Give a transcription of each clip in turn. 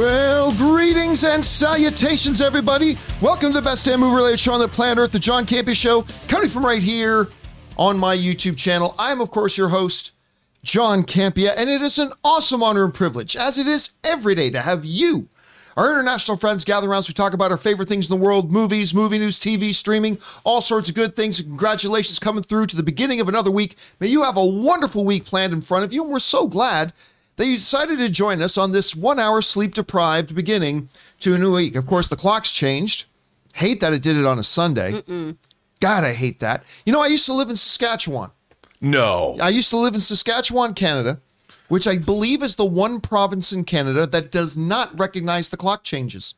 Well, greetings and salutations, everybody. Welcome to the best damn movie related show on the planet Earth, the John Campea Show, coming from right here on my YouTube channel. I am, of course, your host, John Campea, and it is an awesome honor and privilege, as it is every day, to have you, our international friends, gather around as we talk about our favorite things in the world movies, movie news, TV, streaming, all sorts of good things. Congratulations coming through to the beginning of another week. May you have a wonderful week planned in front of you, and we're so glad that you decided to join us on this one hour sleep deprived beginning to a new week. Of course, the clock's changed. Hate that it did it on a Sunday. God, I hate that. You know, I used to live in Saskatchewan. No. I used to live in Saskatchewan, Canada, which I believe is the one province in Canada that does not recognize the clock changes.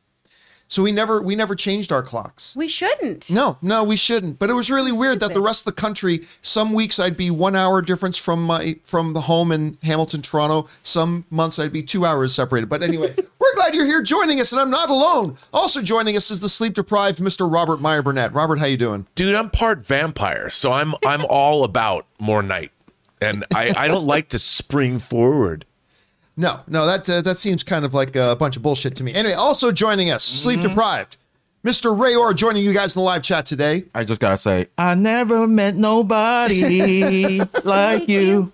So we never we never changed our clocks. We shouldn't. No, no, we shouldn't. But it was really So weird that the rest of the country. Some weeks I'd be one hour difference from my from the home in Hamilton, Toronto. Some months I'd be two hours separated. But anyway, we're glad you're here joining us, and I'm not alone. Also joining us is the sleep deprived Mr. Robert Meyer Burnett. Robert, how you doing? Dude, I'm part vampire, so I'm I'm all about more night. And I, I don't like to spring forward. No, no, that uh, that seems kind of like a bunch of bullshit to me. Anyway, also joining us, sleep deprived, Mr. Ray Orr, joining you guys in the live chat today. I just gotta say, I never met nobody like you.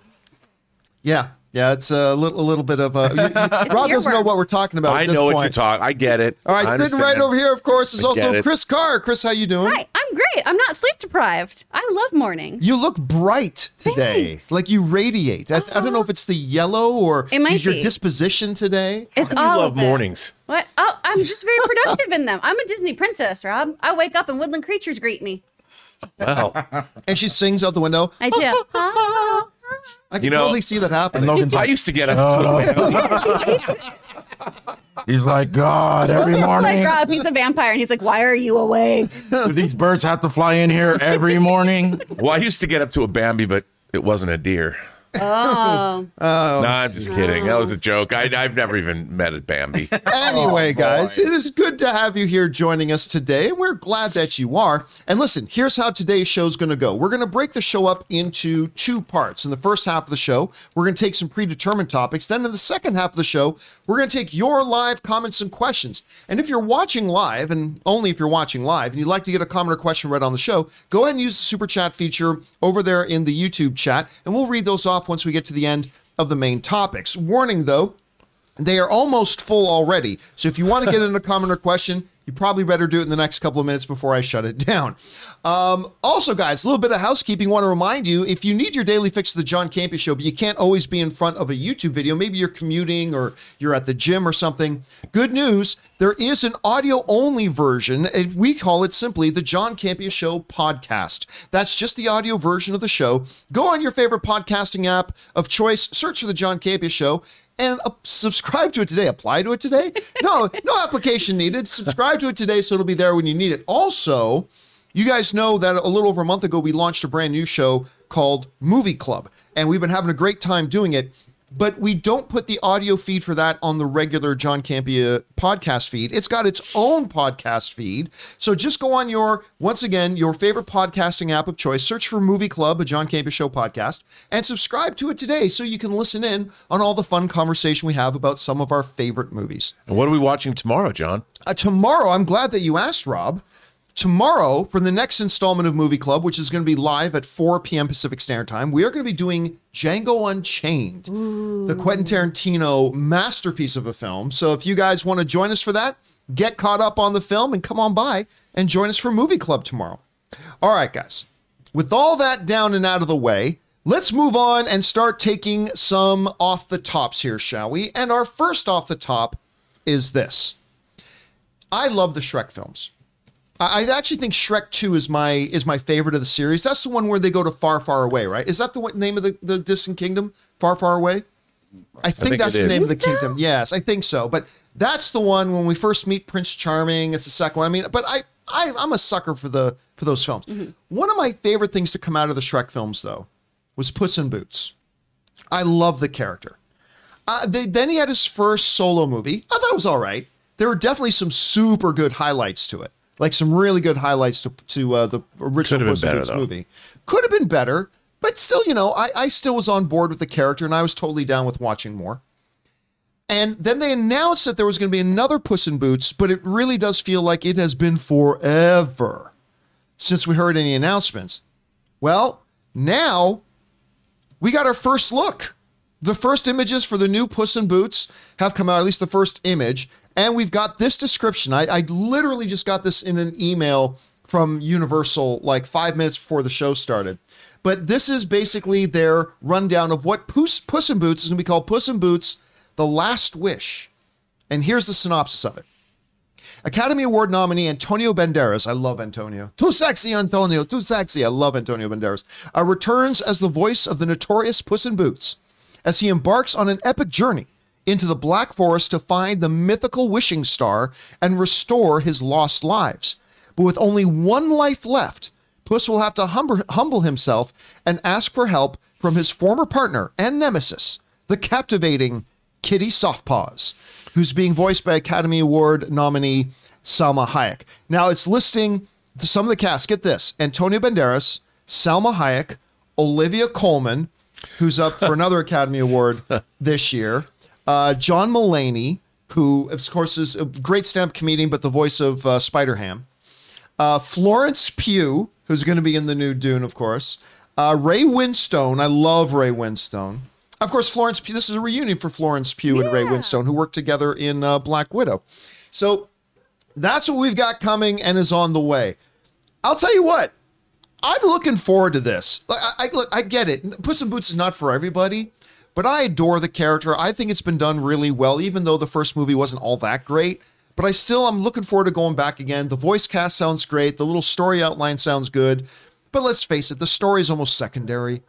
Yeah, yeah, it's a little a little bit of a. you- you- Rob doesn't know what we're talking about. I at this know what point. you're talking. I get it. All right, sitting right over here, of course, is I also. Chris Carr. Chris, how you doing? Hi, I'm great. I'm not sleep deprived. I love mornings. You look bright today, Thanks. like you radiate. I, I don't know if it's the yellow or It might your be. disposition today. it's You all love of it. mornings. What? Oh, I'm just very productive in them. I'm a Disney princess, Rob. I wake up and woodland creatures greet me. Well, And she sings out the window. I do. I can You know- totally see that happening. Logan's I like, used to get up. Oh. he's like, God, every oh like morning. Rob, he's a vampire, and he's like, "Why are you awake?" Do these birds have to fly in here every morning? Well, I used to get up to a Bambi, but it wasn't a deer. Oh, oh. no, I'm just kidding. That was a joke. I, I've never even met a Bambi. Anyway, oh, guys, it is good to have you here joining us today. We're glad that you are. And listen, here's how today's show is going to go. We're going to break the show up into two parts. In the first half of the show, we're going to take some predetermined topics. Then in the second half of the show, we're going to take your live comments and questions. And if you're watching live, and only if you're watching live, and you'd like to get a comment or question read on the show, go ahead and use the super chat feature over there in the YouTube chat, and we'll read those off once we get to the end of the main topics. Warning though, they are almost full already. So if you want to get in a comment or question, you probably better do it in the next couple of minutes before I shut it down. Um, also, guys, a little bit of housekeeping. Want to remind you if you need your daily fix of the John Campea Show, but you can't always be in front of a YouTube video, maybe you're commuting or you're at the gym or something. Good news there is an audio only version. and We call it simply the John Campea Show podcast. That's just the audio version of the show. Go on your favorite podcasting app of choice, search for the John Campea Show and uh, subscribe to it today. Apply to it today. No, no application needed. Subscribe to it today so it'll be there when you need it. Also, you guys know that a little over a month ago we launched a brand new show called Movie Club, and we've been having a great time doing it. But we don't put the audio feed for that on the regular John Campea podcast feed. It's got its own podcast feed. So just go on your, once again, your favorite podcasting app of choice, search for Movie Club, a John Campea Show podcast, and subscribe to it today so you can listen in on all the fun conversation we have about some of our favorite movies. And what are we watching tomorrow, John? Uh, tomorrow, I'm glad that you asked, Rob. Tomorrow, for the next installment of Movie Club, which is going to be live at 4 p.m. Pacific Standard Time, we are going to be doing Django Unchained, the Quentin Tarantino masterpiece of a film. So if you guys want to join us for that, get caught up on the film and come on by and join us for Movie Club tomorrow. All right, guys. With all that down and out of the way, let's move on and start taking some off the tops here, shall we? And our first off the top is this. I love the Shrek films. I I actually think Shrek 2 is my is my favorite of the series. That's the one where they go to far, far away, right? Is that the one- name of the, the distant kingdom? Far, far away? I think, think that's it the is. name of the so? kingdom. Yes, I think so. But that's the one when we first meet Prince Charming. It's the second one. I mean, but I, I I'm a sucker for the for those films. One of my favorite things to come out of the Shrek films, though, was Puss in Boots. I love the character. Uh, they, then he had his first solo movie. I thought it was all right. There were definitely some super good highlights to it, like some really good highlights to to uh, the original Could have been Puss in Boots movie. Could have been better, but still, you know, I, I still was on board with the character, and I was totally down with watching more. And then they announced that there was going to be another Puss in Boots, but it really does feel like it has been forever since we heard any announcements. Well, now we got our first look. The first images for the new Puss in Boots have come out, at least the first image. And we've got this description. I, I literally just got this in an email from Universal like five minutes before the show started. But this is basically their rundown of what Puss, Puss in Boots is going to be called Puss in Boots The Last Wish. And here's the synopsis of it. Academy Award nominee Antonio Banderas, I love Antonio. Too sexy, Antonio, too sexy. I love Antonio Banderas. Uh, returns as the voice of the notorious Puss in Boots as he embarks on an epic journey into the Black Forest to find the mythical wishing star and restore his lost lives. But with only one life left, Puss will have to humble, humble himself and ask for help from his former partner and nemesis, the captivating Kitty Softpaws, who's being voiced by Academy Award nominee Salma Hayek. Now it's listing some of the cast. Get this Antonio Banderas, Salma Hayek, Olivia Colman, who's up for another Academy Award this year, uh, John Mulaney, who, of course, is a great stand up comedian, but the voice of uh, Spider Ham, uh, Florence Pugh, who's going to be in the new Dune, of course, uh, Ray Winstone. I love Ray Winstone. Of course, Florence Pugh. This is a reunion for Florence Pugh and Ray Winstone, who worked together in uh, Black Widow. So that's what we've got coming and is on the way. I'll tell you what, I'm looking forward to this. I, I look, I get it. Puss in Boots is not for everybody, but I adore the character. I think it's been done really well, even though the first movie wasn't all that great. But I still, I'm looking forward to going back again. The voice cast sounds great. The little story outline sounds good. But let's face it, the story is almost secondary.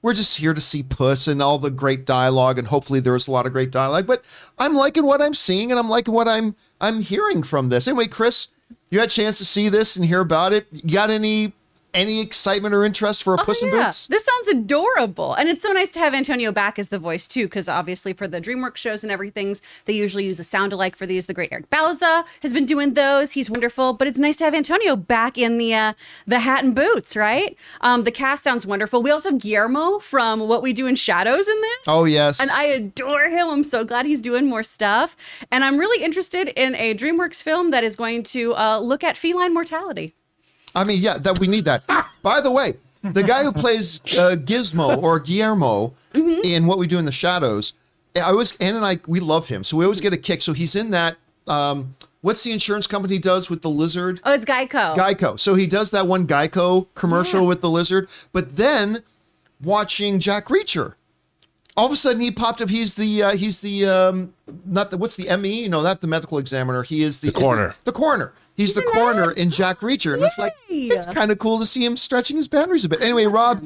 We're just here to see Puss and all the great dialogue, and hopefully there's a lot of great dialogue. But I'm liking what I'm seeing, and I'm liking what I'm I'm hearing from this. Anyway, Chris, you had a chance to see this and hear about it. You got any any excitement or interest for a Puss in Oh, yeah. Boots? This sounds adorable. And it's so nice to have Antonio back as the voice, too, because obviously for the DreamWorks shows and everything's, they usually use a sound alike for these. The great Eric Bauza has been doing those. He's wonderful. But it's nice to have Antonio back in the uh, the hat and boots, right? Um, the cast sounds wonderful. We also have Guillermo from What We Do in Shadows in this. Oh yes, And I adore him. I'm so glad he's doing more stuff. And I'm really interested in a DreamWorks film that is going to uh, look at feline mortality. I mean, yeah, that we need that. By the way, the guy who plays uh, Gizmo or Guillermo Mm-hmm. in What We Do in the Shadows, I always Ann and I we love him, so we always get a kick. So he's in that. Um, what's the insurance company does with the lizard? Oh, it's Geico. Geico. So he does that one Geico commercial Yeah. with the lizard, but then watching Jack Reacher, all of a sudden he popped up. He's the uh, he's the um, not the what's the ME? No, not the medical examiner. He is the, The coroner. The, coroner. He's the coroner in Jack Reacher, and it's like it's kind of cool to see him stretching his boundaries a bit. Anyway, Rob,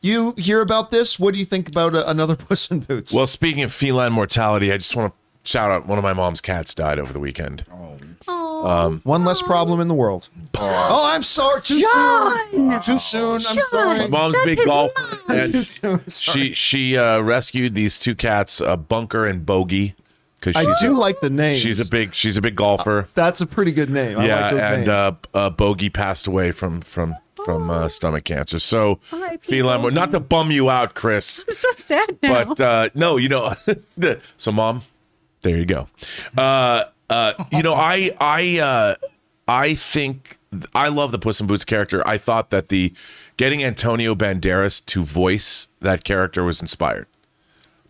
you hear about this? What do you think about uh, another Puss in Boots? Well, speaking of feline mortality, I just want to shout out one of my mom's cats died over the weekend. one less problem in the world. Oh, I'm sorry. Too John! soon. Too soon. I'm John! sorry. My mom's big golf. and she she uh, rescued these two cats, uh, Bunker and Bogey, because I do a, like the name. she's a big she's a big golfer. That's a pretty good name. I yeah, like those and names. uh, uh, Bogey passed away from from from uh, stomach cancer. So feline, not to bum you out, Chris. I'm so sad now. but uh, no, you know, so mom, there you go. Uh, uh, you know, I I uh, I think I love the Puss in Boots character. I thought that the getting Antonio Banderas to voice that character was inspired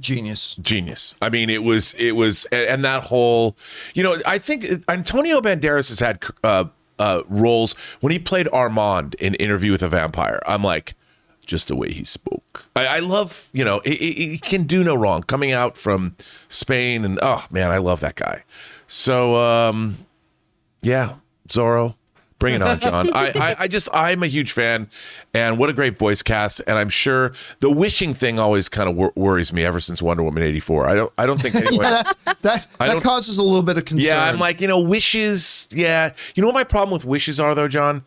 Genius. genius. I mean, it was it was, and, that whole, you know, I think Antonio Banderas has had uh, uh, roles when he played Armand in Interview with a Vampire. I'm like, just the way he spoke. I, I love, you know, he can do no wrong. Coming out from Spain, and oh man, I love that guy. So, um, yeah, Zorro. Bring it on, John. I, I, I just, I'm a huge fan, and what a great voice cast. And I'm sure the wishing thing always kind of wor- worries me ever since Wonder Woman '84. I don't, I don't think anyone. Yeah, that I that causes a little bit of concern. Yeah, I'm like, you know, wishes. Yeah, you know what my problem with wishes are, though, John.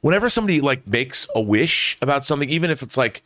Whenever somebody like makes a wish about something, even if it's like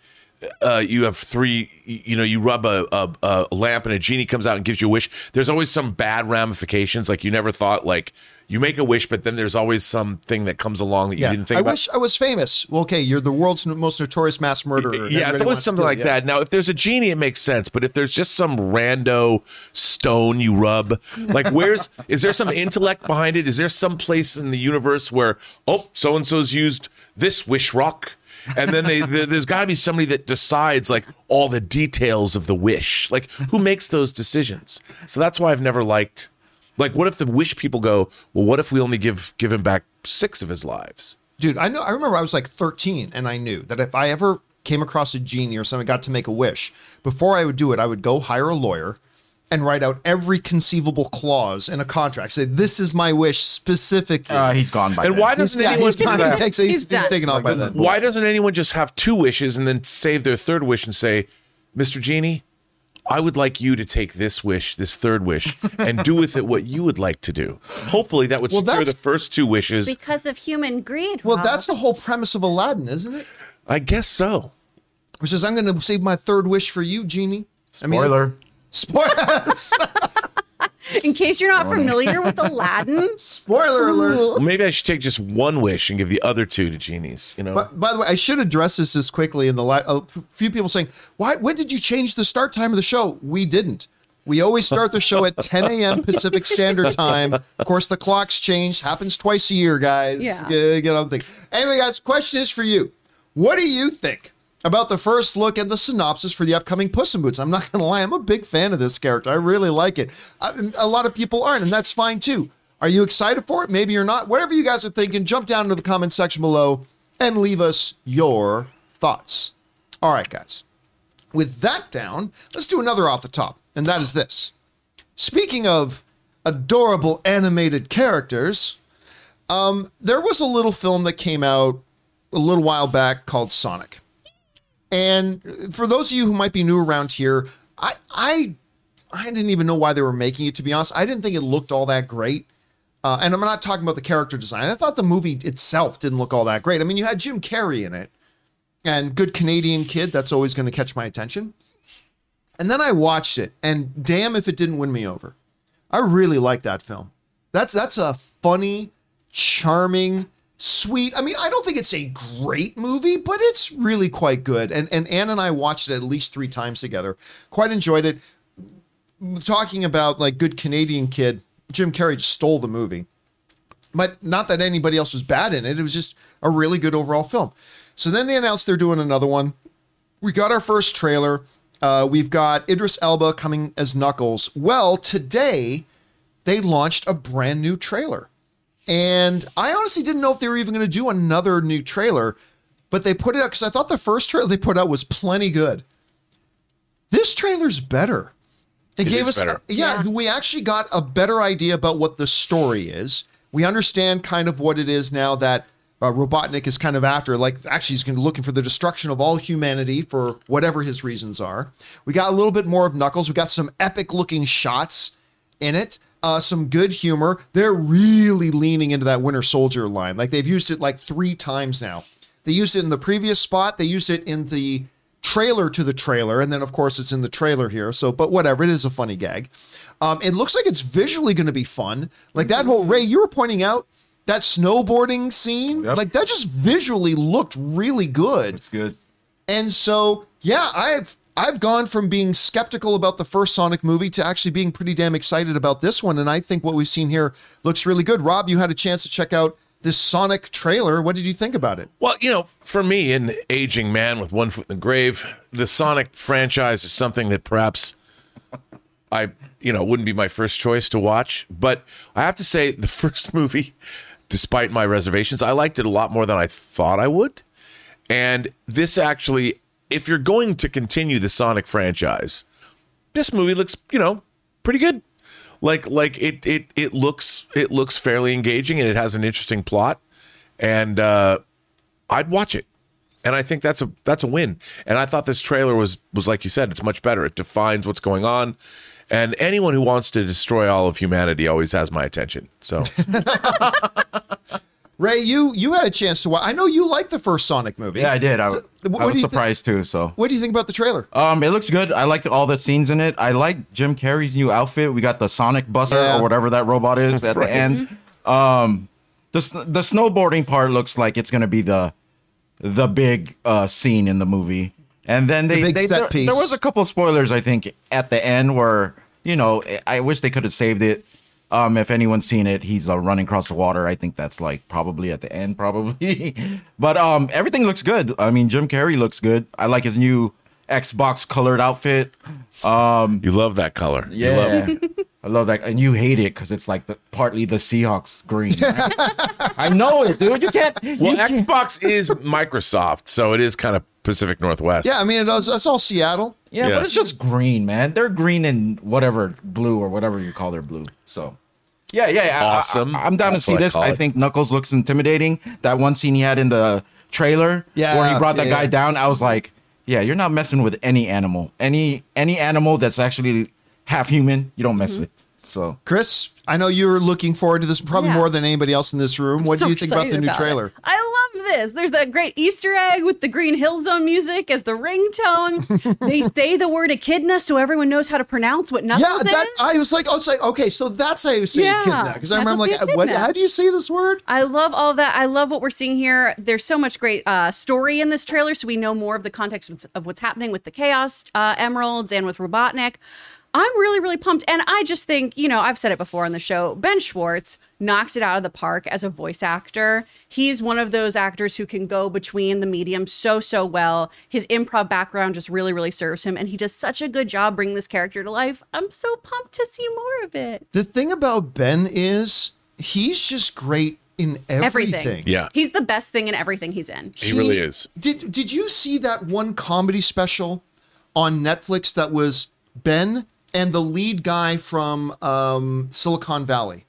uh, you have three, you know, you rub a, a, a lamp and a genie comes out and gives you a wish. There's always some bad ramifications. Like you never thought, like you make a wish, but then there's always something that comes along that you Yeah. didn't think of. I about. wish I was famous. Well, okay, you're the world's most notorious mass murderer. yeah, it's always something like that. Now, if there's a genie, it makes sense. But if there's just some rando stone you rub, like where's is there some intellect behind it? Is there some place in the universe where oh, so and so's used this wish rock? and then they, there- there's got to be somebody that decides like all the details of the wish. Like who makes those decisions? So that's why I've never liked. Like, what if the wish people go? Well, what if we only give give him back six of his lives? Dude, I know. I remember I was like 13, and I knew that if I ever came across a genie or something, got to make a wish, before I would do it, I would go hire a lawyer and write out every conceivable clause in a contract. Say this is my wish specifically. Uh, he's gone by And then. why doesn't yeah, anyone he's, do gone. that? He takes, he's, He's he's, taken off by then. Why doesn't anyone just have two wishes and then save their third wish and say, Mr. Genie, I would like you to take this wish, this third wish, and do with it what you would like to do. Hopefully, that would Well, secure the first two wishes. Because of human greed. Well, Rob. that's the whole premise of Aladdin, isn't it? I guess so. Which says, I'm going to save my third wish for you, genie. I mean, Spoiler. Spoilers. In case you're not familiar with Aladdin, Spoiler alert. Well, maybe I should take just one wish and give the other two to genies. You know, But by the way, I should address this as quickly in the la- uh, a few people saying, "Why? When did you change the start time of the show?" We didn't. We always start the show at 10 a.m. Pacific Standard Time. Of course, the clocks change. Happens twice a year, guys. Yeah. Get, get on the thing. Anyway, guys, question is for you. What do you think about the first look and the synopsis for the upcoming Puss in Boots? I'm not going to lie. I'm a big fan of this character. I really like it. I, a lot of people aren't, and that's fine too. Are you excited for it? Maybe you're not. Whatever you guys are thinking, jump down into the comment section below and leave us your thoughts. All right, guys. With that down, let's do another off the top, and that is this. Speaking of adorable animated characters, um, there was a little film that came out a little while back called Sonic. And for those of you who might be new around here, I I I didn't even know why they were making it. To be honest, I didn't think it looked all that great. Uh, and I'm not talking about the character design. I thought the movie itself didn't look all that great. I mean, you had Jim Carrey in it, and good Canadian kid. That's always going to catch my attention. And then I watched it, and damn if it didn't win me over. I really like that film. That's that's a funny, charming, sweet. I mean, I don't think it's a great movie, but it's really quite good. And and Ann and I watched it at least three times together. Quite enjoyed it. Talking about like good Canadian kid, Jim Carrey just stole the movie. But not that anybody else was bad in it. It was just a really good overall film. So then they announced they're doing another one. We got our first trailer. Uh, we've got Idris Elba coming as Knuckles. Well, today they launched a brand new trailer. And I honestly didn't know if they were even going to do another new trailer, but they put it out because I thought the first trailer they put out was plenty good. This trailer's better. It, It gave is us, better. yeah, Yeah. we actually got a better idea about what the story is. We understand kind of what it is now that uh, Robotnik is kind of after. Like, actually, he's going to be looking for the destruction of all humanity for whatever his reasons are. We got a little bit more of Knuckles. We got some epic looking shots in it. Uh, some good humor. They're really leaning into that Winter Soldier line. Like they've used it like three times now. They used it in the previous spot. They used it in the trailer to the trailer, and then of course it's in the trailer here. So, but whatever, it is a funny gag. Um, it looks like it's visually going to be fun. Like that whole Ray, you were pointing out that snowboarding scene. Yep. Like that just visually looked really good. It's good. And so, yeah, I've I've gone from being skeptical about the first Sonic movie to actually being pretty damn excited about this one. And I think what we've seen here looks really good. Rob, you had a chance to check out this Sonic trailer. What did you think about it? Well, you know, for me, an aging man with one foot in the grave, the Sonic franchise is something that perhaps I, you know, wouldn't be my first choice to watch. But I have to say, the first movie, despite my reservations, I liked it a lot more than I thought I would. And this actually, if you're going to continue the Sonic franchise, this movie looks, you know, pretty good. Like like it it it looks it looks fairly engaging and it has an interesting plot. And uh I'd watch it. And I think that's a that's a win. And I thought this trailer was was like you said, it's much better. It defines what's going on. And anyone who wants to destroy all of humanity always has my attention. So Ray, you you had a chance to watch. I know you liked the first Sonic movie. Yeah, I did. I, what I was surprised too. So, What do you think about the trailer? um, it looks good. I like all the scenes in it. I like Jim Carrey's new outfit. We got the Sonic Buster Yeah. or whatever that robot is at Right. the end. Um, the the snowboarding part looks like it's gonna be the the big uh scene in the movie, and then they, big they set there, piece. there was a couple spoilers I think at the end where you know I wish they could have saved it. Um, if anyone's seen it, he's uh, running across the water. I think that's like probably at the end, probably. but um, everything looks good. I mean, Jim Carrey looks good. I like his new Xbox colored outfit. You love that color. You love Yeah, I love that, and you hate it because it's like the, partly the Seahawks green. I know it, dude. You can't. Well, you can't- Xbox is Microsoft, so it is kind of Pacific Northwest. Yeah, I mean, it does, it's all Seattle. yeah, yeah. but it's just green, man. They're green and whatever blue or whatever you call their blue. So. Yeah, yeah, yeah. I- Awesome. I, am down That's to see what I this. I think Knuckles looks intimidating. That one scene he had in the trailer, Yeah, where he brought that yeah. guy down, I was like, yeah, you're not messing with any animal. Any any animal that's actually half human, you don't mess mm-hmm. with. So Chris, I know you're looking forward to this probably Yeah. more than anybody else in this room. What So do you think about the new about it. trailer? I love this. There's that great Easter egg with the Green Hill Zone music as the ringtone. they say the word echidna so everyone knows how to pronounce what Knuckles Yeah, that is. I was like, I was like, okay, so that's how you say Yeah, echidna. Because I remember like, what? How do you say this word? I love all that. I love what we're seeing here. There's so much great uh, story in this trailer, so we know more of the context of- of what's happening with the Chaos uh, Emeralds and with Robotnik. I'm really, really pumped. And I just think, you know, I've said it before on the show, Ben Schwartz knocks it out of the park as a voice actor. He's one of those actors who can go between the mediums so, so well. His improv background just really, really serves him. And he does such a good job bringing this character to life. I'm so pumped to see more of it. The thing about Ben is he's just great in everything. Everything. Yeah. He's the best thing in everything he's in. He really is. Did Did you see that one comedy special on Netflix that was Ben and the lead guy from um, Silicon Valley?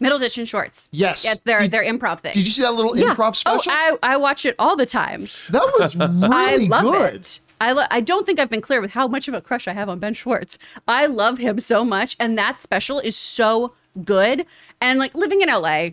Middleditch and Schwartz. Yes. Yeah, their Did- their improv thing. Did you see that little Yeah. improv special? Oh, I, I watch it all the time. that was really I love good. it. I lo- I don't think I've been clear with how much of a crush I have on Ben Schwartz. I love him so much, and that special is so good. And like living in LA,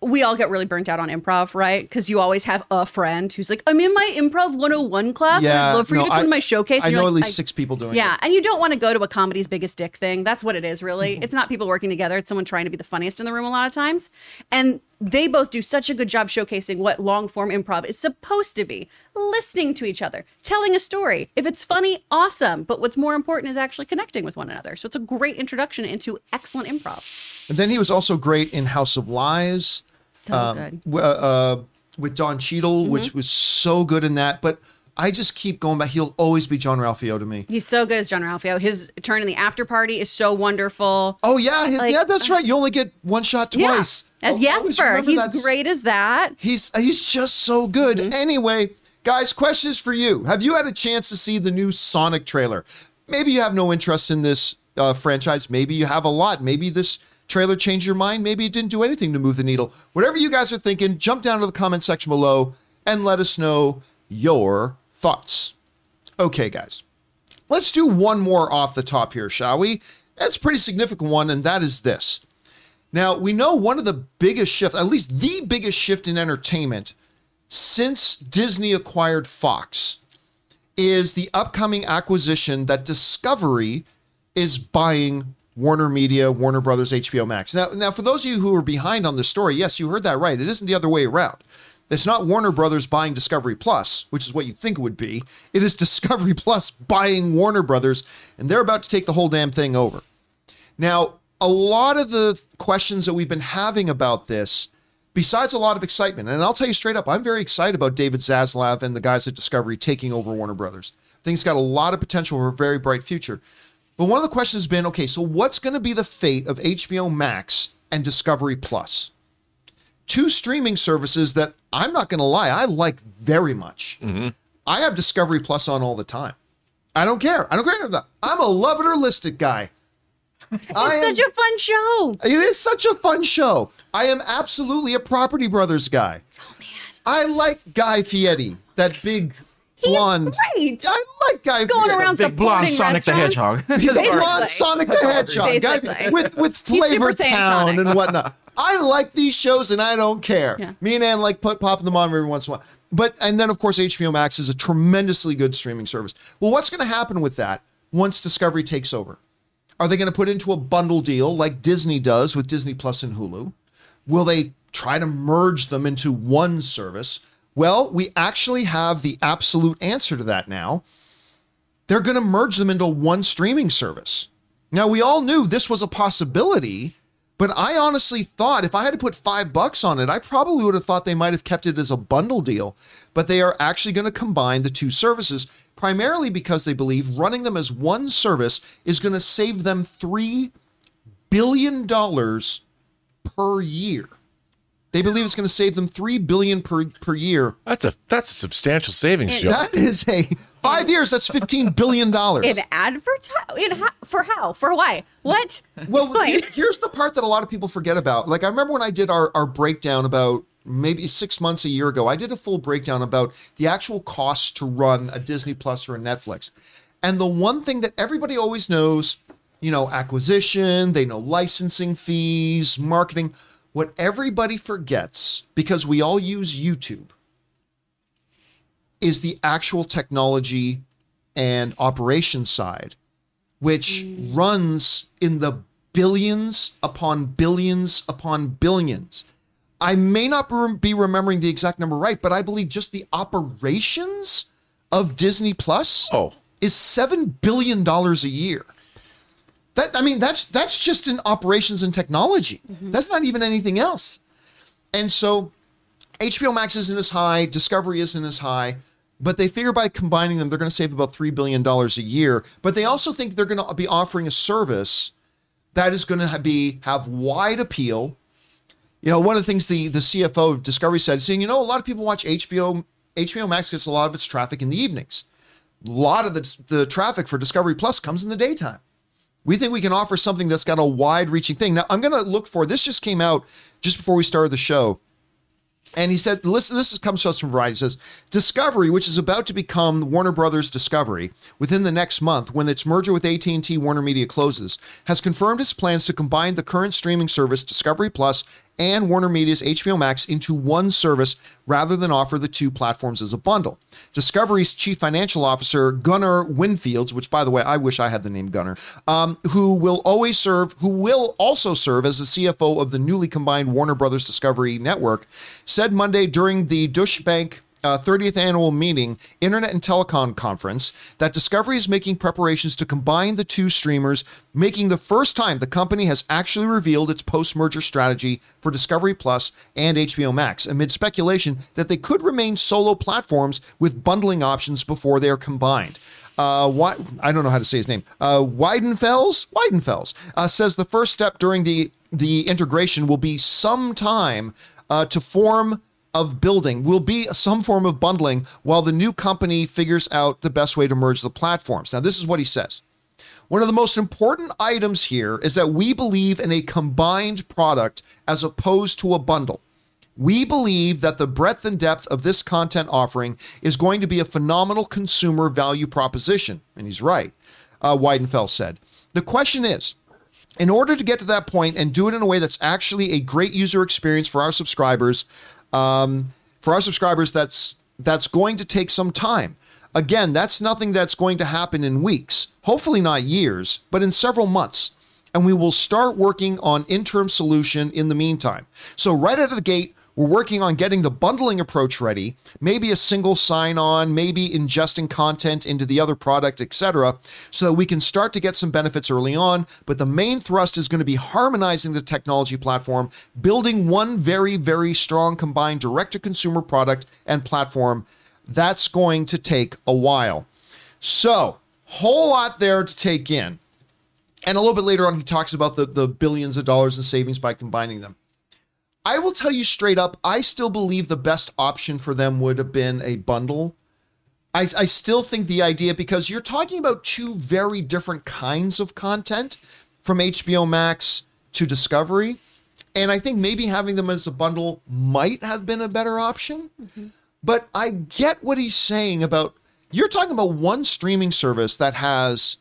we all get really burnt out on improv, right? Because you always have a friend who's like, "I'm in my improv 101 class. and Yeah, I'd love for no, you to come I- to my showcase." I know like, at least six people doing Yeah, it. and you don't want to go to a comedy's biggest dick thing. That's what it is, really. Mm-hmm. It's not people working together. It's someone trying to be the funniest in the room a lot of times. And they both do such a good job showcasing what long form improv is supposed to be listening to each other, telling a story. If it's funny, awesome. But what's more important is actually connecting with one another. So it's a great introduction into excellent improv. And then he was also great in House of Lies. So um, good. w- uh, with Don Cheadle, Mm-hmm. which was so good in that. But I just keep going back. He'll always be Jean-Ralphio to me. He's so good as Jean-Ralphio. His turn in the after party is so wonderful. Oh yeah, his, Like, yeah, that's right. You only get one shot twice. Yeah. As I'll Jesper, he's that's- great as that. He's he's just so good. Mm-hmm. Anyway, guys, questions for you. Have you had a chance to see the new Sonic trailer? Maybe you have no interest in this uh, franchise. Maybe you have a lot. Maybe this trailer changed your mind. Maybe it didn't do anything to move the needle. Whatever you guys are thinking, jump down to the comment section below and let us know your thoughts. Okay, guys. Let's do one more off the top here, shall we? That's a pretty significant one, and that is this. Now, we know one of the biggest shifts, at least the biggest shift in entertainment since Disney acquired Fox, is the upcoming acquisition that Discovery is buying Warner Media, Warner Brothers, HBO Max. Now, now for those of you who are behind on this story, yes, you heard that right. It isn't the other way around. It's not Warner Brothers buying Discovery Plus, which is what you'd think it would be. It is Discovery Plus buying Warner Brothers, and they're about to take the whole damn thing over. Now, a lot of the questions that we've been having about this, besides a lot of excitement, and I'll tell you straight up, I'm very excited about David Zaslav and the guys at Discovery taking over Warner Brothers. I think it's got a lot of potential for a very bright future. But one of the questions has been okay, so what's going to be the fate of HBO Max and Discovery Plus? Two streaming services that I'm not going to lie, I like very much. Mm-hmm. I have Discovery Plus on all the time. I don't care. I don't care. I'm a love it or list it guy. I am, Such a fun show. it is such a fun show. I am absolutely a Property Brothers guy. Oh man. I like Guy Fieri, that big He's blonde. great. I like Guy Going Fieri. around Big blonde supporting Sonic the restaurants. Hedgehog. He's the Basically. blonde Sonic the Hedgehog guy, Basically. with with He's Super Flavor Saiyan Town Sonic. and whatnot. I like these shows and I don't care. Yeah. Me and Ann like put popping them on every once in a while. But and then of course HBO Max is a tremendously good streaming service. Well, what's going to happen with that once Discovery takes over? Are they going to put into a bundle deal like Disney does with Disney Plus and Hulu? Will they try to merge them into one service? Well, we actually have the absolute answer to that now. They're going to merge them into one streaming service. Now, we all knew this was a possibility, but I honestly thought if I had to put five bucks on it, I probably would have thought they might have kept it as a bundle deal. But they are actually going to combine the two services, primarily because they believe running them as one service is going to save them $3 billion per year. They believe it's going to save them three billion per per year. That's a that's a substantial savings, Joe. That is a five years. That's fifteen billion dollars. In advertise? In how? For how? For why? What? Well, Explain. here's the part that a lot of people forget about. Like I remember when I did our our breakdown about maybe six months a year ago. I did a full breakdown about the actual costs to run a Disney Plus or a Netflix, and the one thing that everybody always knows, you know, acquisition. They know licensing fees, marketing. What everybody forgets because we all use YouTube is the actual technology and operations side, which mm. runs in the billions upon billions upon billions. I may not be be remembering the exact number right, but I believe just the operations of Disney Plus Oh. is seven billion dollars a year. That I mean, that's that's just in operations and technology. Mm-hmm. That's not even anything else. And so HBO Max isn't as high, Discovery isn't as high, but they figure by combining them, they're going to save about $3 billion a year. But they also think they're going to be offering a service that is going to be have wide appeal. You know, one of the things the, the CFO of Discovery said, saying, you know, a lot of people watch HBO, HBO Max gets a lot of its traffic in the evenings. A lot of the, the traffic for Discovery Plus comes in the daytime. We think we can offer something that's got a wide reaching thing. Now, I'm going to look for this, just came out just before we started the show. And he said, listen, this is, comes to us from Variety. He says, Discovery, which is about to become Warner Brothers Discovery within the next month when its merger with AT&T Warner Media closes, has confirmed its plans to combine the current streaming service Discovery Plus and Warner Media's HBO Max into one service rather than offer the two platforms as a bundle. Discovery's chief financial officer, Gunnar Winfields, which by the way, I wish I had the name Gunnar, um, who will always serve, who will also serve as the CFO of the newly combined Warner Brothers Discovery Network, said Monday during the Deutsche Bank uh, 30th annual meeting, Internet and Telecom Conference, that Discovery is making preparations to combine the two streamers, making the first time the company has actually revealed its post merger strategy for Discovery Plus and HBO Max, amid speculation that they could remain solo platforms with bundling options before they are combined. Uh, why, I don't know how to say his name. Uh, Wiedenfels, Wiedenfels uh, says the first step during the the integration will be some time uh, to form of building will be some form of bundling while the new company figures out the best way to merge the platforms. Now, this is what he says. One of the most important items here is that we believe in a combined product as opposed to a bundle. We believe that the breadth and depth of this content offering is going to be a phenomenal consumer value proposition. And he's right, uh, Weidenfeld said. The question is, in order to get to that point and do it in a way that's actually a great user experience for our subscribers, um, for our subscribers, that's that's going to take some time. Again, that's nothing that's going to happen in weeks, hopefully not years, but in several months. And we will start working on interim solution in the meantime. So right out of the gate, we're working on getting the bundling approach ready, maybe a single sign on, maybe ingesting content into the other product, etc., so that we can start to get some benefits early on. But the main thrust is going to be harmonizing the technology platform, building one very, very strong combined direct to consumer product and platform. That's going to take a while. So, whole lot there to take in. And a little bit later on, he talks about the, the billions of dollars in savings by combining them. I will tell you straight up, I still believe the best option for them would have been a bundle. I, I still think the idea, because you're talking about two very different kinds of content from HBO Max to Discovery. And I think maybe having them as a bundle might have been a better option. Mm-hmm. But I get what he's saying about you're talking about one streaming service that has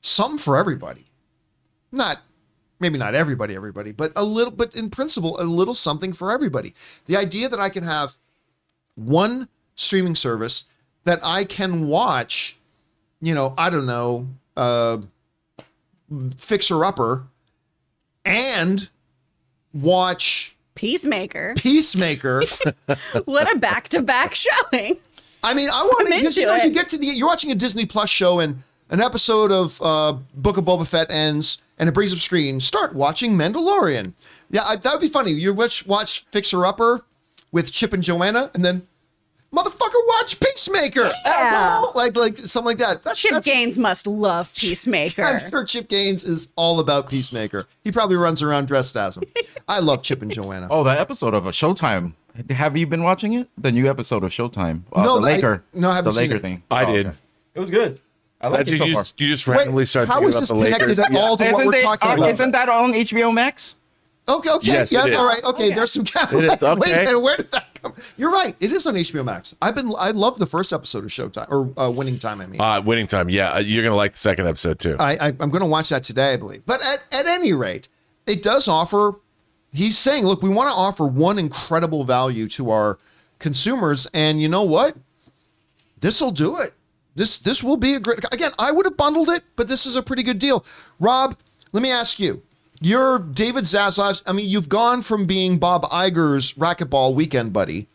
some for everybody. Not maybe not everybody, everybody, but a little, but in principle, a little something for everybody. The idea that I can have one streaming service that I can watch, you know, I don't know, uh, Fixer Upper and watch Peacemaker. Peacemaker. what a back-to-back showing. I mean, I want to you know it. you get to the you're watching a Disney Plus show and an episode of uh, Book of Boba Fett ends and it brings up screen. Start watching Mandalorian. Yeah, I, that would be funny. You watch watch Fixer Upper with Chip and Joanna, and then motherfucker watch Peacemaker. Yeah. Like like something like that. That's, Chip that's Gaines must love Peacemaker. I'm sure Chip Gaines is all about Peacemaker. He probably runs around dressed as him. I love Chip and Joanna. Oh, that episode of a Showtime. Have you been watching it? The new episode of Showtime. Uh, No, the I- Laker. no, I haven't the seen Laker it. thing. I Oh, did. okay. It was good. I That like you, so you far. just, you just randomly started how thinking is about this the connected Lakers. at all to what Isn't, we're they- talking uh, about? isn't that on HBO Max? Okay, okay, Yes, yes, it is. all right, okay. Okay. There's some It is, Wait a okay. minute, where did that come? You're right. It is on HBO Max. I've been, I love the first episode of Showtime or uh, Winning Time. I mean, Uh, winning time. Yeah, uh, you're gonna like the second episode too. I, I I'm going to watch that today, I believe. But at at any rate, it does offer. He's saying, look, we want to offer one incredible value to our consumers, and you know what? This will do it. This this will be a great. Again, I would have bundled it, but this is a pretty good deal. Rob, let me ask you. You're David Zaslav's. I mean, you've gone from being Bob Iger's racquetball weekend buddy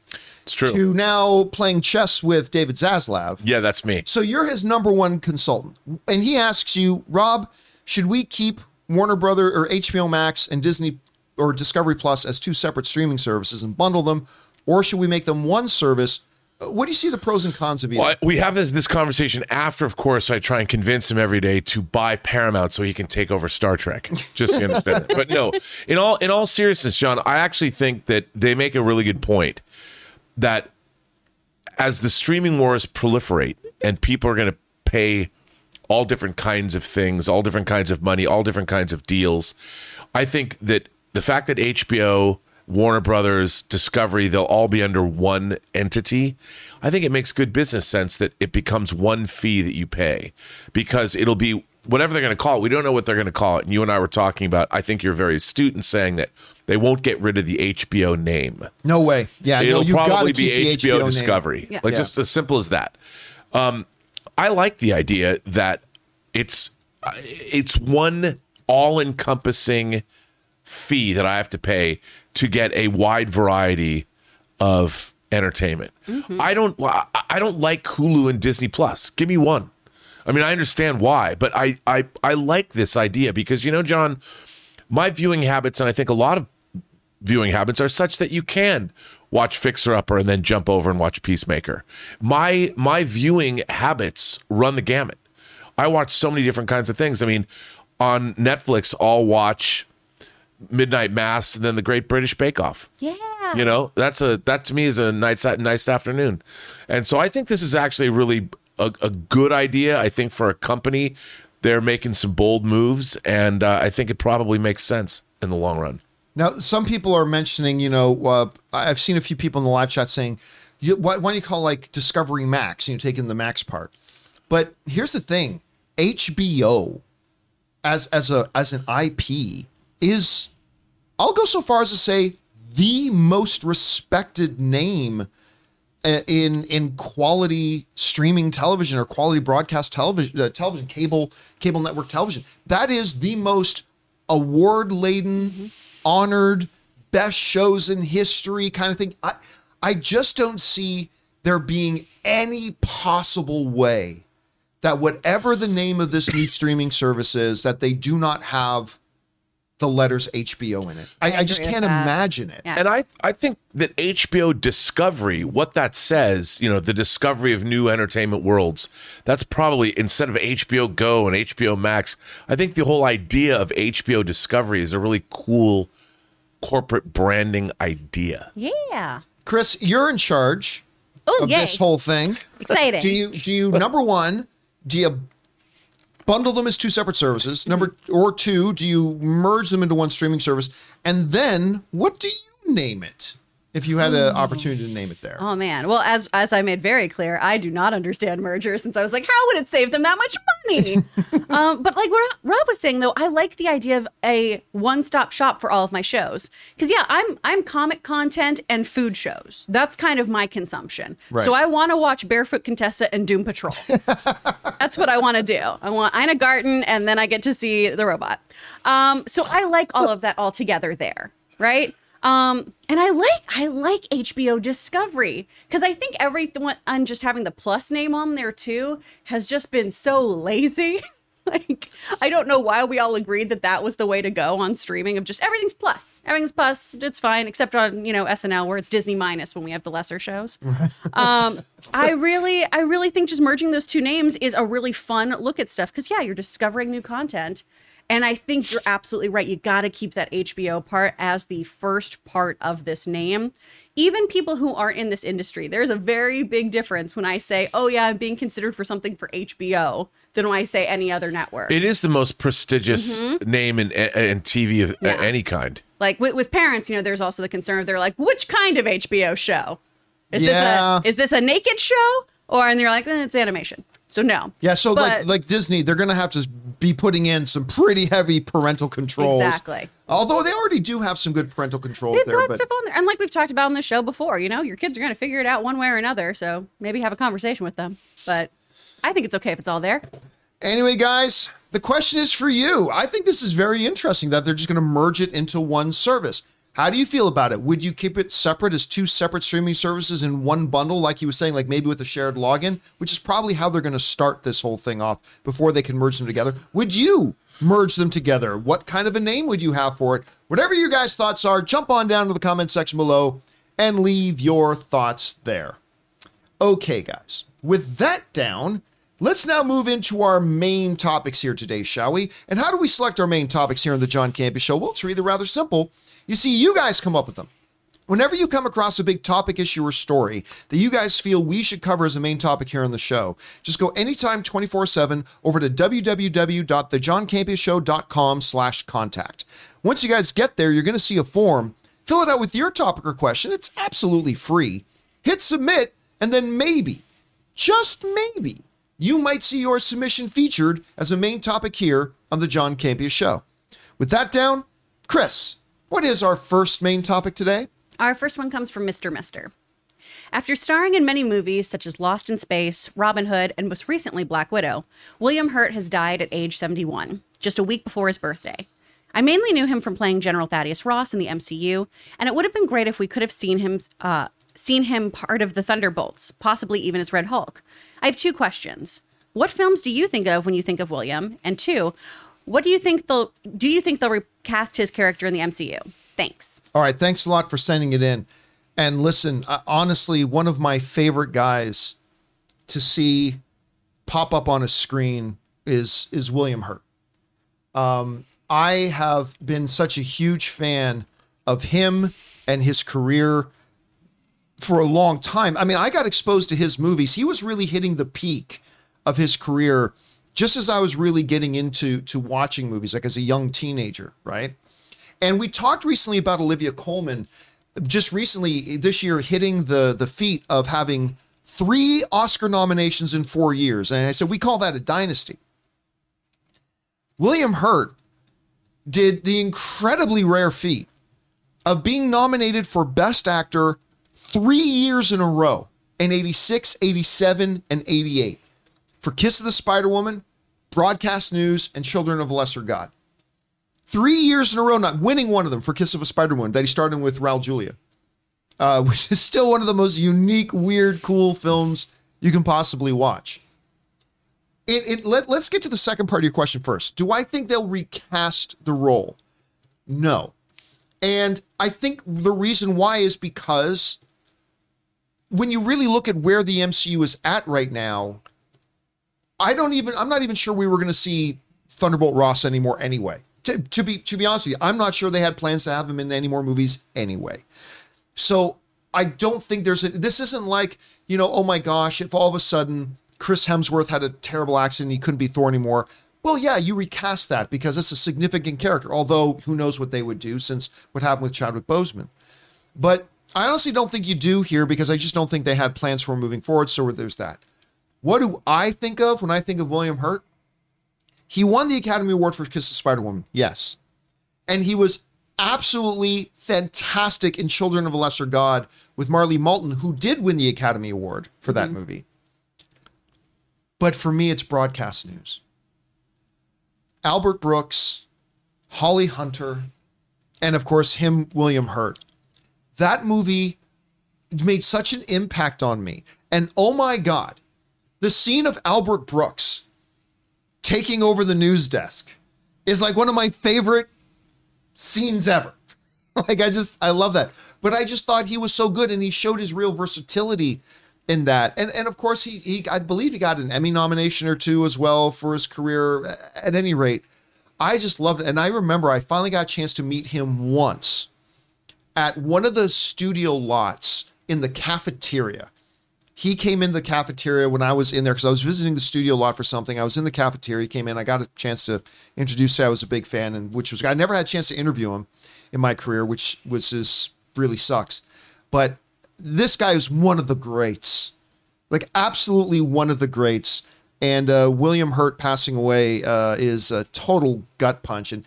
it's true. to now playing chess with David Zaslav. yeah, that's me. So you're his number one consultant, and he asks you, Rob, should we keep Warner Brother or HBO Max and Disney or Discovery Plus as two separate streaming services and bundle them, or should we make them one service? What do you see the pros and cons of either? Well, we have this this conversation after, of course, I try and convince him every day to buy Paramount so he can take over Star Trek. Just so you understand. it. But no, in all in all seriousness, John, I actually think that they make a really good point that as the streaming wars proliferate and people are going to pay all different kinds of things, all different kinds of money, all different kinds of deals, I think that the fact that HBO, Warner Brothers, Discovery, they'll all be under one entity. I think it makes good business sense that it becomes one fee that you pay because it'll be whatever they're going to call it. We don't know what they're going to call it. And you and I were talking about, I think you're very astute in saying that they won't get rid of the HBO name no way. Yeah, it'll no, probably be the HBO. Discovery. Yeah. Like Yeah. just as simple as that. Um, I like the idea that it's uh, it's one all encompassing fee that I have to pay to get a wide variety of entertainment. Mm-hmm. I don't I I don't like Hulu and Disney Plus. Give me one. I mean, I understand why, but I I I like this idea because you know, John, my viewing habits and I think a lot of viewing habits are such that you can watch Fixer Upper and then jump over and watch Peacemaker. My my viewing habits run the gamut. I watch so many different kinds of things. I mean, on Netflix, I'll watch Midnight Mass and then The Great British Bake Off. Yeah. You know, that's a that to me is a nice nice afternoon, and so I think this is actually really a, a good idea. I think for a company, they're making some bold moves, and uh, I think it probably makes sense in the long run. Now, some people are mentioning, you know, uh, I've seen a few people in the live chat saying, you, why, why do you call like Discovery Max? You know, taking the Max part. But here's the thing: HBO, as as a as an IP, is I'll go so far as to say the most respected name uh, in in quality streaming television or quality broadcast television, uh, television cable cable network television. That is the most award laden, honored, best shows in history kind of thing. I I just don't see there being any possible way that whatever the name of this new streaming service is, that they do not have the letters HBO in it. I, I I, just can't imagine it. Yeah. And I, I think that HBO Discovery, what that says, you know, the discovery of new entertainment worlds, that's probably instead of HBO Go and HBO Max, I think the whole idea of HBO Discovery is a really cool corporate branding idea. Yeah. Chris, you're in charge Oh, of yay. this whole thing. Exciting. Do you do you number one, do you bundle them as two separate services? Number mm-hmm. or two, do you merge them into one streaming service? And then what do you name it? If you had an opportunity to name it there. Oh man. Well, as as I made very clear, I do not understand mergers since I was like, how would it save them that much money? um, but like what Rob was saying though, I like the idea of a one-stop shop for all of my shows. Because yeah, I'm I'm comic content and food shows. That's kind of my consumption. Right. So I want to watch Barefoot Contessa and Doom Patrol. That's what I want to do. I want Ina Garten and then I get to see the robot. Um, so I like all of that all together there. right? Um, and I like I like HBO Discovery because I think everyone and just having the plus name on there too has just been so lazy. like I don't know why we all agreed that that was the way to go on streaming of just everything's plus, everything's plus, it's fine except on you know SNL where it's Disney minus when we have the lesser shows. um, I really I really think just merging those two names is a really fun look at stuff because yeah, you're discovering new content. And I think you're absolutely right. You got to keep that HBO part as the first part of this name. Even people who aren't in this industry, there's a very big difference when I say, oh, yeah, I'm being considered for something for HBO than when I say any other network. It is the most prestigious name in, in TV of Mm-hmm. Yeah. any kind. like with, with parents, you know, there's also the concern of they're like, which kind of HBO show? Is Yeah. this a is this a naked show? Or and they're like, eh, it's animation. So no. Yeah, so But- like like Disney, they're gonna have to be putting in some pretty heavy parental controls. Exactly. Although they already do have some good parental controls They've there, got but stuff on there. And like we've talked about on the show before, you know, your kids are going to figure it out one way or another. So maybe have a conversation with them. But I think it's okay if it's all there. Anyway, guys, the question is for you. I think this is very interesting that they're just going to merge it into one service. How do you feel about it? Would you keep it separate as two separate streaming services in one bundle, like he was saying, like maybe with a shared login, which is probably how they're going to start this whole thing off before they can merge them together? Would you merge them together? What kind of a name would you have for it? Whatever your guys' thoughts are, jump on down to the comment section below and leave your thoughts there. Okay, guys, with that down, let's now move into our main topics here today, shall we? And how do we select our main topics here on the John Campea Show? Well, it's really rather simple. You see, you guys come up with them. Whenever you come across a big topic, issue, or story that you guys feel we should cover as a main topic here on the show, just go anytime 24-7 over to www.thejohncampeashow.com slash contact. Once you guys get there, you're going to see a form. Fill it out with your topic or question. It's absolutely free. Hit submit, and then maybe, just maybe, you might see your submission featured as a main topic here on the John Campea Show. With that down, Chris, what is our first main topic today? Our first one comes from Mr. Mister. After starring in many movies such as Lost in Space, Robin Hood, and most recently Black Widow, William Hurt has died at age 71, just a week before his birthday. I mainly knew him from playing General Thaddeus Ross in the MCU, and it would have been great if we could have seen him uh, seen him part of the Thunderbolts, possibly even as Red Hulk. I have two questions. What films do you think of when you think of William? And two, what do you think they'll do you think they'll recast his character in the MCU? Thanks. All right, thanks a lot for sending it in. And listen, uh, honestly, one of my favorite guys to see pop up on a screen is is William Hurt. Um, I have been such a huge fan of him and his career for a long time. I mean, I got exposed to his movies. He was really hitting the peak of his career just as I was really getting into to watching movies, like as a young teenager, right? And we talked recently about Olivia Colman, just recently this year hitting the the feat of having three Oscar nominations in four years. And I said we call that a dynasty. William Hurt did the incredibly rare feat of being nominated for Best Actor three years in a row in 86, 87, and 88 for Kiss of the Spider Woman, Broadcast News, and Children of the Lesser God. Three years in a row, not winning one of them for Kiss of a Spider Woman that he starred in with Raul Julia, uh, which is still one of the most unique, weird, cool films you can possibly watch. It, it let, let's get to the second part of your question first. Do I think they'll recast the role? No. And I think the reason why is because when you really look at where the MCU is at right now, I don't even I'm not even sure we were going to see Thunderbolt Ross anymore anyway. To, to be to be honest with you, I'm not sure they had plans to have him in any more movies anyway. So I don't think there's a this isn't like, you know, oh my gosh, if all of a sudden Chris Hemsworth had a terrible accident, he couldn't be Thor anymore. Well, yeah, you recast that because it's a significant character, although who knows what they would do since what happened with Chadwick Boseman. But I honestly don't think you do here because I just don't think they had plans for moving forward. So there's that. What do I think of when I think of William Hurt? He won the Academy Award for Kiss the Spider Woman, yes. And he was absolutely fantastic in Children of a Lesser God with Marlee Matlin, who did win the Academy Award for that mm-hmm. movie. But for me, it's broadcast news. Albert Brooks, Holly Hunter, and of course him, William Hurt. That movie made such an impact on me. And oh my God, the scene of Albert Brooks taking over the news desk is like one of my favorite scenes ever. like I just I love that. But I just thought he was so good and he showed his real versatility in that. And and of course he he I believe he got an Emmy nomination or two as well for his career at any rate. I just loved it. And I remember I finally got a chance to meet him once at one of the studio lots in the cafeteria. He came into the cafeteria when I was in there because I was visiting the studio a lot for something. I was in the cafeteria. He came in. I got a chance to introduce. I was a big fan, and which was I never had a chance to interview him in my career, which which is really sucks. But this guy is one of the greats, like absolutely one of the greats. And uh, William Hurt passing away uh, is a total gut punch. And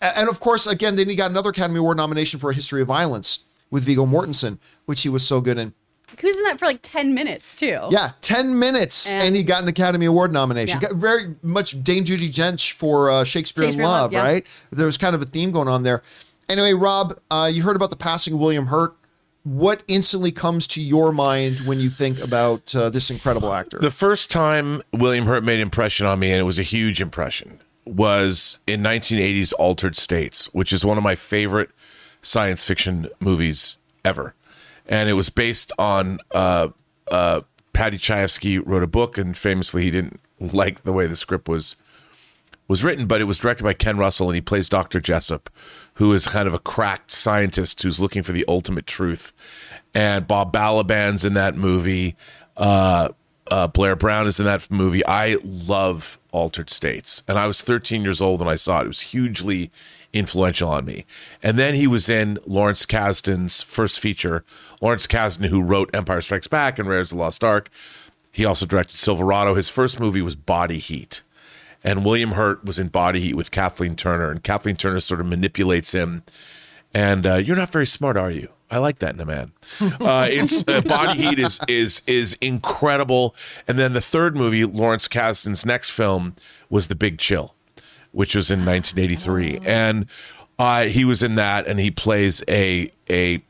and of course, again, then he got another Academy Award nomination for A History of Violence with Viggo Mortensen, which he was so good in. He was in that for like 10 minutes too. Yeah, 10 minutes, and, And- he got an Academy Award nomination. Yeah. Got very much Dame Judi Dench for uh, Shakespeare, in Shakespeare in Love, Love, yeah. right? There was kind of a theme going on there. Anyway, Rob, uh, you heard about the passing of William Hurt. What instantly comes to your mind when you think about uh, this incredible actor? The first time William Hurt made an impression on me, and it was a huge impression, was in 1980's Altered States, which is one of my favorite science fiction movies ever. And it was based on uh, uh, Chayefsky wrote a book, and famously he didn't like the way the script was was written, but it was directed by Ken Russell, and he plays Dr. Jessup, who is kind of a cracked scientist who's looking for the ultimate truth. And Bob Balaban's in that movie. Uh, uh, Blair Brown is in that movie. I love Altered States, and I was 13 years old when I saw it. It was hugely influential on me. And then he was in Lawrence Kasdan's first feature. Lawrence Kasdan, who wrote Empire Strikes Back and Raiders of the Lost Ark. He also directed Silverado. His first movie was Body Heat and William Hurt was in Body Heat with Kathleen Turner, and Kathleen Turner sort of manipulates him. And uh, you're not very smart, are you? I like that in a man. Uh, it's uh, Body Heat is is is incredible. And then the third movie, Lawrence Kasdan's next film, was The Big Chill, which was in 1983, and uh, he was in that, and he plays a a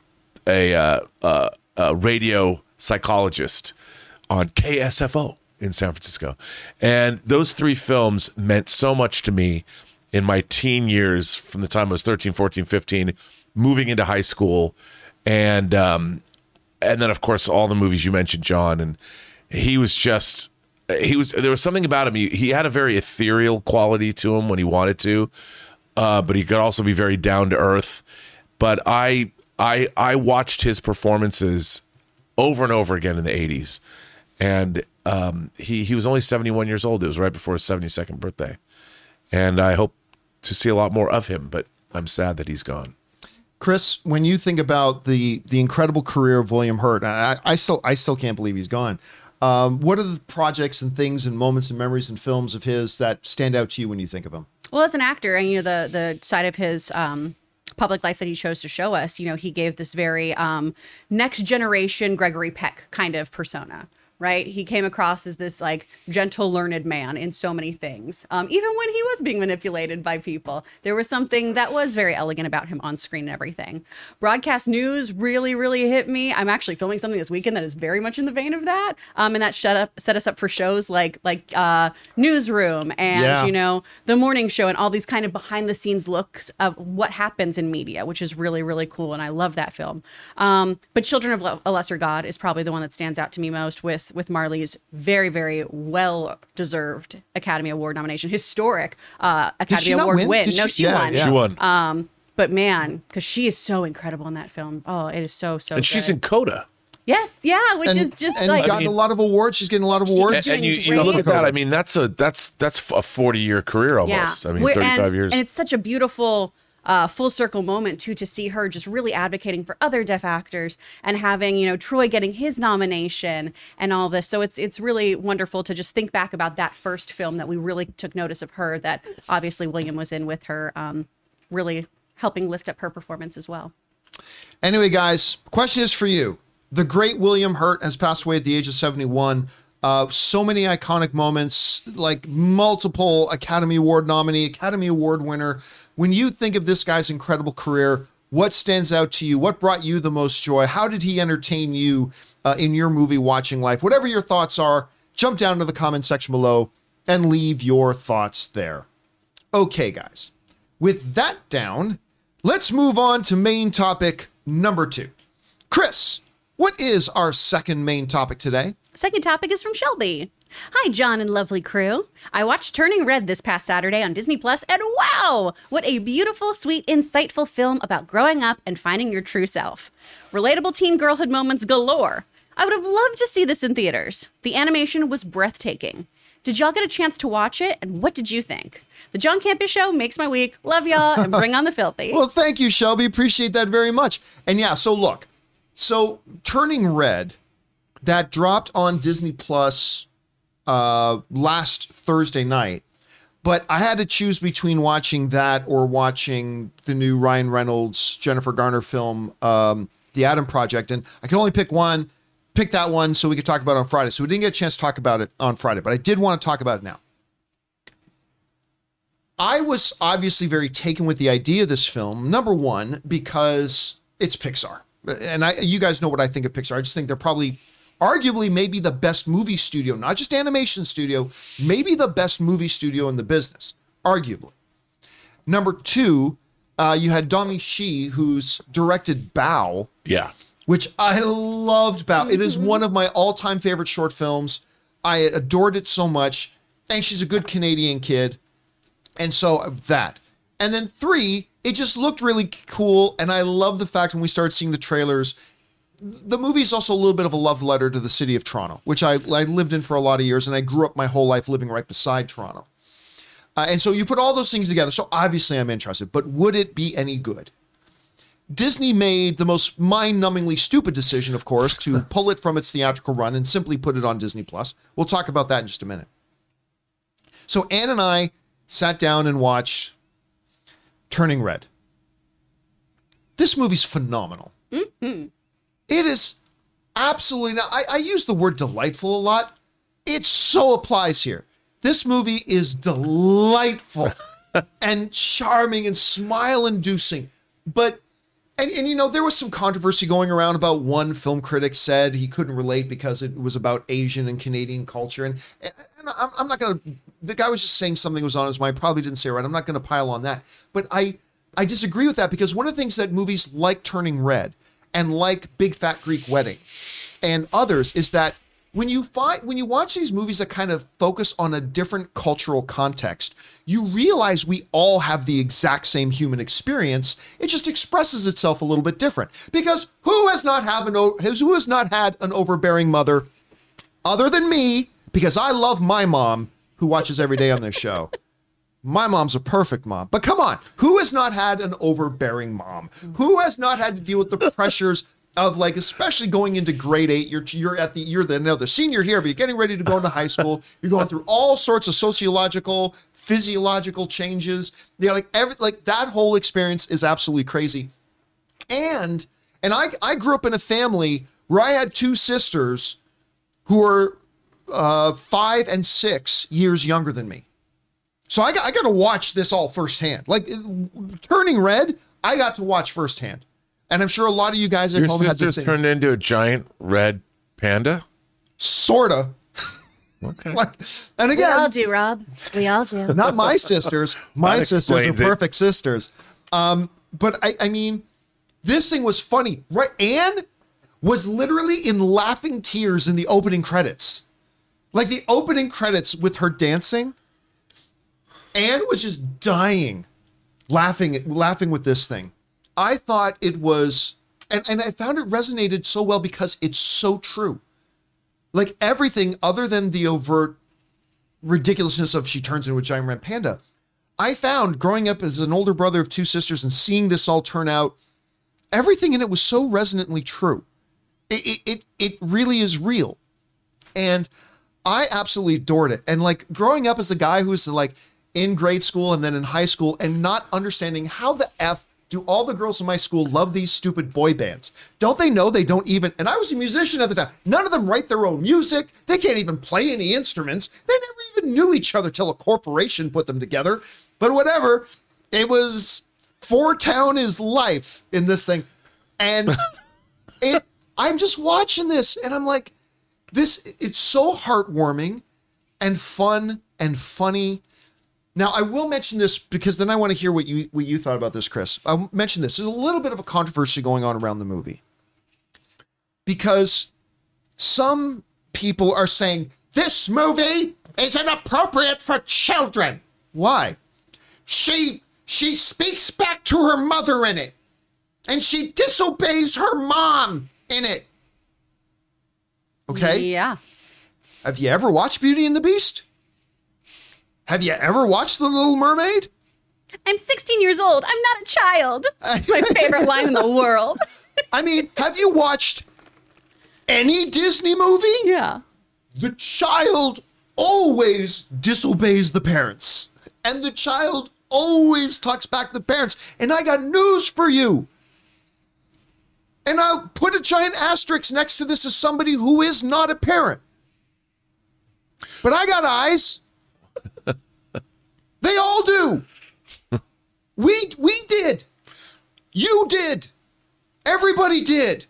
a, uh, uh, a radio psychologist on KSFO in San Francisco. And those three films meant so much to me in my teen years from the time I was 13, 14, 15, moving into high school. And um, and then of course all the movies you mentioned, John, and he was just he was there was something about him. He, he had a very ethereal quality to him when he wanted to, uh, but he could also be very down to earth. But I I I watched his performances over and over again in the 80s. And um, he, he was only 71 years old. It was right before his 72nd birthday. And I hope to see a lot more of him, but I'm sad that he's gone. Chris, when you think about the the incredible career of William Hurt, I, I still I still can't believe he's gone. Um, what are the projects and things and moments and memories and films of his that stand out to you when you think of him? Well, as an actor, and you know the the side of his um, public life that he chose to show us, you know, he gave this very um, next generation Gregory Peck kind of persona. Right, he came across as this like gentle, learned man in so many things. Um, even when he was being manipulated by people, there was something that was very elegant about him on screen and everything. Broadcast news really, really hit me. I'm actually filming something this weekend that is very much in the vein of that, um, and that set up set us up for shows like like uh, Newsroom and Yeah. you know the morning show and all these kind of behind the scenes looks of what happens in media which is really really cool and i love that film um, but children of Le- a lesser god is probably the one that stands out to me most with with Marlee's very very well deserved academy award nomination historic uh, academy award win? win Did no she- she, yeah, won yeah. She won. um, but man because she is so incredible in that film oh it is so so and she's in Coda. yes yeah which And, is just and like gotten a lot of awards. She's getting a lot of awards. And, and you, you look at that. I mean, that's a that's that's a forty year career almost. I mean, We're- thirty five years. And it's such a beautiful uh, full circle moment too to see her just really advocating for other deaf actors and having you know Troy getting his nomination and all this. So it's it's really wonderful to just think back about that first film that we really took notice of her. That obviously William was in with her, um, really helping lift up her performance as well. Anyway, guys, question is for you. The great William Hurt has passed away at the age of 71. Uh, so many iconic moments, like multiple Academy Award nominee, Academy Award winner. When you think of this guy's incredible career, what stands out to you? What brought you the most joy? How did he entertain you uh, in your movie watching life? Whatever your thoughts are, jump down to the comment section below and leave your thoughts there. Okay, guys. With that down, let's move on to main topic number two. Chris, what is our second main topic today? Second topic is from Shelby. Hi, John and lovely crew. I watched Turning Red this past Saturday on Disney Plus, and wow, what a beautiful, sweet, insightful film about growing up and finding your true self. Relatable teen girlhood moments galore. I would have loved to see this in theaters. The animation was breathtaking. Did y'all get a chance to watch it, and what did you think? The John Campea Show makes my week. Love y'all, and bring on the filthy. Well, thank you, Shelby. Appreciate that very much. And yeah, so look, so Turning Red, that dropped on Disney Plus uh, last Thursday night. But I had to choose between watching that or watching the new Ryan Reynolds, Jennifer Garner film, um, The Adam Project. And I can only pick one, pick that one so we could talk about it on Friday. So we didn't get a chance to talk about it on Friday, but I did want to talk about it now. I was obviously very taken with the idea of this film. Number one, because it's Pixar, and I, you guys know what I think of Pixar. I just think they're probably, arguably, maybe the best movie studio, not just animation studio, maybe the best movie studio in the business, arguably. Number two, uh, you had Domee Shi, who's directed Bao, Yeah. which I loved Bao. It is one of my all-time favorite short films. I adored it so much, and she's a good Canadian kid. And so uh, that. And then three, it just looked really cool. And I love the fact when we started seeing the trailers, the movie is also a little bit of a love letter to the city of Toronto, which I, I lived in for a lot of years. And I grew up my whole life living right beside Toronto. Uh, and so you put all those things together. So obviously I'm interested, but would it be any good? Disney made the most mind-numbingly stupid decision, of course, to pull it from its theatrical run and simply put it on Disney Plus. We'll talk about that in just a minute. So Anne and I sat down and watched Turning Red. This movie's phenomenal. It is absolutely not. I, I use the word delightful a lot. It so applies here. This movie is delightful and charming and smile inducing. But and, and you know there was some controversy going around about one film critic said he couldn't relate because it was about Asian and Canadian culture and, and I'm, I'm not gonna the guy was just saying something was on his mind probably didn't say it right I'm not gonna pile on that but I I disagree with that because one of the things that movies like Turning Red and like Big Fat Greek Wedding and others is that when you find when you watch these movies that kind of focus on a different cultural context, you realize we all have the exact same human experience. It just expresses itself a little bit different. Because who has not have an who has not had an overbearing mother other than me? Because I love my mom who watches every day on this show. My mom's a perfect mom. But come on, who has not had an overbearing mom? Who has not had to deal with the pressures of like, especially going into grade eight? You're you're at the you're the no the senior here, but you're getting ready to go into high school. You're going through all sorts of sociological, physiological changes. You know, like every like that whole experience is absolutely crazy. And and I I grew up in a family where I had two sisters who were uh, five and six years younger than me. So I got, I got to watch this all firsthand. Like turning red, I got to watch firsthand. And I'm sure a lot of you guys at Your home had the sister's turned into a giant red panda. Sorta. Okay. Like, and again, We all do, Rob. We all do. not my sisters. My sisters are explains it. perfect sisters. Um, but I, I mean, this thing was funny, right? Anne was literally in laughing tears in the opening credits. Like the opening credits with her dancing. Anne was just dying, laughing, laughing with this thing. I thought it was, and, and I found it resonated so well because it's so true. Like everything other than the overt ridiculousness of she turns into a giant red panda. I found growing up as an older brother of two sisters and seeing this all turn out, everything in it was so resonantly true. It it it, really is real. And I absolutely adored it. And like growing up as a guy who's like in grade school and then in high school and not understanding how the F do all the girls in my school love these stupid boy bands? Don't they know they don't even? And I was a musician at the time. None of them write their own music. They can't even play any instruments. They never even knew each other till a corporation put them together. But whatever. It was Four Town is life in this thing, and it. I'm just watching this, and I'm like, this. It's so heartwarming, and fun and funny. Now, I will mention this because then I want to hear what you what you thought about this, Chris. I'll mention this. There's a little bit of a controversy going on around the movie because some people are saying this movie is inappropriate for children. Why? She she speaks back to her mother in it, and she disobeys her mom in it. Okay. Yeah. Have you ever watched Beauty and the Beast? Have you ever watched The Little Mermaid? I'm 16 years old. I'm not a child. It's my favorite line in the world. I mean, have you watched any Disney movie? Yeah. The child always disobeys the parents, and the child always talks back to the parents. And I got news for you. And I'll put a giant asterisk next to this as somebody who is not a parent. But I got eyes. They all do. We we did. You did. Everybody did.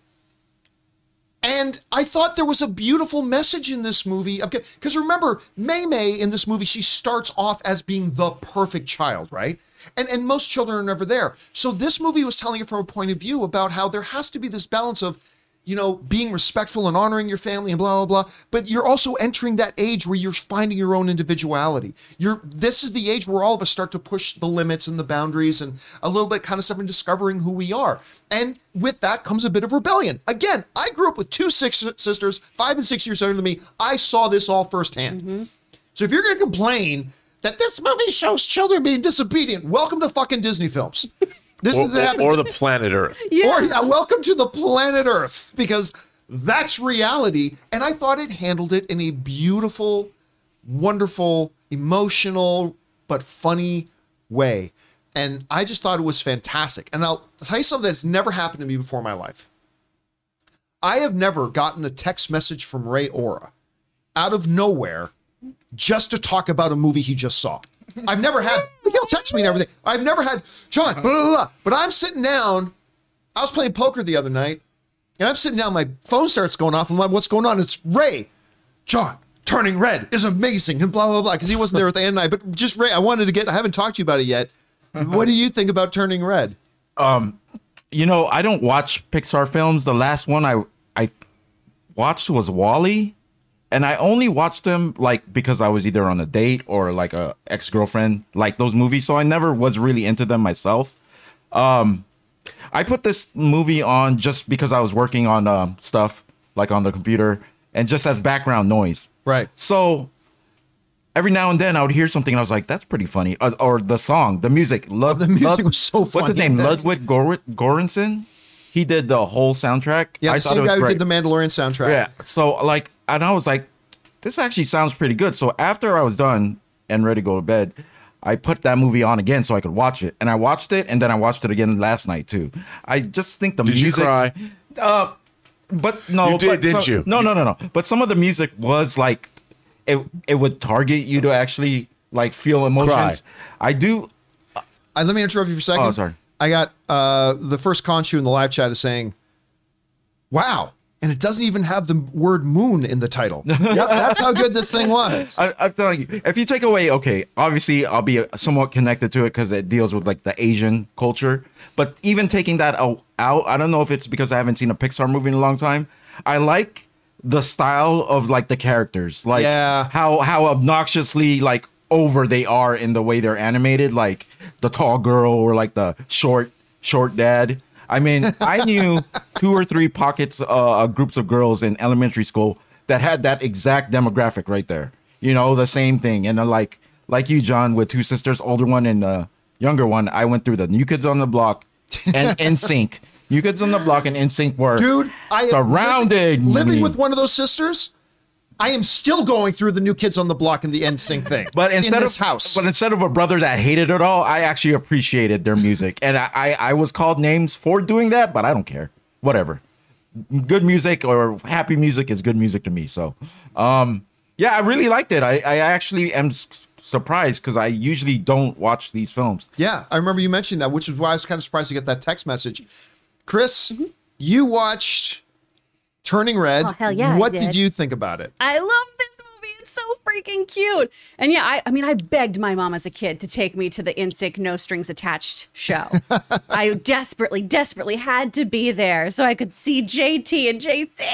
And I thought there was a beautiful message in this movie. Because remember, May May in this movie, she starts off as being the perfect child, right? And, and most children are never there. So this movie was telling it from a point of view about how there has to be this balance of, you know, being respectful and honoring your family and blah blah blah. But you're also entering that age where you're finding your own individuality. You're this is the age where all of us start to push the limits and the boundaries and a little bit kind of stuff and discovering who we are. And with that comes a bit of rebellion. Again, I grew up with two six sisters, five and six years older than me. I saw this all firsthand. Mm-hmm. So if you're going to complain that this movie shows children being disobedient, welcome to fucking Disney films. This Or, is what happens. or the planet Earth. Yeah. Or yeah, welcome to the planet Earth because that's reality. And I thought it handled it in a beautiful, wonderful, emotional, but funny way. And I just thought it was fantastic. And I'll tell you something that's never happened to me before in my life. I have never gotten a text message from Ray Aura out of nowhere just to talk about a movie he just saw. I've never had, he'll text me and everything. I've never had, John, blah, blah, blah. But I'm sitting down, I was playing poker the other night, and I'm sitting down, my phone starts going off. I'm like, what's going on? It's Ray. John, turning red is amazing, and blah, blah, blah. Because he wasn't there with the end night. But just Ray, I wanted to get, I haven't talked to you about it yet. what do you think about turning red? Um, you know, I don't watch Pixar films. The last one I I watched was WALL-E, and I only watched them like because I was either on a date or like a ex girlfriend, like those movies. So I never was really into them myself. Um, I put this movie on just because I was working on uh, stuff like on the computer and just as background noise. Right. So every now and then I would hear something and I was like, "That's pretty funny," or, or the song, the music. Lud- Oh, the music was so funny. What's his name? That's- Ludwig Gor- Göransson. He did the whole soundtrack. Yeah, I the same guy who did the Mandalorian soundtrack. Yeah. So like, and I was like, this actually sounds pretty good. So after I was done and ready to go to bed, I put that movie on again so I could watch it, and I watched it, and then I watched it again last night too. I just think the Did you music. cry? Uh, but no, You did, but didn't so- you? No, no, no, no. But some of the music was like, it it would target you to actually like feel emotions. Cry. I do. Uh, let me interrupt you for a second. Oh, sorry. I got uh, the first Conchu in the live chat is saying, "Wow," and it doesn't even have the word "moon" in the title. yep, that's how good this thing was. I, I'm telling you, if you take away, okay, obviously I'll be somewhat connected to it because it deals with like the Asian culture. But even taking that out, I don't know if it's because I haven't seen a Pixar movie in a long time. I like the style of like the characters, like Yeah. how how obnoxiously like over they are in the way they're animated, like the tall girl or like the short short dad. I mean, I knew two or three pockets, uh, groups of girls in elementary school that had that exact demographic right there. You know, the same thing. And then like like you, John, with two sisters, older one and uh, younger one, I went through the New Kids on the Block and NSYNC. New Kids on the Block and NSYNC were Dude, I surrounded living, living with one of those sisters. I am still going through the new kids on the block and the NSYNC thing. But instead in this of house, but instead of a brother that hated it all, I actually appreciated their music, and I, I I was called names for doing that, but I don't care. Whatever, good music or happy music is good music to me. So, um, yeah, I really liked it. I I actually am surprised because I usually don't watch these films. yeah, I remember you mentioned that, which is why I was kind of surprised to get that text message. Chris, you watched Turning Red. Oh, hell yeah, I What did. did. you think about it? I love this movie. It's so freaking cute. And yeah, I, I mean, I begged my mom as a kid to take me to the NSYNC No Strings Attached show. I desperately, desperately had to be there so I could see JT and JC.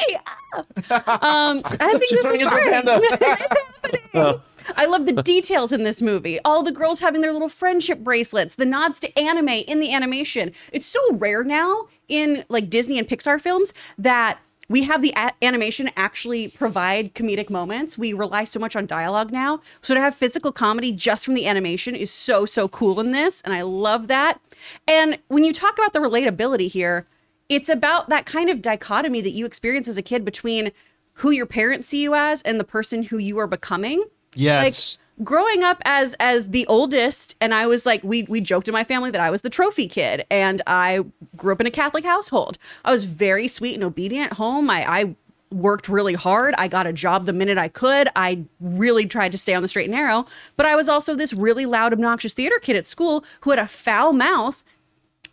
Ah. Um, I think She's this is into great. it's happening. I love the details in this movie. All the girls having their little friendship bracelets, the nods to anime in the animation. It's so rare now in like Disney and Pixar films that we have the a- animation actually provide comedic moments. We rely so much on dialogue now. So to have physical comedy just from the animation is so so cool in this and I love that. And when you talk about the relatability here, it's about that kind of dichotomy that you experience as a kid between who your parents see you as and the person who you are becoming. Yes. Like growing up as as the oldest and I was like we we joked in my family that I was the trophy kid and I grew up in a Catholic household. I was very sweet and obedient at home. I I worked really hard. I got a job the minute I could. I really tried to stay on the straight and narrow, but I was also this really loud obnoxious theater kid at school who had a foul mouth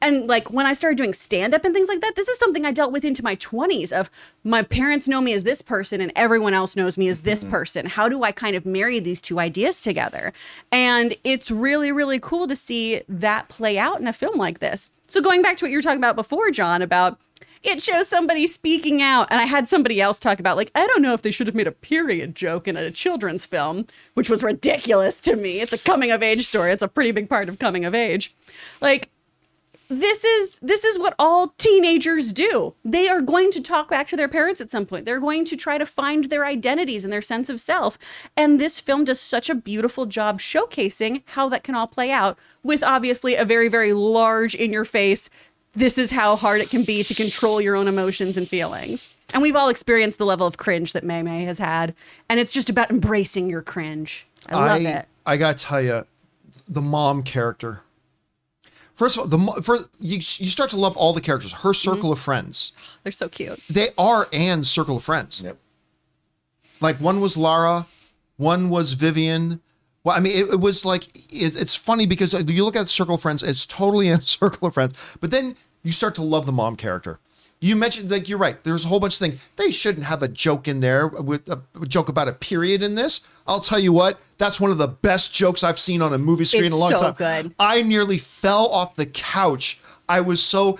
and like when I started doing stand up and things like that, this is something I dealt with into my 20s of my parents know me as this person and everyone else knows me as this mm-hmm. person. How do I kind of marry these two ideas together? And it's really really cool to see that play out in a film like this. So going back to what you were talking about before, John, about it shows somebody speaking out and i had somebody else talk about like i don't know if they should have made a period joke in a children's film which was ridiculous to me it's a coming of age story it's a pretty big part of coming of age like this is this is what all teenagers do. They are going to talk back to their parents at some point. They're going to try to find their identities and their sense of self. And this film does such a beautiful job showcasing how that can all play out with obviously a very very large in your face this is how hard it can be to control your own emotions and feelings. And we've all experienced the level of cringe that May May has had, and it's just about embracing your cringe. I love it. I gotta tell you, the mom character. First of all, the first you you start to love all the characters. Her circle Mm-hmm. of friends, They're so cute. they are Anne's circle of friends. Yep. Like one was Lara, one was Vivian. Well, I mean, it, it was like it, it's funny because you look at the circle of friends, it's totally a circle of friends. But then you start to love the mom character. You mentioned like you're right. There's a whole bunch of things. They shouldn't have a joke in there with a, a joke about a period in this. I'll tell you what, that's one of the best jokes I've seen on a movie screen in a long so time. good. I nearly fell off the couch. I was so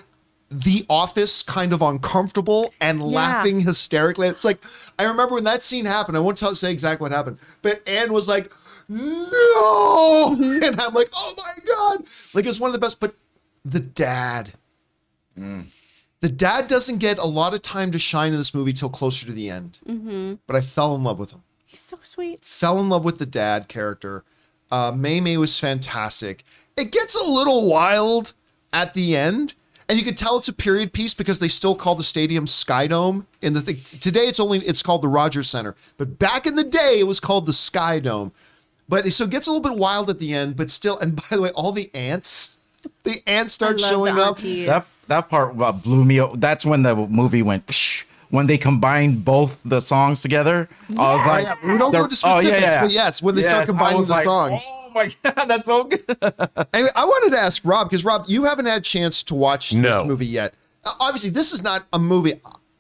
the office kind of uncomfortable and laughing hysterically. It's like I remember when that scene happened. I won't tell say exactly what happened, but Anne was like, "No," mm-hmm. and I'm like, "Oh my god!" Like it's one of the best. But the dad, mm. The dad doesn't get a lot of time to shine in this movie till closer to the end. But I fell in love with him He's so sweet. fell in love with the dad character. Uh, May May was fantastic. It gets a little wild at the end, and you could tell it's a period piece because they still call the stadium Sky Dome. In the thing today, it's only it's called the Rogers Center, but back in the day, it was called the Sky Dome. But so it gets a little bit wild at the end, but still. And by the way, all the ants, the ants start I love showing up. That that part uh, blew me. o- That's when the movie went. Psh, when they combined both the songs together, I was like, We don't go they're- to specifics, but yes, when they start Yes, I combining the like, songs. Oh my god, that's so good. Anyway, I wanted to ask Rob because Rob, you haven't had a chance to watch No. this movie yet. Obviously, this is not a movie.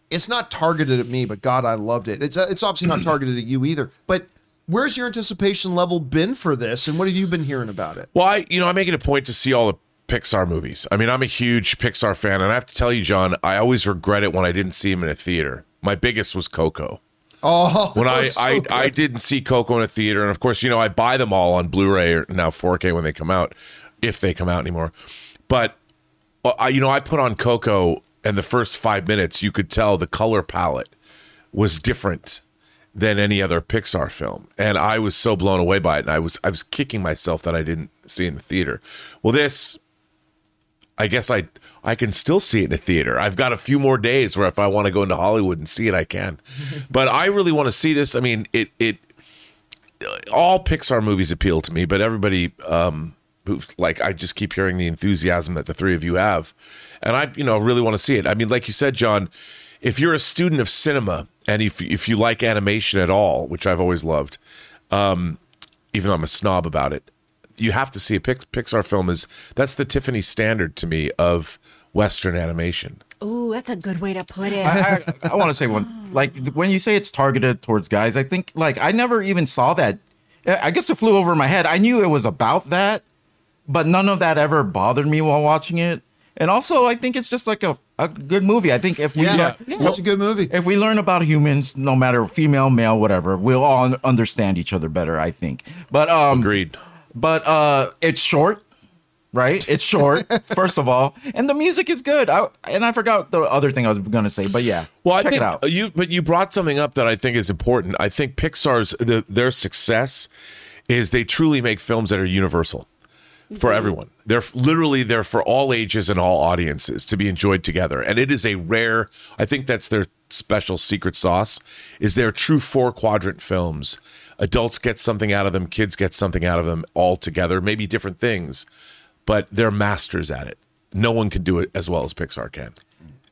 It's not targeted at me, but God, I loved it. It's uh, it's obviously not targeted at you either. But where's your anticipation level been for this, and what have you been hearing about it? Well, I, you know, I make it a point to see all the Pixar movies. I mean, I'm a huge Pixar fan, and I have to tell you, John, I always regret it when I didn't see him in a theater. My biggest was Coco. Oh, When I so I. I didn't see Coco in a theater, and of course, you know, I buy them all on Blu-ray or now 4K when they come out, if they come out anymore. But uh, I, you know, I put on Coco, and the first five minutes, you could tell the color palette was different than any other Pixar film, and I was so blown away by it, and I was I was kicking myself that I didn't see in the theater. Well, this, I guess I I can still see it in a theater. I've got a few more days where if I want to go into Hollywood and see it, I can. but I really want to see this. I mean, it it all Pixar movies appeal to me, but everybody um who's like I just keep hearing the enthusiasm that the three of you have. And I, you know, really want to see it. I mean, like you said, John, if you're a student of cinema and if if you like animation at all, which I've always loved, um, even though I'm a snob about it, you have to see a Pixar film is that's the Tiffany standard to me of Western animation. Ooh, that's a good way to put it. I, I, I want to say one, like when you say it's targeted towards guys, I think like I never even saw that. I guess it flew over my head. I knew it was about that, but none of that ever bothered me while watching it. And also, I think it's just like a, a good movie. I think if we Yeah, learn, yeah. it's a good movie. if we learn about humans, no matter female, male, whatever, we'll all understand each other better. I think. But um, Agreed. But uh it's short right it's short first of all and the music is good I, and i forgot the other thing i was gonna say but yeah Well, I check think it out you, but you brought something up that I think is important. I think Pixar's the, their success is they truly make films that are universal for everyone. They're literally they're for all ages and all audiences to be enjoyed together, and it is a rare. I think that's their special secret sauce. Is their true four quadrant films. Adults get something out of them, kids get something out of them all together, maybe different things, but they're masters at it. No one can do it as well as Pixar can.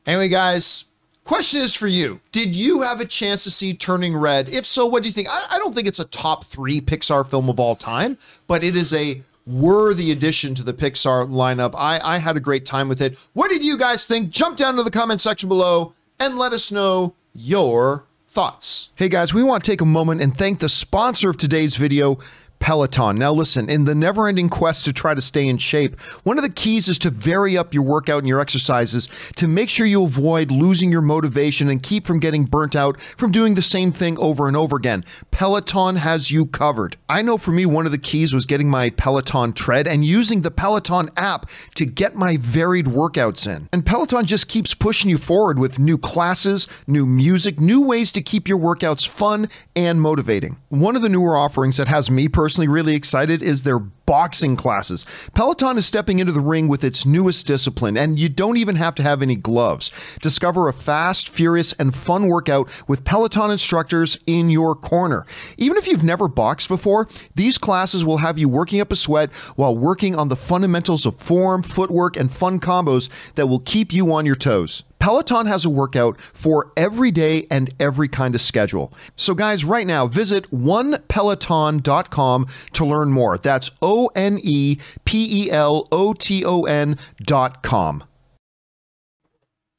Anyway, guys, question is for you. Did you have a chance to see Turning Red? If so, what do you think? I, I don't think it's a top three Pixar film of all time, but it is a worthy addition to the Pixar lineup. I, I had a great time with it. What did you guys think? Jump down to the comment section below and let us know your thoughts. Hey guys, we want to take a moment and thank the sponsor of today's video. Peloton. Now, listen, in the never ending quest to try to stay in shape, one of the keys is to vary up your workout and your exercises to make sure you avoid losing your motivation and keep from getting burnt out from doing the same thing over and over again. Peloton has you covered. I know for me, one of the keys was getting my Peloton tread and using the Peloton app to get my varied workouts in. And Peloton just keeps pushing you forward with new classes, new music, new ways to keep your workouts fun and motivating. One of the newer offerings that has me personally really excited is their boxing classes. Peloton is stepping into the ring with its newest discipline, and you don't even have to have any gloves. Discover a fast, furious, and fun workout with Peloton instructors in your corner. Even if you've never boxed before, these classes will have you working up a sweat while working on the fundamentals of form, footwork, and fun combos that will keep you on your toes. Peloton has a workout for every day and every kind of schedule. So, guys, right now, visit onepeloton.com to learn more. That's O N E P E L O T O N.com.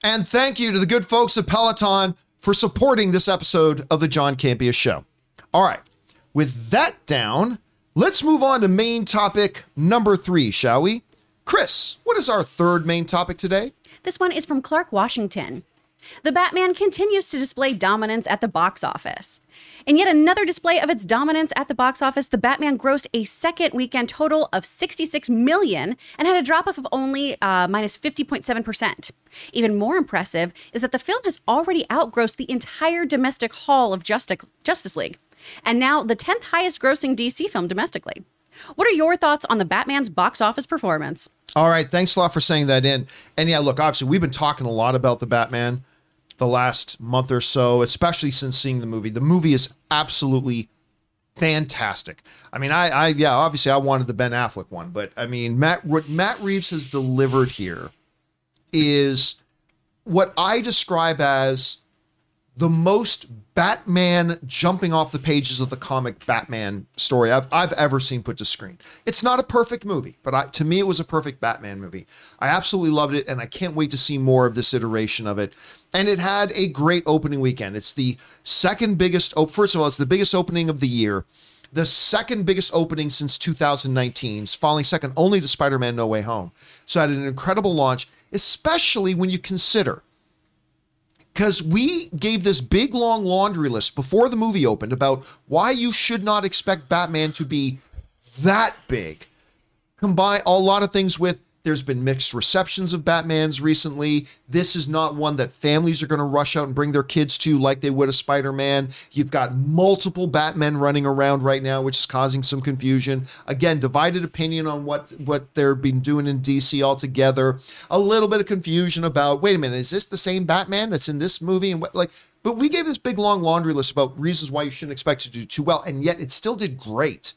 And thank you to the good folks at Peloton for supporting this episode of the John Campea Show. All right, with that down, let's move on to main topic number three, shall we? Chris, what is our third main topic today? This one is from Clark Washington. The Batman continues to display dominance at the box office. In yet another display of its dominance at the box office, the Batman grossed a second weekend total of 66 million and had a drop off of only uh, minus 50.7%. Even more impressive is that the film has already outgrossed the entire domestic haul of Justice, League, and now the 10th highest grossing DC film domestically. What are your thoughts on the Batman's box office performance? All right, thanks a lot for saying that in. And yeah, look, obviously we've been talking a lot about the Batman the last month or so, especially since seeing the movie. The movie is absolutely fantastic. I mean, I, I yeah, obviously I wanted the Ben Affleck one, but I mean, Matt what Matt Reeves has delivered here is what I describe as the most Batman jumping off the pages of the comic Batman story I've, I've ever seen put to screen. It's not a perfect movie, but I, to me, it was a perfect Batman movie. I absolutely loved it, and I can't wait to see more of this iteration of it. And it had a great opening weekend. It's the second biggest, oh, first of all, it's the biggest opening of the year, the second biggest opening since 2019, falling second only to Spider Man No Way Home. So it had an incredible launch, especially when you consider because we gave this big long laundry list before the movie opened about why you should not expect Batman to be that big. Combine a lot of things with There's been mixed receptions of Batman's recently. This is not one that families are going to rush out and bring their kids to like they would a Spider Man. You've got multiple Batmen running around right now, which is causing some confusion. Again, divided opinion on what, what they're been doing in DC altogether. A little bit of confusion about wait a minute, is this the same Batman that's in this movie? And what, like, but we gave this big long laundry list about reasons why you shouldn't expect it to do too well, and yet it still did great.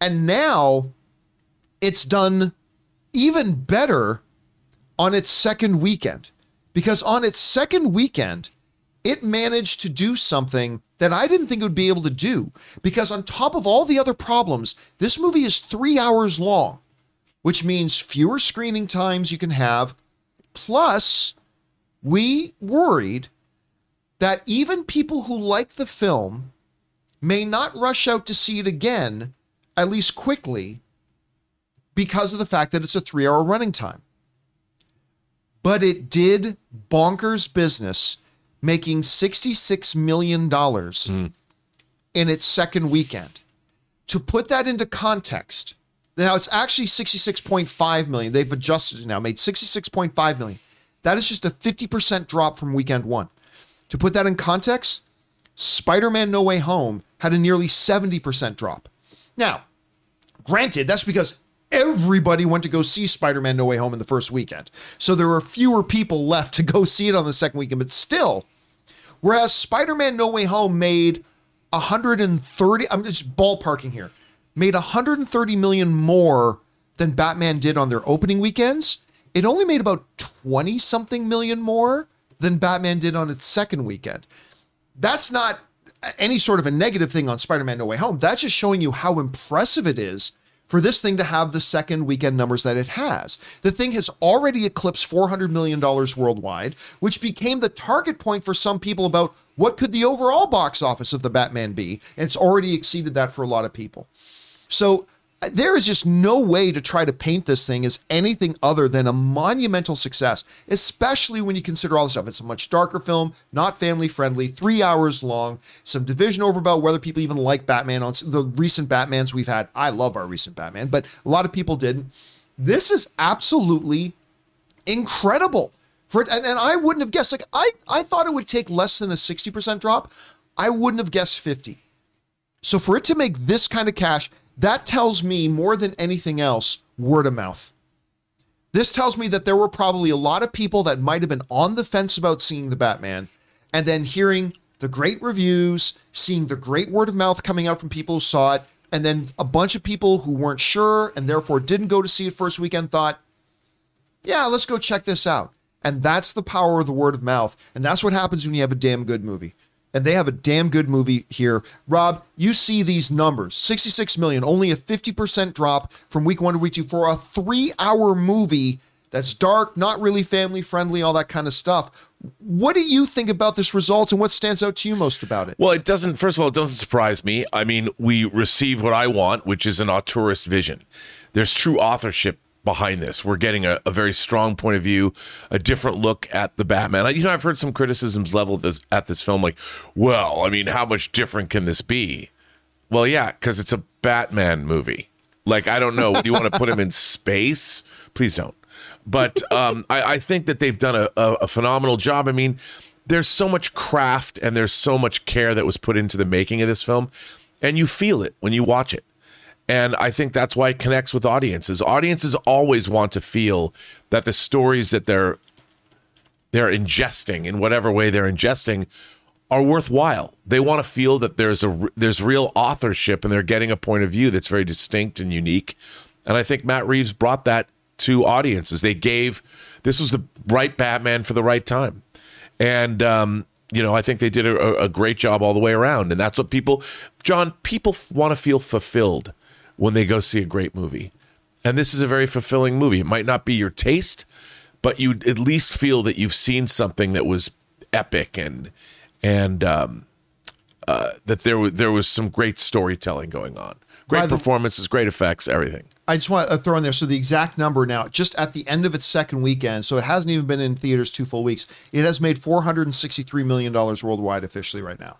And now it's done even better on its second weekend because on its second weekend, it managed to do something that I didn't think it would be able to do. Because on top of all the other problems, this movie is three hours long, which means fewer screening times you can have. Plus, we worried that even people who like the film may not rush out to see it again, at least quickly, because of the fact that it's a three hour running time. But it did bonkers business, making $66 million hmm. in its second weekend. To put that into context, now it's actually 66.5 million. They've adjusted it now, made 66.5 million. That is just a 50% drop from weekend one. To put that in context, Spider Man No Way Home had a nearly 70% drop. Now, granted, that's because everybody went to go see Spider Man No Way Home in the first weekend. So there were fewer people left to go see it on the second weekend, but still, whereas Spider Man No Way Home made 130, I'm just ballparking here, made 130 million more than Batman did on their opening weekends, it only made about 20 something million more than Batman did on its second weekend. That's not any sort of a negative thing on Spider Man No Way Home. That's just showing you how impressive it is for this thing to have the second weekend numbers that it has. The thing has already eclipsed $400 million worldwide, which became the target point for some people about what could the overall box office of the Batman be. And it's already exceeded that for a lot of people. So there is just no way to try to paint this thing as anything other than a monumental success, especially when you consider all this stuff. It's a much darker film, not family friendly, three hours long, some division over about whether people even like Batman on the recent Batmans we've had. I love our recent Batman, but a lot of people didn't. This is absolutely incredible. For it, and, and I wouldn't have guessed. Like I, I thought it would take less than a 60% drop. I wouldn't have guessed 50. So for it to make this kind of cash, that tells me more than anything else word of mouth. This tells me that there were probably a lot of people that might have been on the fence about seeing the Batman and then hearing the great reviews, seeing the great word of mouth coming out from people who saw it, and then a bunch of people who weren't sure and therefore didn't go to see it first weekend thought, yeah, let's go check this out. And that's the power of the word of mouth. And that's what happens when you have a damn good movie and they have a damn good movie here. Rob, you see these numbers 66 million, only a 50% drop from week one to week two for a three hour movie that's dark, not really family friendly, all that kind of stuff. What do you think about this result and what stands out to you most about it? Well, it doesn't, first of all, it doesn't surprise me. I mean, we receive what I want, which is an auteurist vision. There's true authorship behind this. We're getting a, a, very strong point of view, a different look at the Batman. I, you know, I've heard some criticisms leveled at this, at this film, like, well, I mean, how much different can this be? Well, yeah, because it's a Batman movie. Like, I don't know. do you want to put him in space? Please don't. But um, I, I, think that they've done a, a, a phenomenal job. I mean, there's so much craft and there's so much care that was put into the making of this film, and you feel it when you watch it. And I think that's why it connects with audiences. Audiences always want to feel that the stories that they're they're ingesting in whatever way they're ingesting are worthwhile. They want to feel that there's a there's real authorship and they're getting a point of view that's very distinct and unique. And I think Matt Reeves brought that to audiences. They gave this was the right Batman for the right time. And um, you know, I think they did a, a great job all the way around. And that's what people, John, people want to feel fulfilled when they go see a great movie. And this is a very fulfilling movie. It might not be your taste, but you at least feel that you've seen something that was epic and and um, uh, that there was there was some great storytelling going on. Great the, performances, great effects, everything. I just want to throw in there. So the exact number now, just at the end of its second weekend, so it hasn't even been in theaters two full weeks. It has made four hundred and sixty-three million dollars worldwide officially right now.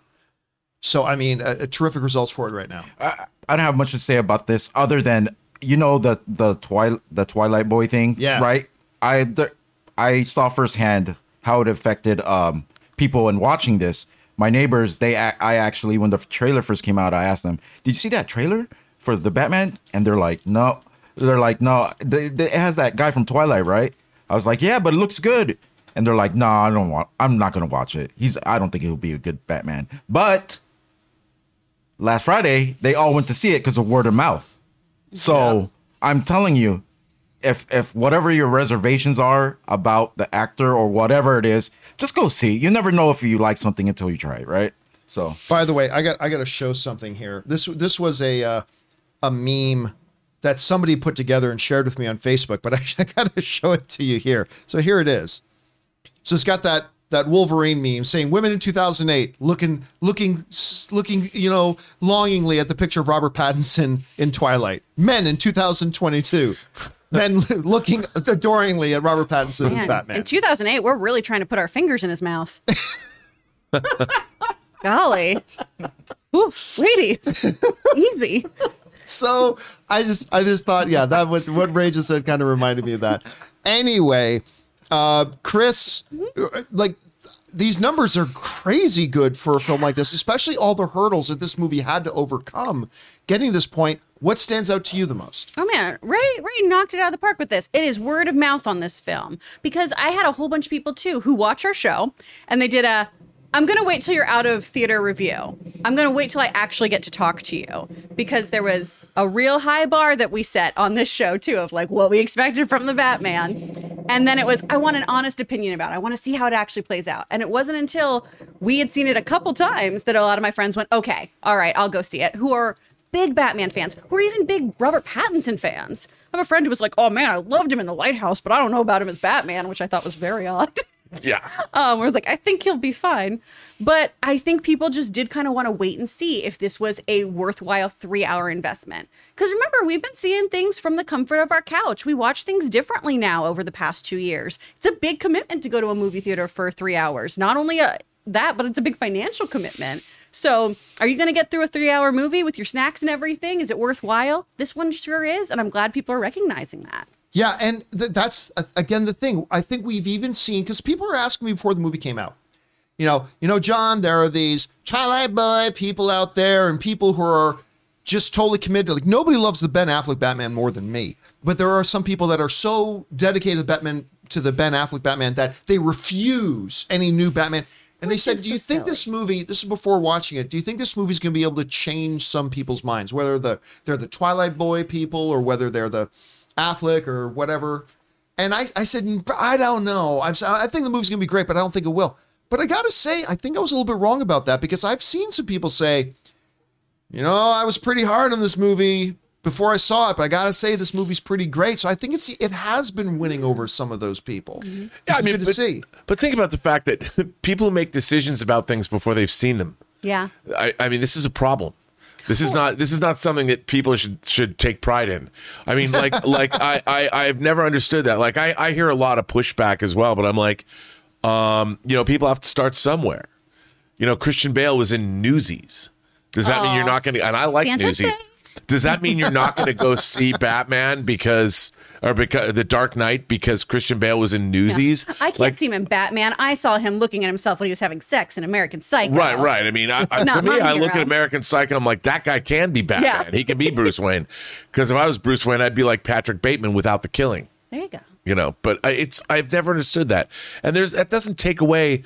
So I mean, a, a terrific results for it right now. I, I don't have much to say about this other than you know the the twilight the Twilight Boy thing, Yeah. right? I the, I saw firsthand how it affected um people in watching this. My neighbors, they I actually when the trailer first came out, I asked them, "Did you see that trailer for the Batman?" And they're like, "No." They're like, "No, they, they, it has that guy from Twilight, right?" I was like, "Yeah, but it looks good." And they're like, "No, I don't want. I'm not gonna watch it. He's. I don't think he'll be a good Batman." But last Friday, they all went to see it because of word of mouth. So I'm telling you, if if whatever your reservations are about the actor or whatever it is, just go see. You never know if you like something until you try it, right? So By the way, I got I got to show something here. This this was a uh, a meme that somebody put together and shared with me on Facebook, but I, I got to show it to you here. So here it is. So it's got that that Wolverine meme saying women in 2008 looking looking looking you know longingly at the picture of Robert Pattinson in Twilight. Men in 2022. Men looking adoringly at Robert Pattinson as Batman. In 2008, we're really trying to put our fingers in his mouth. Golly. Oof, ladies. Easy. so I just I just thought, yeah, that was what Ray just said kind of reminded me of that. Anyway, uh Chris, like these numbers are crazy good for a film like this, especially all the hurdles that this movie had to overcome getting to this point. What stands out to you the most? Oh man, Ray Ray knocked it out of the park with this. It is word of mouth on this film because I had a whole bunch of people too who watch our show and they did a I'm going to wait till you're out of theater review. I'm going to wait till I actually get to talk to you because there was a real high bar that we set on this show too of like what we expected from the Batman. And then it was I want an honest opinion about it. I want to see how it actually plays out. And it wasn't until we had seen it a couple times that a lot of my friends went, "Okay, all right, I'll go see it." Who are big Batman fans, who are even big Robert Pattinson fans. I have a friend who was like, "Oh man, I loved him in The Lighthouse, but I don't know about him as Batman," which I thought was very odd. Yeah. um, where I was like, I think he'll be fine. But I think people just did kind of want to wait and see if this was a worthwhile three hour investment. Because remember, we've been seeing things from the comfort of our couch. We watch things differently now over the past two years. It's a big commitment to go to a movie theater for three hours. Not only a, that, but it's a big financial commitment. So, are you going to get through a three hour movie with your snacks and everything? Is it worthwhile? This one sure is. And I'm glad people are recognizing that. Yeah, and th- that's uh, again the thing. I think we've even seen because people are asking me before the movie came out. You know, you know, John, there are these Twilight Boy people out there, and people who are just totally committed. Like nobody loves the Ben Affleck Batman more than me, but there are some people that are so dedicated to Batman to the Ben Affleck Batman that they refuse any new Batman. And they said, is "Do you so think silly. this movie? This is before watching it. Do you think this movie's going to be able to change some people's minds, whether the they're the Twilight Boy people or whether they're the Affleck or whatever?" And I, I said, "Mm, I don't know. I'm, s- I think the movie's going to be great, but I don't think it will. But I got to say, I think I was a little bit wrong about that because I've seen some people say, you know, I was pretty hard on this movie before I saw it, but I got to say this movie's pretty great. So I think it's it has been winning over some of those people. Mm-hmm. It's I mean, good to but, see. but think about the fact that people make decisions about things before they've seen them. Yeah. I, I mean, this is a problem. This is not this is not something that people should should take pride in. I mean, like like I, I I've never understood that. Like I, I hear a lot of pushback as well, but I'm like, um, you know, people have to start somewhere. You know, Christian Bale was in Newsies. Does that mean you're not going to? And I like Santa Newsies. Fe? Does that mean you're not going to go see Batman because or because the Dark Knight because Christian Bale was in Newsies? I can't Like, see him in Batman. I saw him looking at himself when he was having sex in American Psycho. Right, right. I mean, I, I, for me, I look at American Psycho. I'm like, that guy can be Batman. Yeah. He can be Bruce Wayne. Because if I was Bruce Wayne, I'd be like Patrick Bateman without the killing. There you go. You know, but I- it's I've never understood that, and there's that doesn't take away.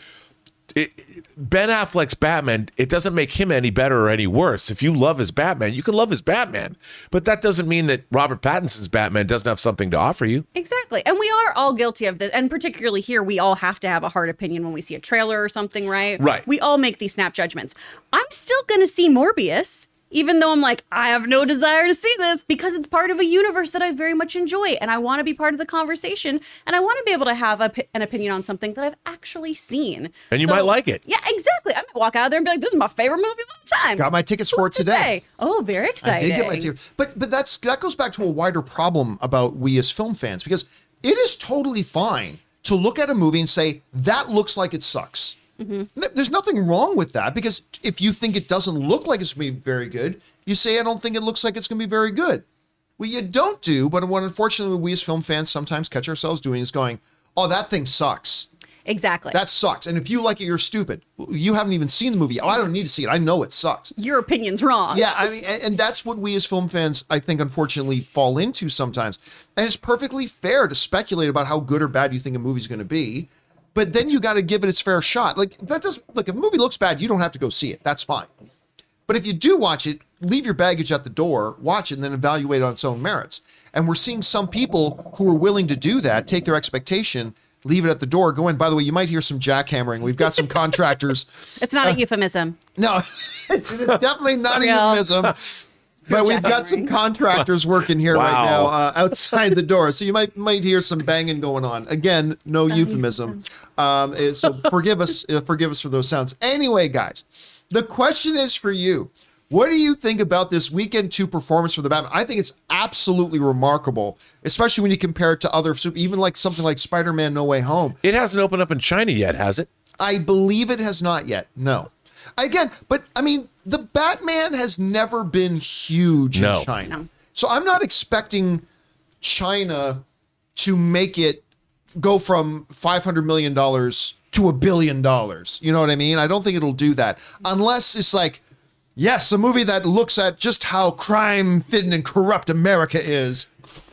It, ben Affleck's Batman, it doesn't make him any better or any worse. If you love his Batman, you can love his Batman, but that doesn't mean that Robert Pattinson's Batman doesn't have something to offer you. Exactly. And we are all guilty of this. And particularly here, we all have to have a hard opinion when we see a trailer or something, right? Right. We all make these snap judgments. I'm still going to see Morbius, even though I'm like, I have no desire to see this because it's part of a universe that I very much enjoy. And I want to be part of the conversation. And I want to be able to have a, an opinion on something that I've actually seen. And you So- might like it. Yeah, exactly. I might walk out of there and be like, this is my favorite movie of all time. Got my tickets for it to today. say? Oh, very exciting. I did get my ticket, but but that's that goes back to a wider problem about we as film fans because it is totally fine to look at a movie and say that looks like it sucks. Mm-hmm. Th- There's nothing wrong with that because if you think it doesn't look like it's going to be very good, you say I don't think it looks like it's going to be very good. What you don't do, but what unfortunately we as film fans sometimes catch ourselves doing is going, oh, that thing sucks. Exactly. That sucks. And if you like it, you're stupid. You haven't even seen the movie. Oh, I don't need to see it. I know it sucks. Your opinion's wrong. Yeah, I mean, and, and that's what we as film fans, I think, unfortunately, fall into sometimes. And it's perfectly fair to speculate about how good or bad you think a movie's going to be, but then you got to give it its fair shot. Like that does. Look, if a movie looks bad, you don't have to go see it. That's fine. But if you do watch it, leave your baggage at the door, watch it, and then evaluate it on its own merits. And we're seeing some people who are willing to do that, take their expectation, leave it at the door, go in. By the way, you might hear some jackhammering. We've got some contractors. It's not a uh, euphemism. No, it's, it is definitely not a euphemism. real But we've got some contractors working here right now uh, outside the door, so you might might hear some banging going on. Again, no euphemism. Um, eh, so forgive us, uh, forgive us for those sounds. Anyway, guys, the question is for you: What do you think about this weekend two performance for the Batman? I think it's absolutely remarkable, especially when you compare it to other, super- even like something like Spider-Man: No Way Home. It hasn't opened up in China yet, has it? I believe it has not yet. No. Again, but I mean, the Batman has never been huge No. in China. No. So I'm not expecting China to make it go from 500 million dollars to a billion dollars. You know what I mean? I don't think it'll do that unless it's like yes, a movie that looks at just how crime-fitted and corrupt America is.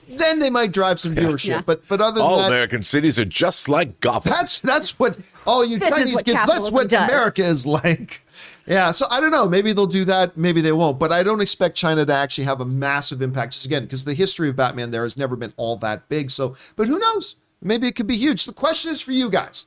Then they might drive some viewership. Yeah. But but other than All that, American cities are just like Gotham. that's that's what all you This Chinese what kids. That's what does. America is like. Yeah, so I don't know. Maybe they'll do that. Maybe they won't. But I don't expect China to actually have a massive impact. Just again, because the history of Batman there has never been all that big. So, but who knows? Maybe it could be huge. The question is for you guys.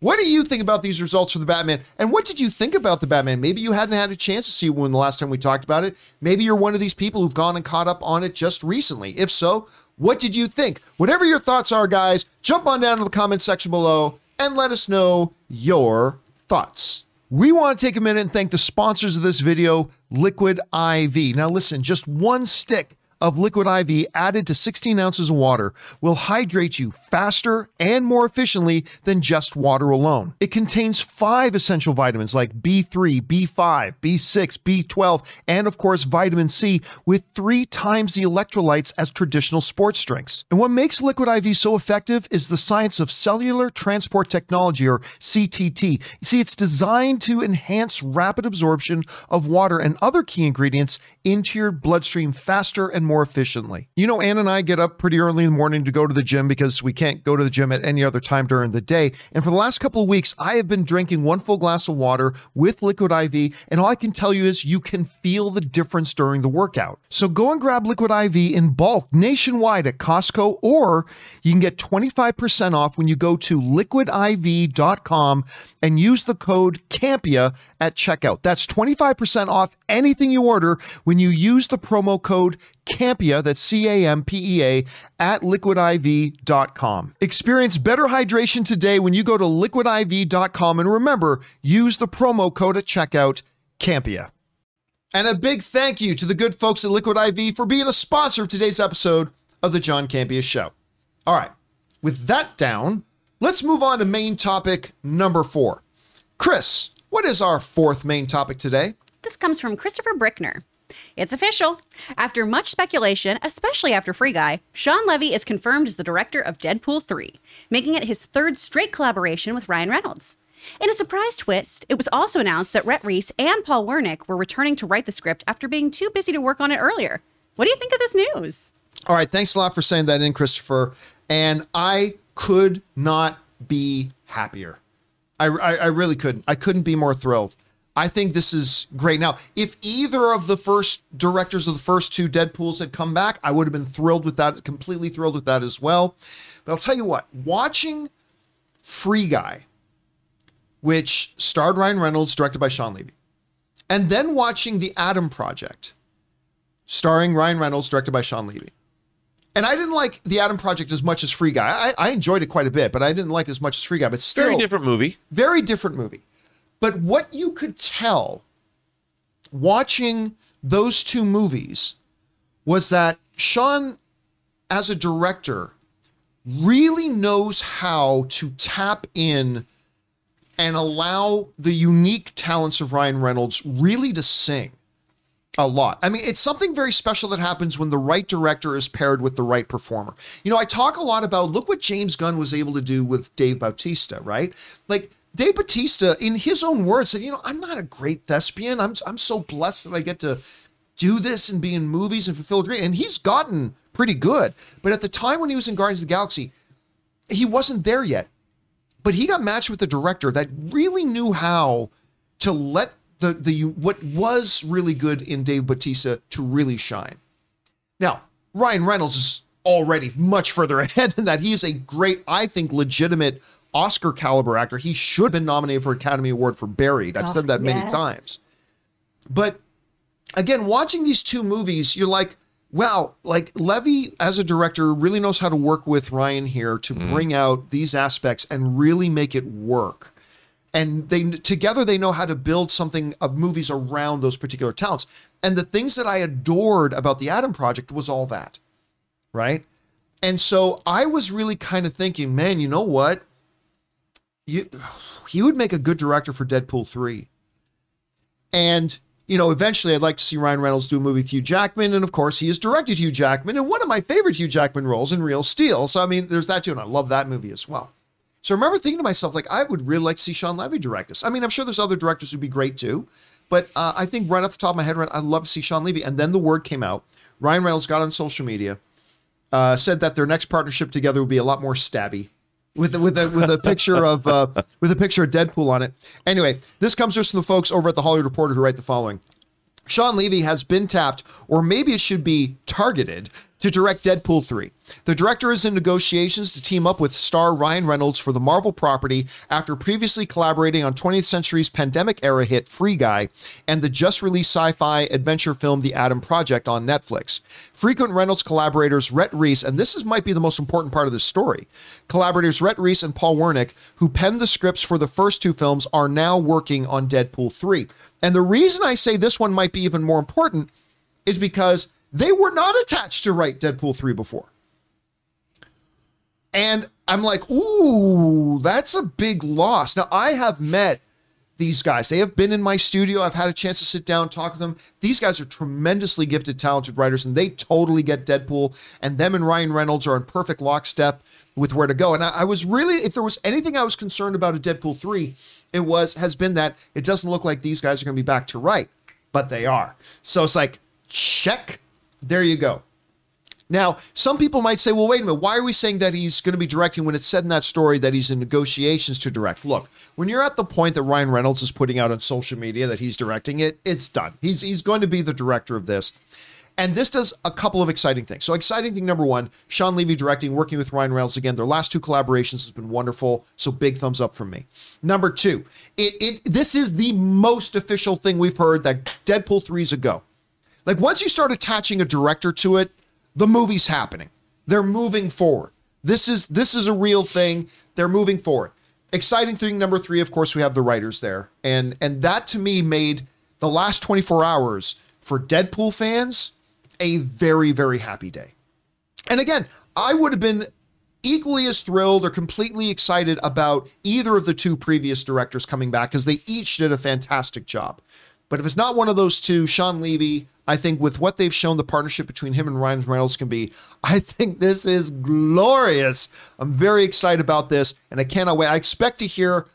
What do you think about these results for the Batman? And what did you think about the Batman? Maybe you hadn't had a chance to see one the last time we talked about it. Maybe you're one of these people who've gone and caught up on it just recently. If so, what did you think? Whatever your thoughts are, guys, jump on down to the comment section below and let us know your thoughts. We want to take a minute and thank the sponsors of this video, Liquid IV. Now, listen, just one stick of liquid IV added to 16 ounces of water will hydrate you faster and more efficiently than just water alone. It contains five essential vitamins like B3, B5, B6, B12, and of course vitamin C with three times the electrolytes as traditional sports drinks. And what makes liquid IV so effective is the science of cellular transport technology or CTT. See, it's designed to enhance rapid absorption of water and other key ingredients into your bloodstream faster and more efficiently. You know, Ann and I get up pretty early in the morning to go to the gym because we can't go to the gym at any other time during the day. And for the last couple of weeks, I have been drinking one full glass of water with liquid IV. And all I can tell you is you can feel the difference during the workout. So go and grab liquid IV in bulk nationwide at Costco, or you can get 25% off when you go to liquidiv.com and use the code CAMPEA at checkout. That's 25% off anything you order when you use the promo code CAMPEA, that's C A M P E A, at liquidiv.com. Experience better hydration today when you go to liquidiv.com and remember, use the promo code at checkout, CAMPEA. And a big thank you to the good folks at Liquid IV for being a sponsor of today's episode of the John Campea Show. All right, with that down, let's move on to main topic number four. Chris, what is our fourth main topic today? This comes from Christopher Brickner. It's official. After much speculation, especially after Free Guy, Shawn Levy is confirmed as the director of Deadpool 3, making it his third straight collaboration with Ryan Reynolds. In a surprise twist, it was also announced that Rhett Reese and Paul Wernick were returning to write the script after being too busy to work on it earlier. What do you think of this news? All right, thanks a lot for saying that in, Christopher. And I could not be happier. I, I, I really couldn't. I couldn't be more thrilled. I think this is great. Now, if either of the first directors of the first two Deadpools had come back, I would have been thrilled with that, completely thrilled with that as well. But I'll tell you what, watching Free Guy, which starred Ryan Reynolds, directed by Shawn Levy, and then watching The Adam Project, starring Ryan Reynolds, directed by Shawn Levy. And I didn't like The Adam Project as much as Free Guy. I, I enjoyed it quite a bit, but I didn't like it as much as Free Guy. But still, Very different movie. very different movie. But what you could tell watching those two movies was that Shawn, as a director, really knows how to tap in and allow the unique talents of Ryan Reynolds really to sing. a lot. I mean, it's something very special that happens when the right director is paired with the right performer. You know, I talk a lot about look what James Gunn was able to do with Dave Bautista, right? Like Dave Bautista, in his own words, said, "You know, I'm not a great thespian. I'm I'm so blessed that I get to do this and be in movies and fulfill a dream." And he's gotten pretty good. But at the time when he was in Guardians of the Galaxy, he wasn't there yet. But he got matched with a director that really knew how to let the the what was really good in Dave Bautista to really shine. Now, Ryan Reynolds is already much further ahead than that. He is a great, I think, legitimate Oscar caliber actor. He should have been nominated for Academy Award for Buried. I've Oh, said that many times. But again, watching these two movies, you're like, wow, like Levy as a director really knows how to work with Ryan here to mm-hmm. bring out these aspects and really make it work. And they together they know how to build something of movies around those particular talents. And the things that I adored about the Adam Project was all that. Right? And so I was really kind of thinking, man, you know what? He would make a good director for Deadpool 3. And, you know, eventually I'd like to see Ryan Reynolds do a movie with Hugh Jackman. And of course, he has directed Hugh Jackman in one of my favorite Hugh Jackman roles in Real Steel. So, I mean, there's that too. And I love that movie as well. So I remember thinking to myself, like, I would really like to see Shawn Levy direct this. I mean, I'm sure there's other directors who'd be great too. But uh, I think right off the top of my head, right, I'd love to see Shawn Levy. And then the word came out. Ryan Reynolds got on social media, uh, said that their next partnership together would be a lot more stabby with with a with a picture of uh, with a picture of Deadpool on it. Anyway, this comes just from the folks over at the Hollywood Reporter who write the following. Shawn Levy has been tapped, or maybe it should be targeted, to direct Deadpool 3. The director is in negotiations to team up with star Ryan Reynolds for the Marvel property after previously collaborating on 20th Century's pandemic era hit Free Guy and the just released sci fi adventure film The Adam Project on Netflix. Frequent Reynolds collaborators Rhett Reese, and this is, might be the most important part of this story, collaborators Rhett Reese and Paul Wernick, who penned the scripts for the first two films, are now working on Deadpool 3. And the reason I say this one might be even more important is because they were not attached to write Deadpool 3 before. And I'm like, ooh, that's a big loss. Now, I have met these guys. They have been in my studio. I've had a chance to sit down, talk with them. These guys are tremendously gifted, talented writers, and they totally get Deadpool. And them and Ryan Reynolds are in perfect lockstep with where to go. And I, I was really, if there was anything I was concerned about at Deadpool 3, it was, has been that it doesn't look like these guys are going to be back to write, but they are. So it's like, check. There you go. Now, some people might say, well, wait a minute, why are we saying that he's going to be directing when it's said in that story that he's in negotiations to direct? Look, when you're at the point that Ryan Reynolds is putting out on social media that he's directing it, it's done. He's he's going to be the director of this. And this does a couple of exciting things. So, exciting thing number one, Shawn Levy directing, working with Ryan Reynolds again. Their last two collaborations has been wonderful. So, big thumbs up from me. Number two, it, it this is the most official thing we've heard that Deadpool 3 is a go. Like once you start attaching a director to it, the movie's happening. They're moving forward. This is this is a real thing. They're moving forward. Exciting thing number 3, of course, we have the writers there. And and that to me made the last 24 hours for Deadpool fans a very very happy day. And again, I would have been equally as thrilled or completely excited about either of the two previous directors coming back because they each did a fantastic job. But if it's not one of those two, Shawn Levy, I think with what they've shown the partnership between him and Ryan Reynolds can be, I think this is glorious. I'm very excited about this and I cannot wait. I expect to hear,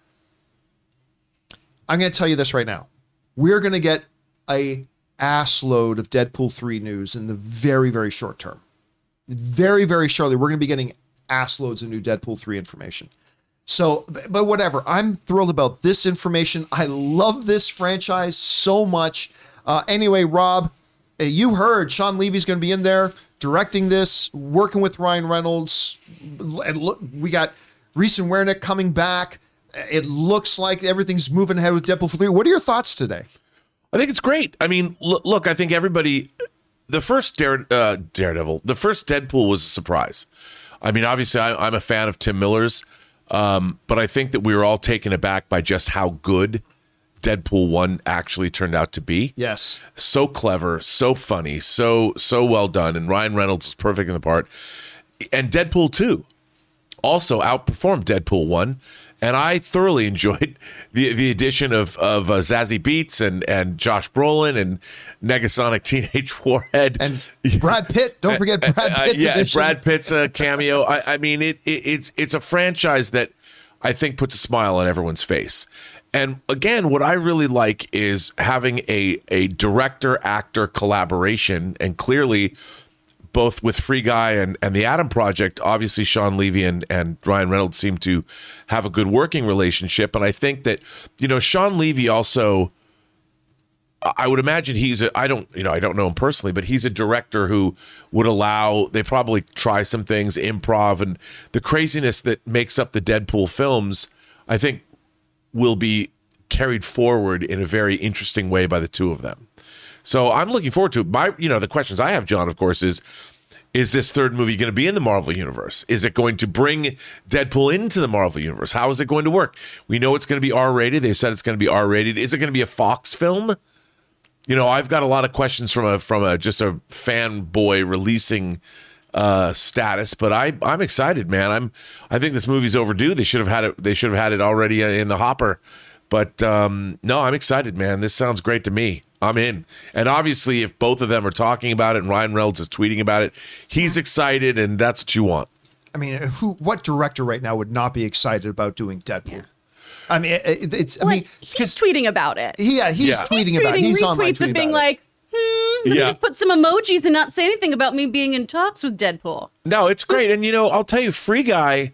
I'm going to tell you this right now. We're going to get a ass load of Deadpool 3 news in the very, very short term. Very, very shortly, we're going to be getting ass loads of new Deadpool 3 information. So, but whatever. I'm thrilled about this information. I love this franchise so much. Uh, anyway, Rob, uh, you heard Shawn Levy's going to be in there directing this, working with Ryan Reynolds. And look, we got Reese and Wernick coming back. It looks like everything's moving ahead with Deadpool 3. What are your thoughts today? I think it's great. I mean, look, I think everybody, the first Dare, uh, Daredevil, the first Deadpool was a surprise. I mean, obviously, I, I'm a fan of Tim Miller's, um, but I think that we were all taken aback by just how good Deadpool 1 actually turned out to be. Yes. So clever, so funny, so so well done, and Ryan Reynolds was perfect in the part. And Deadpool 2 also outperformed Deadpool 1 and I thoroughly enjoyed the the addition of of uh, Zazie Beetz and and Josh Brolin and Negasonic Teenage Warhead And Brad Pitt. Don't forget Brad uh, Pitt's yeah, edition. Brad Pitt's a cameo. I, I mean, it, it it's it's a franchise that I think puts a smile on everyone's face. And again, what I really like is having a a director actor collaboration, and clearly. Both with Free Guy and, and the Adam Project, obviously Shawn Levy and, and Ryan Reynolds seem to have a good working relationship. And I think that, you know, Shawn Levy also I would imagine he's a, I don't you know I don't know him personally, but he's a director who would allow they probably try some things improv and the craziness that makes up the Deadpool films. I think will be carried forward in a very interesting way by the two of them. So I'm looking forward to it. My you know the questions I have, John, of course, is is this third movie going to be in the Marvel universe? Is it going to bring Deadpool into the Marvel universe? How is it going to work? We know it's going to be R rated. They said it's going to be R rated. Is it going to be a Fox film? you know i've got a lot of questions from a from a just a fanboy releasing uh status but i i'm excited man i'm i think this movie's overdue they should have had it they should have had it already uh, in the hopper but um no i'm excited man this sounds great to me i'm in and obviously if both of them are talking about it and ryan reynolds is tweeting about it he's excited and that's what you want I mean, who? What director right now would not be excited about doing Deadpool? I mean, it, it's. I mean, he's tweeting about it. yeah, he's Yeah. tweeting He's about. it. tweeting He's online retweets tweeting of being about it. like, let me Yeah. just put some emojis and not say anything about me being in talks with Deadpool. No, it's great, and you know, I'll tell you, Free Guy.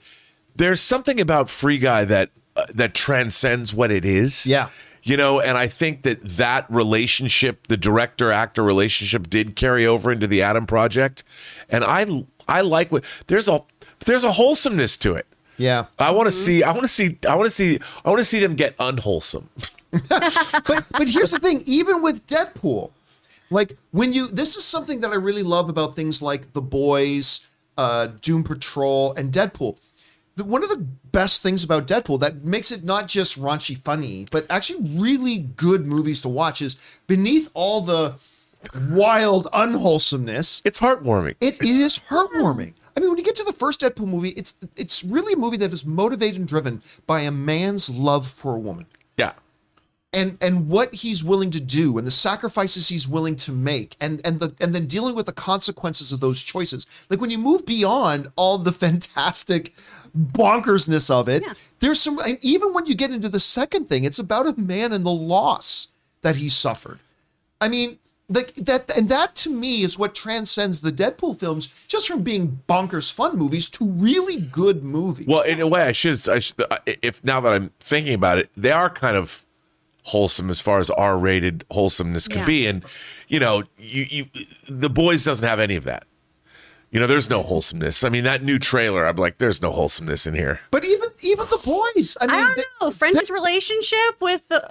There's something about Free Guy that uh, that transcends what it is. Yeah. you know, and I think that that relationship, the director actor relationship, did carry over into the Adam Project, and I I like what there's a there's a wholesomeness to it. yeah, I want to see. I want to see. I want to see. I want to see them get unwholesome. but but here's the thing even with deadpool like when you this is something that i really love about things like the boys uh doom patrol and deadpool the, one of the best things about deadpool that makes it not just raunchy funny but actually really good movies to watch is beneath all the wild unwholesomeness It's heartwarming. it, it is heartwarming. I mean, when you get to the first Deadpool movie, it's it's really a movie that is motivated and driven by a man's love for a woman. And and what he's willing to do and the sacrifices he's willing to make and and the and then dealing with the consequences of those choices like when you move beyond all the fantastic bonkersness of it Yeah. there's some and even when you get into the second thing it's about a man and the loss that he suffered i mean like that and that to me is what transcends the deadpool films just from being bonkers fun movies to really good movies Well, in a way, I should. I should. If now that I'm thinking about it, they are kind of wholesome as far as R-rated wholesomeness can Yeah. be, and you know, you you the boys doesn't have any of that. You know, there's no wholesomeness. I mean, that new trailer, I'm like, there's no wholesomeness in here. but even even the boys i mean I don't they- know. French's relationship with the.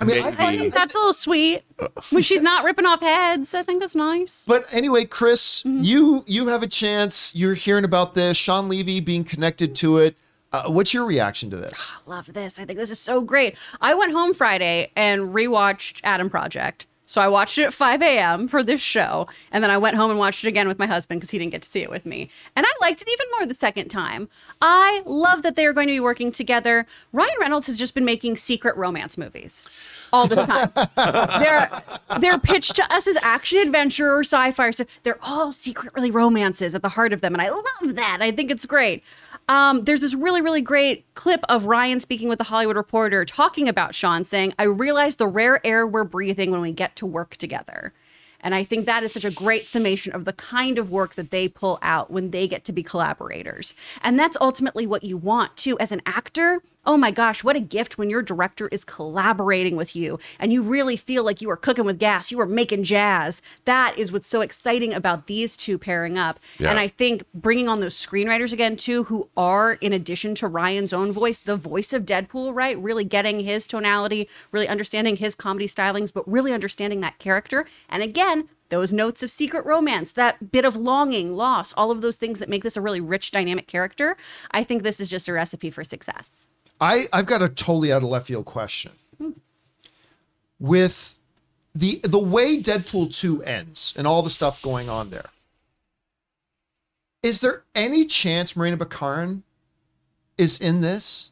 I mean, I, Maybe. I think that's a little sweet. When she's not ripping off heads, I think that's nice. But anyway, Chris, Mm-hmm. you you have a chance. You're hearing about this. Shawn Levy being connected to it. Uh, what's your reaction to this? I love this. I think this is so great. I went home Friday and rewatched Adam Project. So I watched it at 5 a.m. for this show. And then I went home and watched it again with my husband because he didn't get to see it with me. And I liked it even more the second time. I love that they are going to be working together. Ryan Reynolds has just been making secret romance movies all the time. they're they're pitched to us as action adventure or sci-fi stuff. They're all secretly romances at the heart of them. And I love that. I think it's great. Um, there's this really, really great clip of Ryan speaking with the Hollywood Reporter talking about Shawn saying, I realize the rare air we're breathing when we get to work together. And I think that is such a great summation of the kind of work that they pull out when they get to be collaborators. And that's ultimately what you want too as an actor. Oh my gosh, what a gift when your director is collaborating with you and you really feel like you are cooking with gas, you are making jazz. That is what's so exciting about these two pairing up. Yeah. And I think bringing on those screenwriters again too who are in addition to Ryan's own voice, the voice of Deadpool, right? Really getting his tonality, really understanding his comedy stylings, but really understanding that character. And again, those notes of secret romance, that bit of longing, loss, all of those things that make this a really rich, dynamic character. I think this is just a recipe for success. I I've got a totally out of left field question. With the the way Deadpool two ends and all the stuff going on there, is there any chance Morena Baccarin is in this?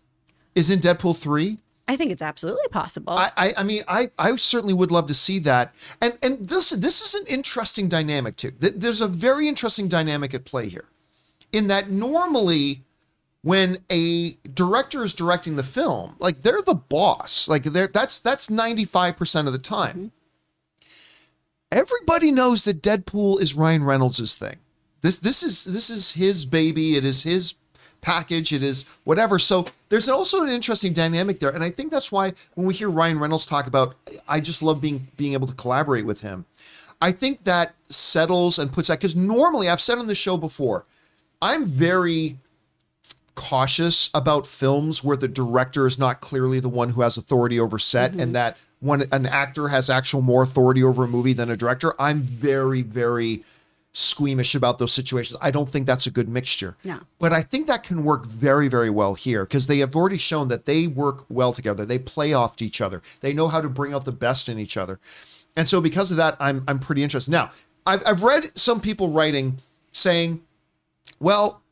is in Deadpool 3. I think it's absolutely possible. I, I, I mean, I, I certainly would love to see that. And and this this is an interesting dynamic too. Th- There's a very interesting dynamic at play here, in that normally, when a director is directing the film, like they're the boss. Like they're that's that's 95 percent of the time. Mm-hmm. Everybody knows that Deadpool is Ryan Reynolds' thing. This this is this is his baby. It is his package. It is whatever. So there's also an interesting dynamic there, and I think that's why when we hear Ryan Reynolds talk about, I just love being being able to collaborate with him. I think that settles and puts that because normally I've said on the show before, I'm very cautious about films where the director is not clearly the one who has authority over set and mm-hmm. that when an actor has actual more authority over a movie than a director i'm very very squeamish about those situations. I don't think that's a good mixture. No. but i think that can work very very well here because they have already shown that they work well together. They play off each other. They know how to bring out the best in each other. And so because of that i'm i'm pretty interested. Now i've, I've read some people writing saying well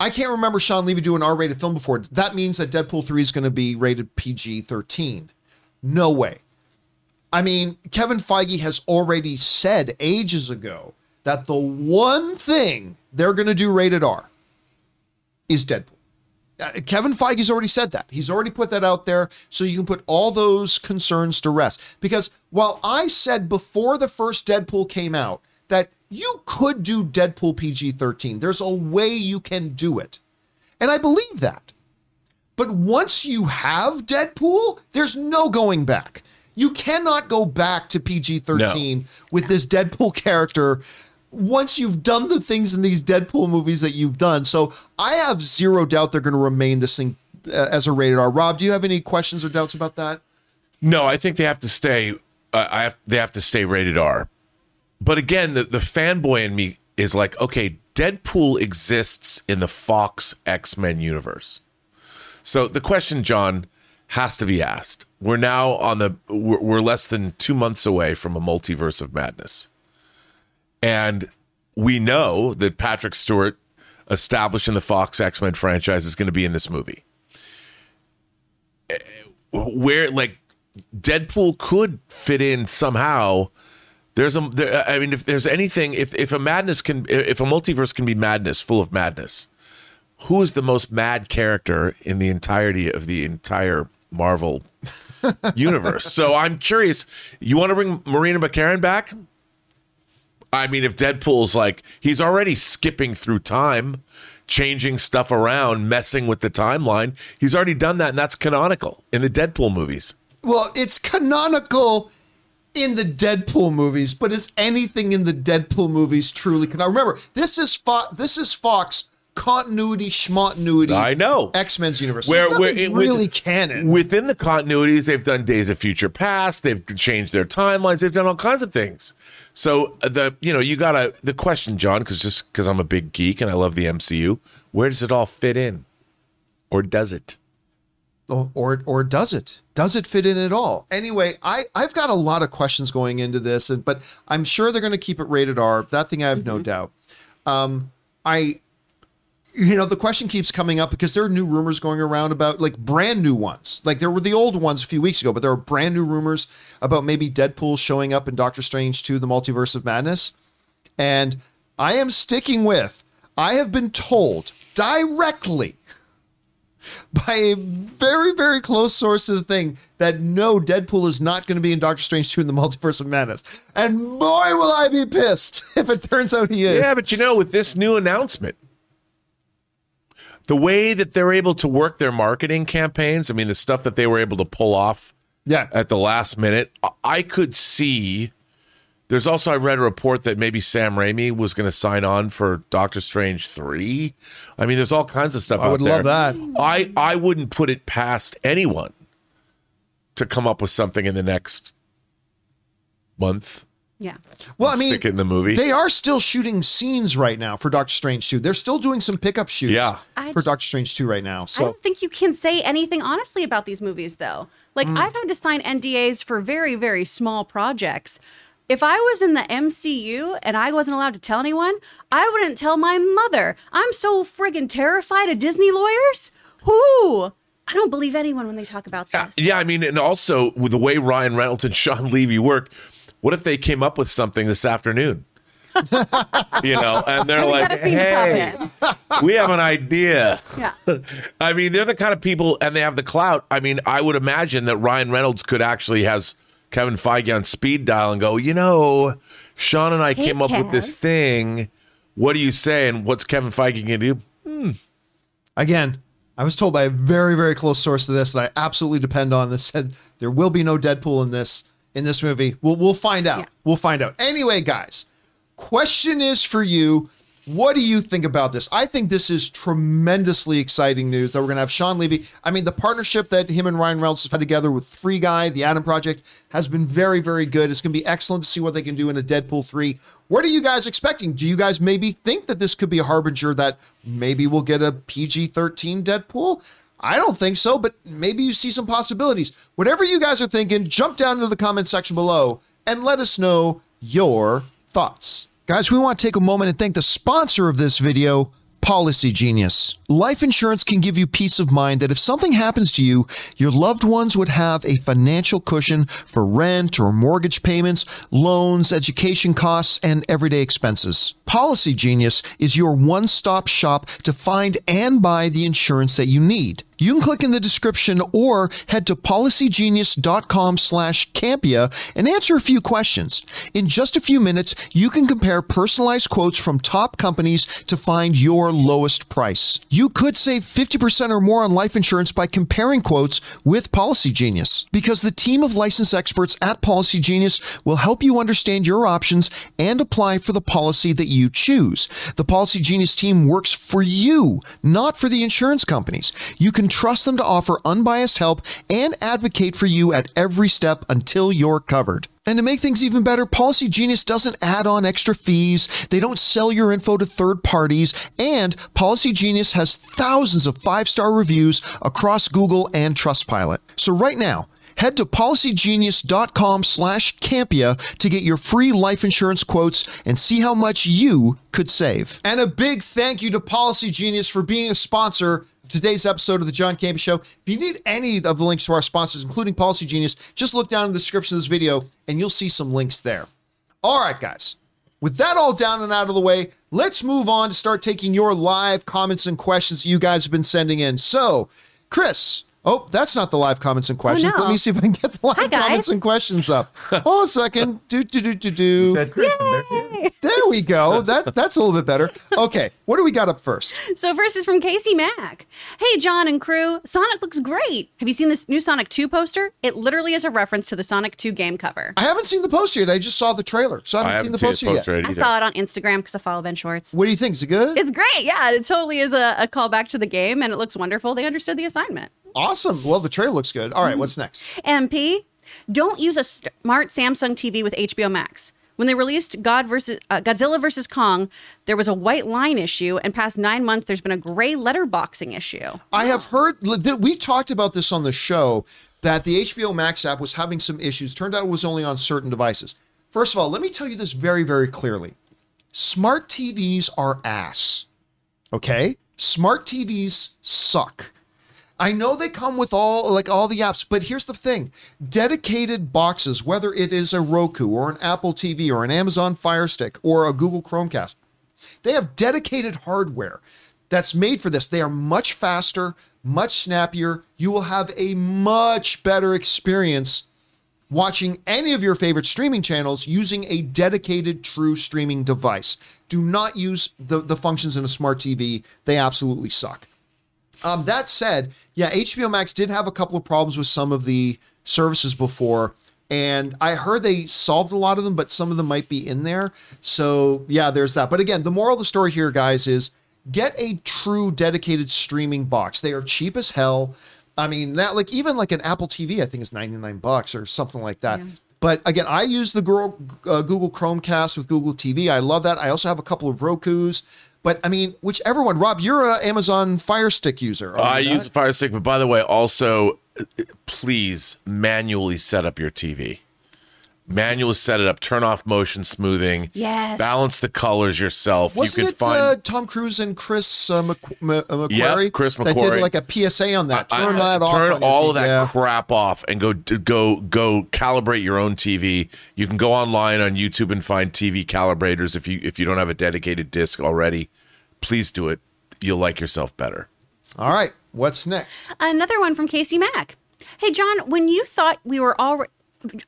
I can't remember Shawn Levy doing an R-rated film before. That means that Deadpool 3 is going to be rated PG-13. No way. I mean, Kevin Feige has already said ages ago that the one thing they're going to do rated R is Deadpool. Uh, Kevin Feige's already said that. He's already put that out there so you can put all those concerns to rest. Because while I said before the first Deadpool came out that you could do Deadpool PG 13, there's a way you can do it. And I believe that. But once you have Deadpool, there's no going back. You cannot go back to PG 13 with this Deadpool character once you've done the things in these Deadpool movies that you've done. So I have zero doubt they're going to remain this thing uh, as a rated R. Rob, do you have any questions or doubts about that? No, I think they have to stay. Uh, I have, they have to stay rated R. But again, the the fanboy in me is like, okay, Deadpool exists in the Fox X Men universe. So the question, John, has to be asked. We're now on the. We're, we're less than two months away from a multiverse of madness, and we know that Patrick Stewart, established in the Fox X Men franchise, is going to be in this movie eh, where like Deadpool could fit in somehow. There's a, there, I mean, if there's anything, if if a madness can, if a multiverse can be madness, full of madness, who is the most mad character in the entirety of the entire Marvel universe? so I'm curious. You want to bring Marina McCarran back? I mean, if Deadpool's like he's already skipping through time, changing stuff around, messing with the timeline, he's already done that, and that's canonical in the Deadpool movies. Well, it's canonical in the Deadpool movies, but is anything in the Deadpool movies truly canonical? Remember, this is Fo- this is Fox continuity schmontinuity. I know. X Men's universe. Where- where it- with- really canon. Within the continuities, they've done Days of Future Past, they've changed their timelines, they've done all kinds of things. So uh, the you know you gotta the question, John, because just because I'm a big geek and I love the MCU, where does it all fit in, or does it? or, or or does it? Does it fit in at all? Anyway, I I've got a lot of questions going into this, and but I'm sure they're going to keep it rated R. That thing I have no doubt. Um, I, you know, the question keeps coming up because there are new rumors going around about like brand new ones. Like there were the old ones a few weeks ago, but there are brand new rumors about maybe Deadpool showing up in Doctor Strange 2: The Multiverse of Madness. And I am sticking with. I have been told directly by a very, very close source to the thing that no, Deadpool is not going to be in Doctor Strange 2 in the Multiverse of Madness. And boy, will I be pissed if it turns out he is. Yeah, but you know, with this new announcement, the way that they're able to work their marketing campaigns, I mean, the stuff that they were able to pull off yeah. at the last minute, I- I could see. There's also I read a report that maybe Sam Raimi was going to sign on for Doctor Strange three. I mean, there's all kinds of stuff. I out would there. love that. I I wouldn't put it past anyone to come up with something in the next month. yeah. Well, I mean, stick it in the movie. they are still shooting scenes right now for Doctor Strange 2. They're still doing some pickup shoots Yeah. For just- Doctor Strange 2 right now. So I don't think you can say anything honestly about these movies, though. Like, Mm. I've had to sign NDAs for very, very small projects. If I was in the MCU and I wasn't allowed to tell anyone, I wouldn't tell my mother. I'm so friggin' terrified of Disney lawyers. Who? I don't believe anyone when they talk about this. yeah, I mean, and also with the way Ryan Reynolds and Shawn Levy work, what if they came up with something this afternoon? you know, and they're like, got a scene to "Hey, we have an idea." Yeah. I mean, they're the kind of people, and they have the clout. I mean, I would imagine that Ryan Reynolds could actually has Kevin Feige on speed dial and go, you know, Shawn and I Hey, came up with this thing. What do you say? And what's Kevin Feige gonna do? Hmm. Again, I was told by a very, very close source to this that I absolutely depend on. That said there will be no Deadpool in this in this movie. We'll we'll find out. Yeah. We'll find out. Anyway, guys, question is for you. What do you think about this? I think this is tremendously exciting news that we're going to have Shawn Levy. I mean, the partnership that him and Ryan Reynolds have had together with Free Guy, the Adam Project, has been very, very good. It's going to be excellent to see what they can do in a Deadpool 3. What are you guys expecting? Do you guys maybe think that this could be a harbinger that maybe we'll get a PG 13 Deadpool? I don't think so, but maybe you see some possibilities. Whatever you guys are thinking, jump down into the comment section below and let us know your thoughts. Guys, we want to take a moment and thank the sponsor of this video, Policy Genius. Life insurance can give you peace of mind that if something happens to you, your loved ones would have a financial cushion for rent or mortgage payments, loans, education costs, and everyday expenses. Policy Genius is your one stop shop to find and buy the insurance that you need. You can click in the description or head to policygenius.com slash Campea and answer a few questions. In just a few minutes, you can compare personalized quotes from top companies to find your lowest price. You could save 50% or more on life insurance by comparing quotes with Policy Genius because the team of licensed experts at Policy Genius will help you understand your options and apply for the policy that you choose. The Policy Genius team works for you, not for the insurance companies. You can trust them to offer unbiased help and advocate for you at every step until you're covered. And to make things even better, Policy Genius doesn't add on extra fees. They don't sell your info to third parties. And Policy Genius has thousands of five star reviews across Google and Trustpilot. So right now, head to policygenius.com slash Campea to get your free life insurance quotes and see how much you could save. And a big thank you to Policy Genius for being a sponsor of today's episode of the John Campea Show. If you need any of the links to our sponsors, including Policy Genius, just look down in the description of this video and you'll see some links there. All right, guys. With that all down and out of the way, let's move on to start taking your live comments and questions that you guys have been sending in. So, Chris, oh, that's not the live comments and oh, questions. no. Let me see if I can get the live Hi, comments and questions up. Hold a second. Do do do do do. Said Chris, and there- There we go. That that's a little bit better. Okay, what do we got up first? So first is from Casey Mack. Hey, John and crew, Sonic looks great. Have you seen this new Sonic 2 poster? It literally is a reference to the Sonic 2 game cover. I haven't seen the poster yet. I just saw the trailer, so I I haven't, haven't seen seen the his poster poster yet. yet I saw it on Instagram because I follow Ben Schwartz. What do you think? Is it good? It's great. Yeah, it totally is a, a callback to the game and it looks wonderful. They understood the assignment. Awesome. Well, the trailer looks good. All right, what's next? MP, don't use a smart Samsung TV with HBO Max. When they released God versus uh, Godzilla versus Kong, there was a white line issue, and past nine months, there's been a gray letterboxing issue. I have heard that we talked about this on the show that the HBO Max app was having some issues. Turned out it was only on certain devices. First of all, let me tell you this very, very clearly. Smart TVs are ass. Okay? Smart TVs suck. I know they come with all like all the apps, but here's the thing. Dedicated boxes, whether it is a Roku or an Apple TV or an Amazon Fire Stick or a Google Chromecast, they have dedicated hardware that's made for this. They are much faster, much snappier. You will have a much better experience watching any of your favorite streaming channels using a dedicated true streaming device. Do not use the, the functions in a smart TV. They absolutely suck. Um, that said, yeah, HBO Max did have a couple of problems with some of the services before. And I heard they solved a lot of them, but some of them might be in there. So, yeah, there's that. But again, the moral of the story here, guys, is get a true dedicated streaming box. They are cheap as hell. I mean, that like even like an Apple TV, I think is 99 bucks or something like that. But again, I use the uh, Google Chromecast with Google TV. I love that. I also have a couple of Roku's. But I mean, whichever one. Rob, you're an Amazon Fire Stick user. I use? Fire Stick, but by the way, also uh, please manually set up your TV. Manual set it up, turn off motion smoothing, Yes. balance the colors yourself. Wasn't you it find uh, Tom Cruise and Chris uh, Mc, M- uh, McQuarrie? Chris That did like a PSA on that. Turn I- that off. Turn all of that Yeah. crap off and go go go calibrate your own TV. You can go online on YouTube and find TV calibrators if you if you don't have a dedicated disc already. Please do it. You'll like yourself better. All right. What's next? Another one from Casey Mack. Hey John, when you thought we were all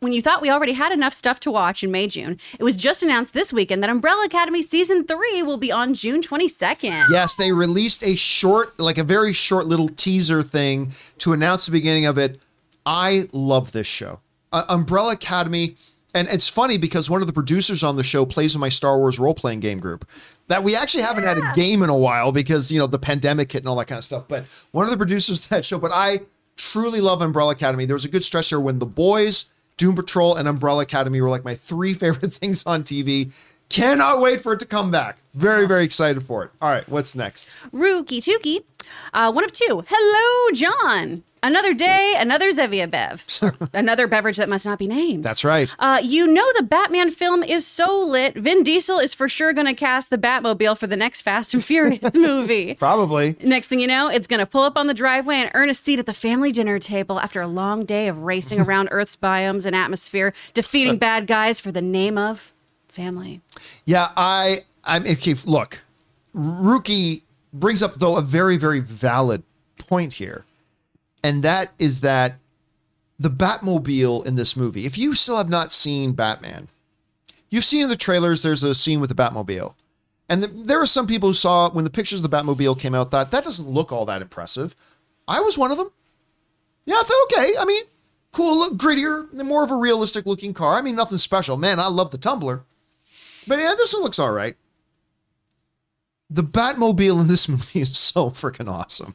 when you thought we already had enough stuff to watch in May June, it was just announced this weekend that Umbrella Academy season 3 will be on June 22nd. Yes, they released a short, like a very short little teaser thing to announce the beginning of it. I love this show. Uh, Umbrella Academy. And it's funny because one of the producers on the show plays in my Star Wars role playing game group that we actually haven't had a game in a while because, you know, the pandemic hit and all that kind of stuff. But one of the producers of that show, but I truly love Umbrella Academy. There was a good stretch there when The Boys, Doom Patrol, and Umbrella Academy were like my three favorite things on TV. Cannot wait for it to come back. Very, very excited for it. All right, what's next? Rookie Tookie. Uh, one of two. Hello, John. Another day, another Zevia Bev. another beverage that must not be named. That's right. Uh, you know the Batman film is so lit. Vin Diesel is for sure going to cast the Batmobile for the next Fast and Furious movie. Probably. Next thing you know, it's going to pull up on the driveway and earn a seat at the family dinner table after a long day of racing around Earth's biomes and atmosphere, defeating bad guys for the name of family. Yeah, I I'm look. Rookie brings up though a very very valid point here. And that is that the Batmobile in this movie. If you still have not seen Batman, you've seen in the trailers there's a scene with the Batmobile. And the, there are some people who saw when the pictures of the Batmobile came out thought that doesn't look all that impressive. I was one of them. Yeah, I thought okay. I mean, cool, look grittier, more of a realistic looking car. I mean, nothing special. Man, I love the Tumbler. But yeah, this one looks all right. The Batmobile in this movie is so freaking awesome.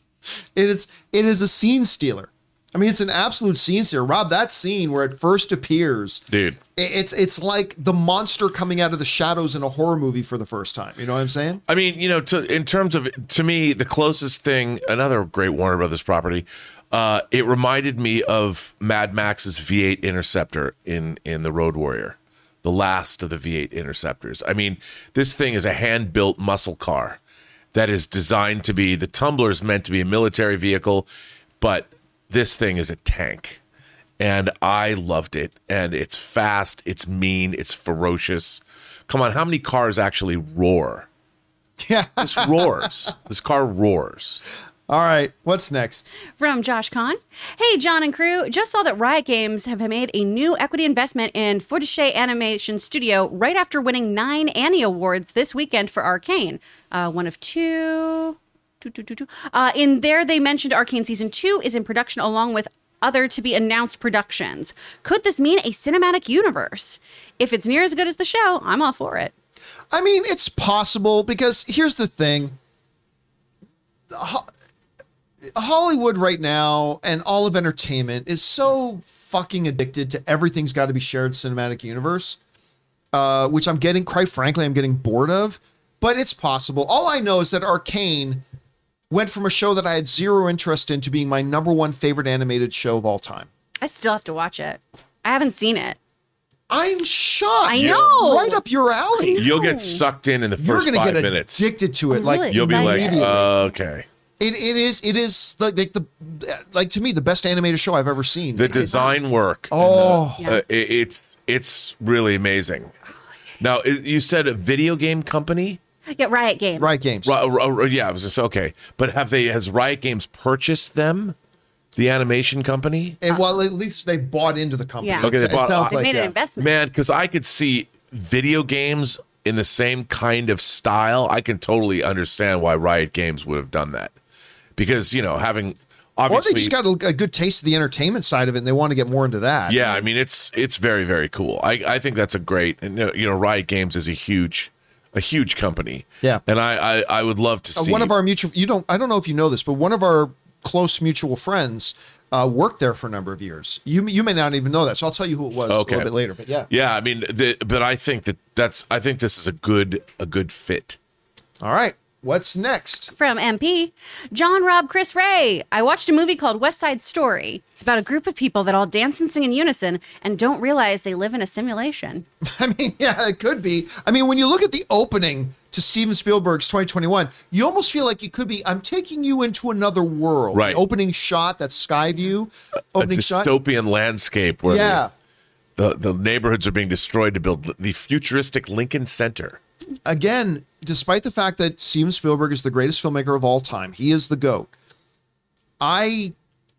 It is it is a scene stealer. I mean, it's an absolute scene stealer. Rob, that scene where it first appears, Dude. it's it's like the monster coming out of the shadows in a horror movie for the first time. You know what I'm saying? I mean, you know, to in terms of to me, the closest thing, another great Warner Brothers property, uh, it reminded me of Mad Max's V8 Interceptor in in the Road Warrior, the last of the V8 Interceptors. I mean, this thing is a hand built muscle car that is designed to be the Tumbler is meant to be a military vehicle, but this thing is a tank. And I loved it. And it's fast, it's mean, it's ferocious. Come on, how many cars actually roar? Yeah. This roars. this car roars. All right. What's next? From Josh Kahn. Hey, John and crew. Just saw that Riot Games have made a new equity investment in Fortiche Animation Studio right after winning nine Annie Awards this weekend for Arcane. Uh, one of two. two, two, two, two. Uh, in there, they mentioned Arcane Season 2 is in production along with other to be announced productions. Could this mean a cinematic universe? If it's near as good as the show, I'm all for it. I mean, it's possible because here's the thing. Ho- Hollywood right now and all of entertainment is so fucking addicted to everything's got to be shared cinematic universe, uh, which I'm getting, quite frankly, I'm getting bored of. But it's possible. All I know is that Arcane went from a show that I had zero interest in to being my number one favorite animated show of all time. I still have to watch it. I haven't seen it. I'm shocked. I know. Right up your alley. You'll get sucked in in the You're first gonna five get minutes. addicted to it. I'm Like really You'll be like, Immediately. okay. It, it is it is like, like the like to me the best animated show I've ever seen. The design work. Oh. and the- uh, it- it's it's really amazing. Now you said a video game company. Yeah, Riot Games. Riot Games. Ri- yeah, I was just okay. But have they has Riot Games purchased them, the animation company? And well, at least they bought into the company. Yeah. Okay, they It bought- sounds They like, made yeah. an investment. Man, because I could see video games in the same kind of style. I can totally understand why Riot Games would have done that, because you know having Or obviously they just got a, a good taste of the entertainment side of it, and they want to get more into that. Yeah, I mean it's it's very very cool. I I think that's a great and you know, you know Riot Games is a huge a huge company. Yeah. and I I, I would love to Uh, see one of our mutual you don't I don't know if you know this, but one of our close mutual friends uh, worked there for a number of years. You you may not even know that, so I'll tell you who it was Okay. a little bit later. But yeah. Yeah, I mean, the, but I think that that's I think this is a good a good fit. All right. What's next? From MP, John Rob Chris Ray. I watched a movie called West Side Story. It's about a group of people that all dance and sing in unison and don't realize they live in a simulation. I mean, yeah, it could be. I mean, when you look at the opening to Steven Spielberg's 2021, you almost feel like it could be, I'm taking you into another world. Right. The opening shot, that sky view, A opening shot. dystopian landscape where Yeah. the, the, the neighborhoods are being destroyed to build the futuristic Lincoln Center. Again, despite the fact that Steven Spielberg is the greatest filmmaker of all time, he is the GOAT. I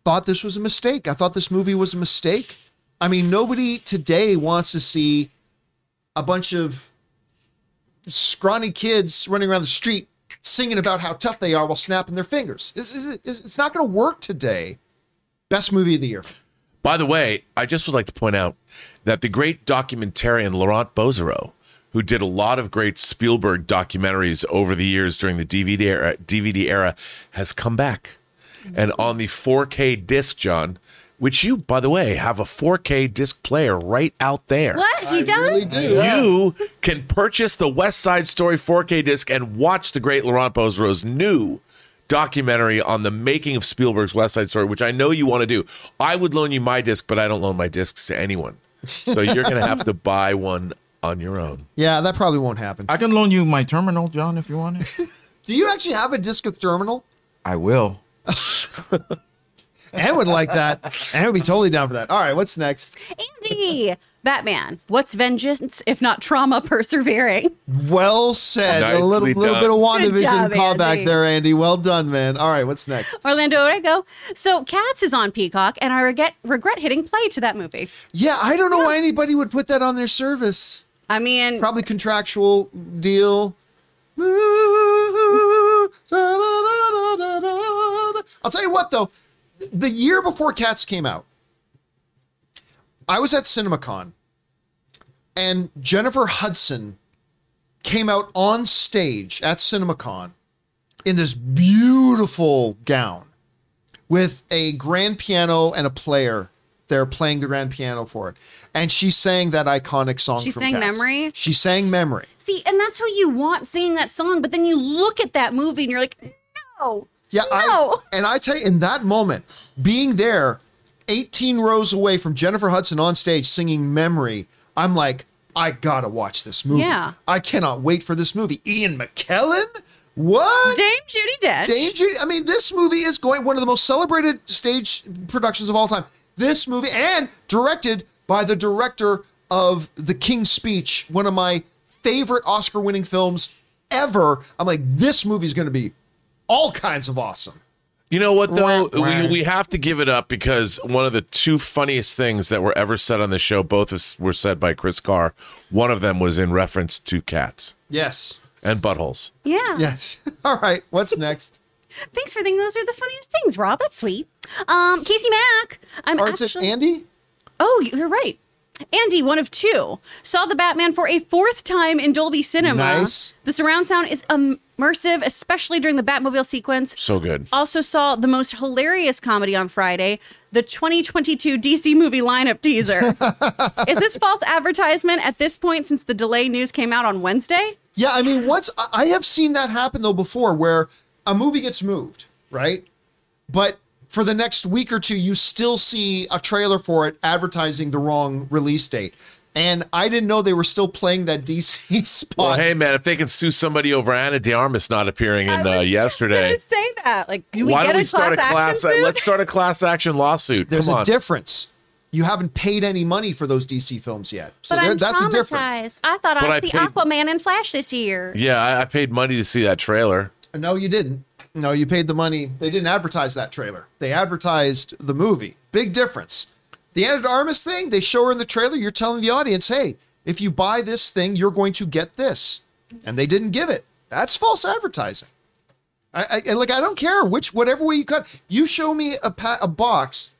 thought this was a mistake. I thought this movie was a mistake. I mean, nobody today wants to see a bunch of scrawny kids running around the street singing about how tough they are while snapping their fingers. It's, it's, it's not going to work today. Best movie of the year. By the way, I just would like to point out that the great documentarian Laurent Bouzereau, who did a lot of great Spielberg documentaries over the years during the DVD era, DVD era has come back. And on the 4K disc, John, which you, by the way, have a 4K disc player right out there. What? He does? really do. yeah. You can purchase the West Side Story 4K disc and watch the great Laurent Bouzereau's new documentary on the making of Spielberg's West Side Story, which I know you want to do. I would loan you my disc, but I don't loan my discs to anyone. So you're going to have to buy one on your own. Yeah, that probably won't happen. I can loan you my terminal, John, if you want it. Do you actually have a disc with terminal? I will. Anne would like that. Anne would be totally down for that. All right, what's next? Andy, Batman. What's vengeance if not trauma persevering? Well said. a little, little done. bit of WandaVision job, callback Andy. there, Andy. Well done, man. All right, what's next? Orlando Orego. So Cats is on Peacock, and I regret regret hitting play to that movie. Yeah, I don't know why anybody would put that on their service. I mean, Probably contractual deal. I'll tell you what, though, the year before Cats came out, I was at CinemaCon, and Jennifer Hudson came out on stage at CinemaCon in this beautiful gown with a grand piano and a player. They're playing the grand piano for it, and she sang that iconic song. She sang Cats. Memory? She sang "Memory." see, and that's who you want singing that song, but then you look at that movie and you're like, no. Yeah, I, No. and I tell you, in that moment, being there, 18 rows away from Jennifer Hudson on stage singing "Memory," I'm like, I gotta watch this movie. Yeah. I cannot wait for this movie. Ian McKellen, what? Dame Judi Dench. Dame Judi. I mean, this movie is going one of the most celebrated stage productions of all time. This movie, and directed by the director of The King's Speech, one of my favorite Oscar-winning films ever. I'm like, this movie's going to be all kinds of awesome. You know what though? Wah, wah. We, we have to give it up because one of the two funniest things that were ever said on the show, both were said by Chris Carr. One of them was in reference to cats Yes. and buttholes. Yeah. Yes. All right. What's next? Thanks for thinking those are the funniest things, Rob. That's sweet. Um, Casey Mack. I'm it actually. Andy? Oh, you're right. Andy, one of two, saw the Batman for a fourth time in Dolby Cinema. Nice. The surround sound is immersive, especially during the Batmobile sequence. So good. Also saw the most hilarious comedy on Friday, the 2022 DC movie lineup teaser. is this false advertisement at this point since the delay news came out on Wednesday? Yeah, I mean, once I have seen that happen though before, where a movie gets moved, right? But for the next week or two, you still see a trailer for it advertising the wrong release date. And I didn't know they were still playing that DC spot. Well, hey man, if they can sue somebody over Ana de Armas not appearing in I uh, yesterday, Just say that. Like, do we why get don't we a start a class class? action suit? Let's start a class action lawsuit. There's Come a on. difference. You haven't paid any money for those DC films yet. So but there, I'm that's a difference. traumatized. I thought I'd I see paid- Aquaman and Flash this year. Yeah, I, I paid money to see that trailer. No, you didn't. No, you paid the money. They didn't advertise that trailer. They advertised the movie. Big difference. The Ana de Armas thing, they show her in the trailer. You're telling the audience, hey, if you buy this thing, you're going to get this. And they didn't give it. That's false advertising. I, I and, like I don't care which whatever way you cut. You show me a pa- a box.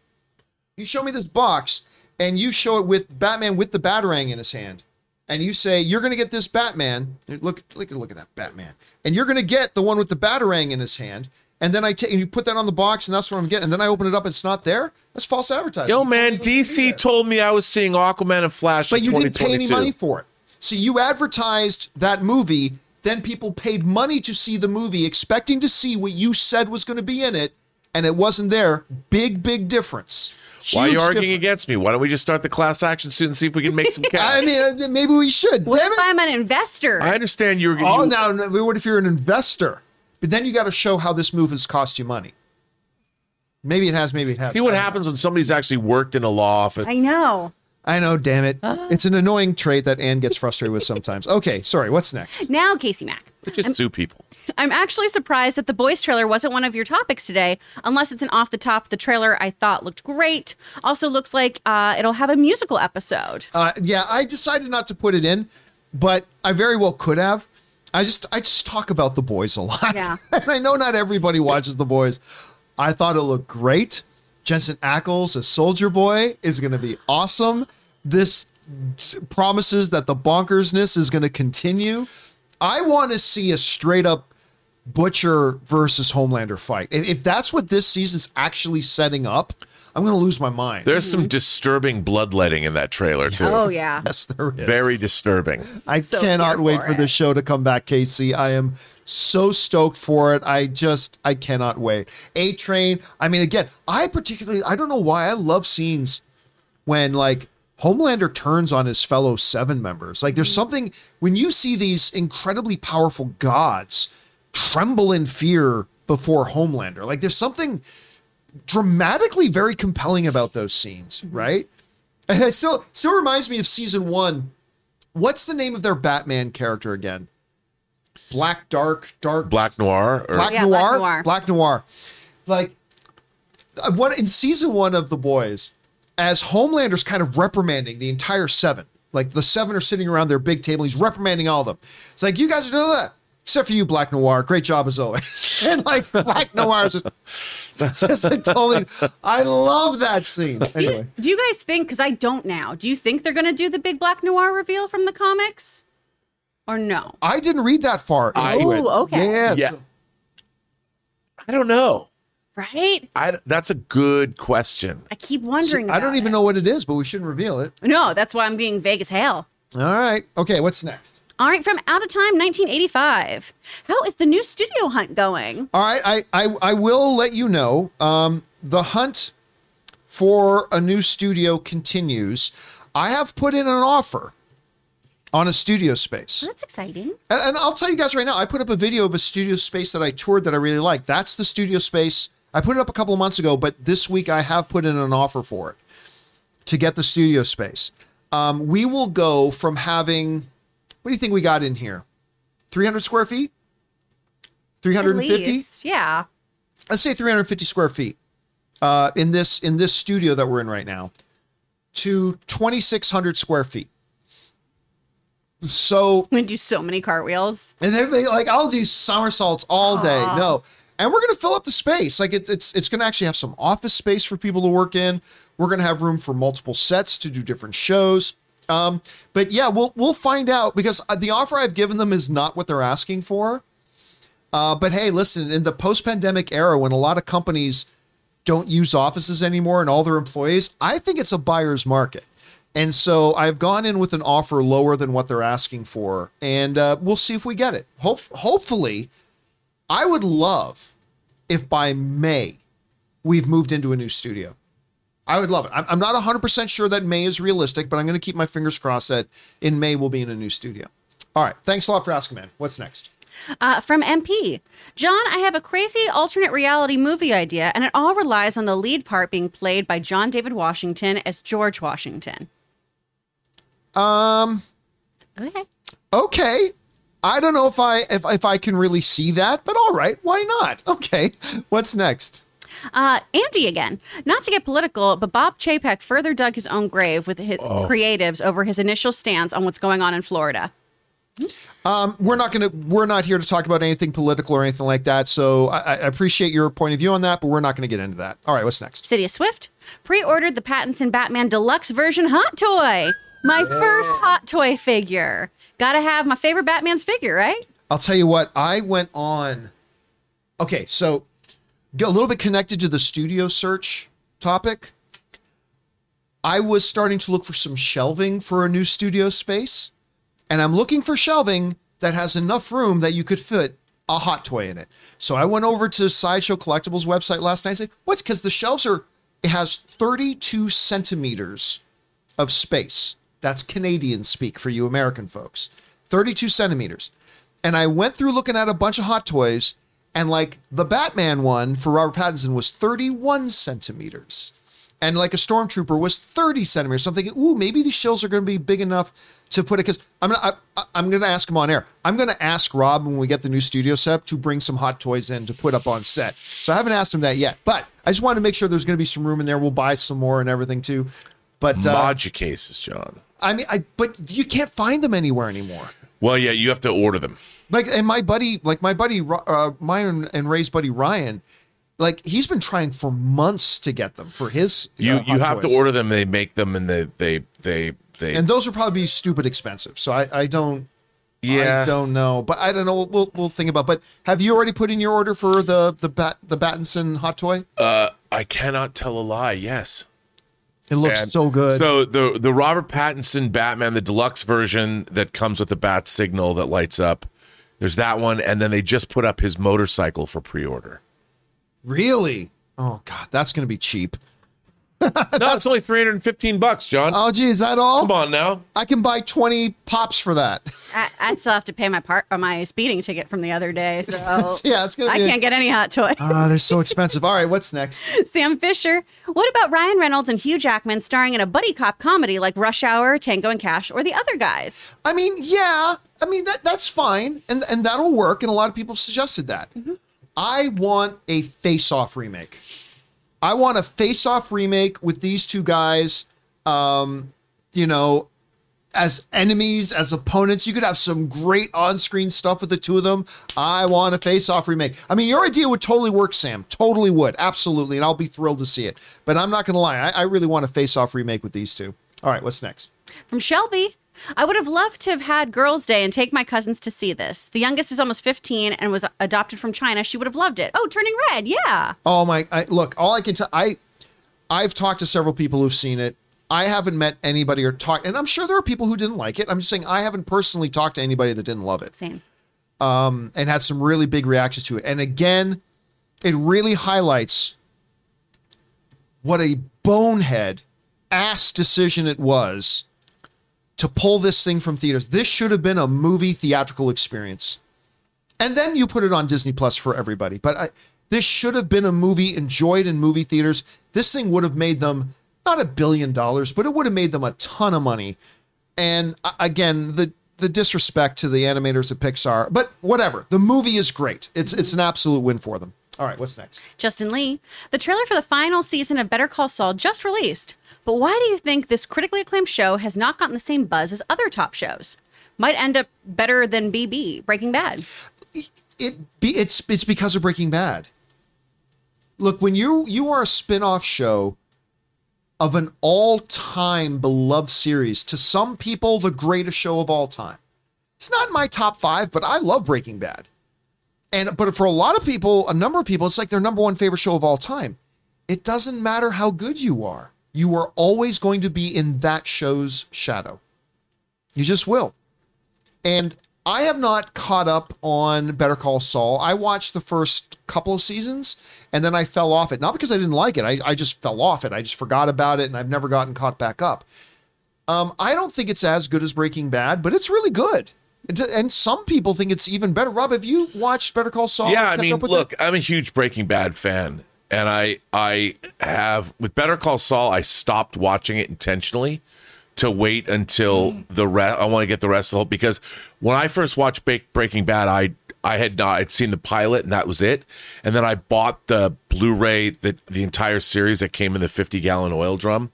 You show me this box, and you show it with Batman with the batarang in his hand, and you say you're going to get this Batman. Look, look, look at that Batman, and you're going to get the one with the batarang in his hand. And then I take and you put that on the box, and that's what I'm getting. And then I open it up, it's not there. That's false advertising. Yo, man, can't even do DC told me I was seeing Aquaman and Flash, But in you didn't pay any money for it. So you advertised that movie then people paid money to see the movie, expecting to see what you said was going to be in it, and it wasn't there. Big, big difference. Why are you arguing difference. against me? Why don't we just start the class action suit and see if we can make some cash? I mean, uh, maybe we should. What Damn if it. I'm an investor? I understand you're. Oh, you- now, now, what if you're an investor? But then you got to show how this move has cost you money. Maybe it has, maybe it hasn't. See what I know. happens when somebody's actually worked in a law office. I know. I know, damn it. Uh-huh. It's an annoying trait that Anne gets frustrated with sometimes. Okay, sorry, what's next? Now, Casey Mack. Just sue people. I'm actually surprised that the boys trailer wasn't one of your topics today, unless it's an off the top. The trailer I thought looked great. Also looks like uh, it'll have a musical episode. Uh, yeah, I decided not to put it in, but I very well could have. I just I just talk about the boys a lot. Yeah. and I know not everybody watches the boys. I thought it looked great. Jensen Ackles as Soldier Boy is going to be awesome. This s- promises that the bonkersness is going to continue. I want to see a straight up Butcher versus Homelander fight. If, if that's what this season's actually setting up, I'm going to lose my mind. There's some mm-hmm. disturbing bloodletting in that trailer too. Oh yeah. yes, there is. Very disturbing. I So cannot wait for for the show to come back, Casey. I am so stoked for it. I just I cannot wait. A Train. I mean, again, I particularly I don't know why I love scenes when like Homelander turns on his fellow seven members. Like there's something when you see these incredibly powerful gods tremble in fear before Homelander. Like there's something dramatically very compelling about those scenes, right? And it still still reminds me of season one. What's the name of their Batman character again? Black Dark Dark Black Noir. Or, Black Yeah, Noir? Black Noir. Black Noir. Like uh, what in season one of The Boys, as Homelander's kind of reprimanding the entire seven. Like the seven are sitting around their big table, he's reprimanding all of them. It's like you guys are doing that. Except for you, Black Noir. Great job as always. and like Black Noir is just, just like totally I love that scene. Anyway. Do you guys think? Because I don't now. Do you think they're going to do the big Black Noir reveal from the comics, or no? I didn't read that far Oh, okay. Yeah. Yeah. so- I don't know. Right? I, that's a good question. I keep wondering. I don't even it. know what it is, but we shouldn't reveal it. No, that's why I'm being vague as hell. All right. Okay, what's next? All right, from Out of Time 1985. How is the new studio hunt going? All right, I I, I will let you know. Um, the hunt for a new studio continues. I have put in an offer on a studio space. That's exciting. And, and I'll tell you guys right now, I put up a video of a studio space that I toured that I really like. That's the studio space. I put it up a couple of months ago, but this week I have put in an offer for it to get the studio space. Um, we will go from having, what do you think we got in here? 300 square feet? 350? yeah. let's say 350 square feet uh, in this in this studio that we're in right now to 2600 square feet so gonna do so many cartwheels. and they they- like i'll do somersaults all day no and we're gonna fill up the space. Like it's it's it's gonna actually have some office space for people to work in. We're gonna have room for multiple sets to do different shows. Um, but yeah we'll we'll find out because uh, the offer i've given them is not what they're asking for. Uh, but hey, listen, in the post pandemic era, when a lot of companies don't use offices anymore and all their employees, I think it's a buyer's market. And so I've gone in with an offer lower than what they're asking for, and uh, we'll see if we get it. Hope, hopefully, I would love if by May we've moved into a new studio. I would love it. I'm, not 100% sure that May is realistic, but I'm going to keep my fingers crossed that in May we'll be in a new studio. All right. Thanks a lot for asking, man. What's next? Uh, from MP John, I have a crazy alternate reality movie idea, and it all relies on the lead part being played by John David Washington as George Washington. Um, Okay. okay. I don't know if I if if I can really see that, but all right, why not? Okay. What's next? Uh, Andy again. Not to get political, but Bob Chapek further dug his own grave with his creatives over his initial stance on what's going on in Florida. Um, we're not gonna we're not here to talk about anything political or anything like that. So I, I appreciate your point of view on that, but we're not gonna get into that. All right, what's next? City of Swift pre-ordered the Pattinson Batman Deluxe version hot toy. My first hot toy figure. Gotta have my favorite Batman's figure, right? I'll tell you what, I went on. Okay, so a little bit connected to the studio search topic. I was starting to look for some shelving for a new studio space, and I'm looking for shelving that has enough room that you could fit a hot toy in it. So I went over to Sideshow Collectibles website last night and said, what's because the shelves are, it has 32 centimeters of space. That's Canadian speak for you American folks. 32 centimeters. And I went through looking at a bunch of hot toys, and like the Batman one for Robert Pattinson was 31 centimeters. And like a stormtrooper was 30 centimeters. So I'm thinking, ooh, maybe these shells are going to be big enough to put it. Because I'm gonna, I, I'm to ask him on air. I'm to ask Rob when we get the new studio set up to bring some hot toys in to put up on set. So I haven't asked him that yet, but I just wanted to make sure there's going to be some room in there. We'll buy some more and everything too. But uh, cases, John. I mean, I but you can't find them anywhere anymore. Well, yeah, you have to order them. Like, and my buddy, like my buddy, uh, mine and Ray's buddy Ryan, like he's been trying for months to get them for his. You uh, you have toys. to order them. They make them, and they they they they. and those would probably be stupid expensive. So I, I don't, yeah, I don't know, but I don't know. We'll we'll think about. But have you already put in your order for the the bat the Battinson hot toy? uh, I cannot tell a lie. Yes. It looks And so good. So the the Robert Pattinson Batman, the deluxe version that comes with the bat signal that lights up. There's that one, and then they just put up his motorcycle for pre-order. really? Oh God, that's gonna be cheap. No, it's only 315 bucks, John. Oh gee, is that all? Come on now. I can buy twenty pops for that. I, I still have to pay my part or my speeding ticket from the other day, so yeah, it's gonna. I be can't get any hot toy. Ah, they're so expensive. All right, what's next? Sam Fisher. What about Ryan Reynolds and Hugh Jackman starring in a buddy cop comedy like Rush Hour, Tango and Cash, or the other guys? I mean, yeah. I mean that that's fine, and and that'll work. And a lot of people suggested that. I want a face-off remake. I want a face-off remake with these two guys. Um, you know, as enemies, as opponents. You could have some great on-screen stuff with the two of them. I want a face-off remake. I mean, your idea would totally work, Sam. Totally would, absolutely, and I'll be thrilled to see it. But I'm not going to lie. I, I really want a face-off remake with these two. All right, what's next? From Shelby. I would have loved to have had Girls' Day and take my cousins to see this. The youngest is almost 15 and was adopted from China. She would have loved it. Oh, Turning Red. Yeah. Oh my! I, look, all I can tell, I, I've talked to several people who've seen it. I haven't met anybody or talked, and I'm sure there are people who didn't like it. I'm just saying I haven't personally talked to anybody that didn't love it Same. Um, and had some really big reactions to it. And again, it really highlights what a bonehead ass decision it was to pull this thing from theaters. This should have been a movie theatrical experience. And then you put it on Disney Plus for everybody. But I, this should have been a movie enjoyed in movie theaters. This thing would have made them not a billion dollars, but it would have made them a ton of money. And uh, again, the the disrespect to the animators at Pixar, but whatever. The movie is great. It's it's an absolute win for them. All right, what's next? Justin Lee. The trailer for the final season of Better Call Saul just released. But why do you think this critically acclaimed show has not gotten the same buzz as other top shows? Might end up better than BB, Breaking Bad. it be it's it's because of Breaking Bad. Look, when you you are a spin-off show of an all-time beloved series, to some people the greatest show of all time. It's not in my top 5, but I love Breaking Bad. And but for a lot of people, a number of people, it's like their number one favorite show of all time. It doesn't matter how good you are. You are always going to be in that show's shadow. You just will. And I have not caught up on Better Call Saul. I watched the first couple of seasons and then I fell off it. Not because I didn't like it. I, I just fell off it. I just forgot about it and I've never gotten caught back up. Um, I don't think it's as good as Breaking Bad, but it's really good. And some people think it's even better. Rob, have you watched Better Call Saul? yeah, I mean, look, it? I'm a huge Breaking Bad fan, and I I have with Better Call Saul, I stopped watching it intentionally to wait until hmm. the rest. I want to get the rest of the whole because when I first watched Ba- Breaking Bad, I I had not I'd seen the pilot and that was it, and then I bought the Blu-ray the the entire series that came in the 50 gallon oil drum,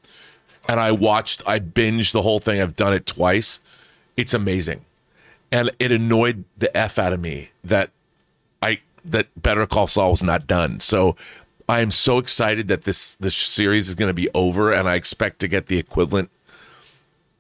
and I watched I binged the whole thing. I've done it twice. It's amazing and it annoyed the f out of me that I that Better Call Saul was not done. So I am so excited that this this series is going to be over, and I expect to get the equivalent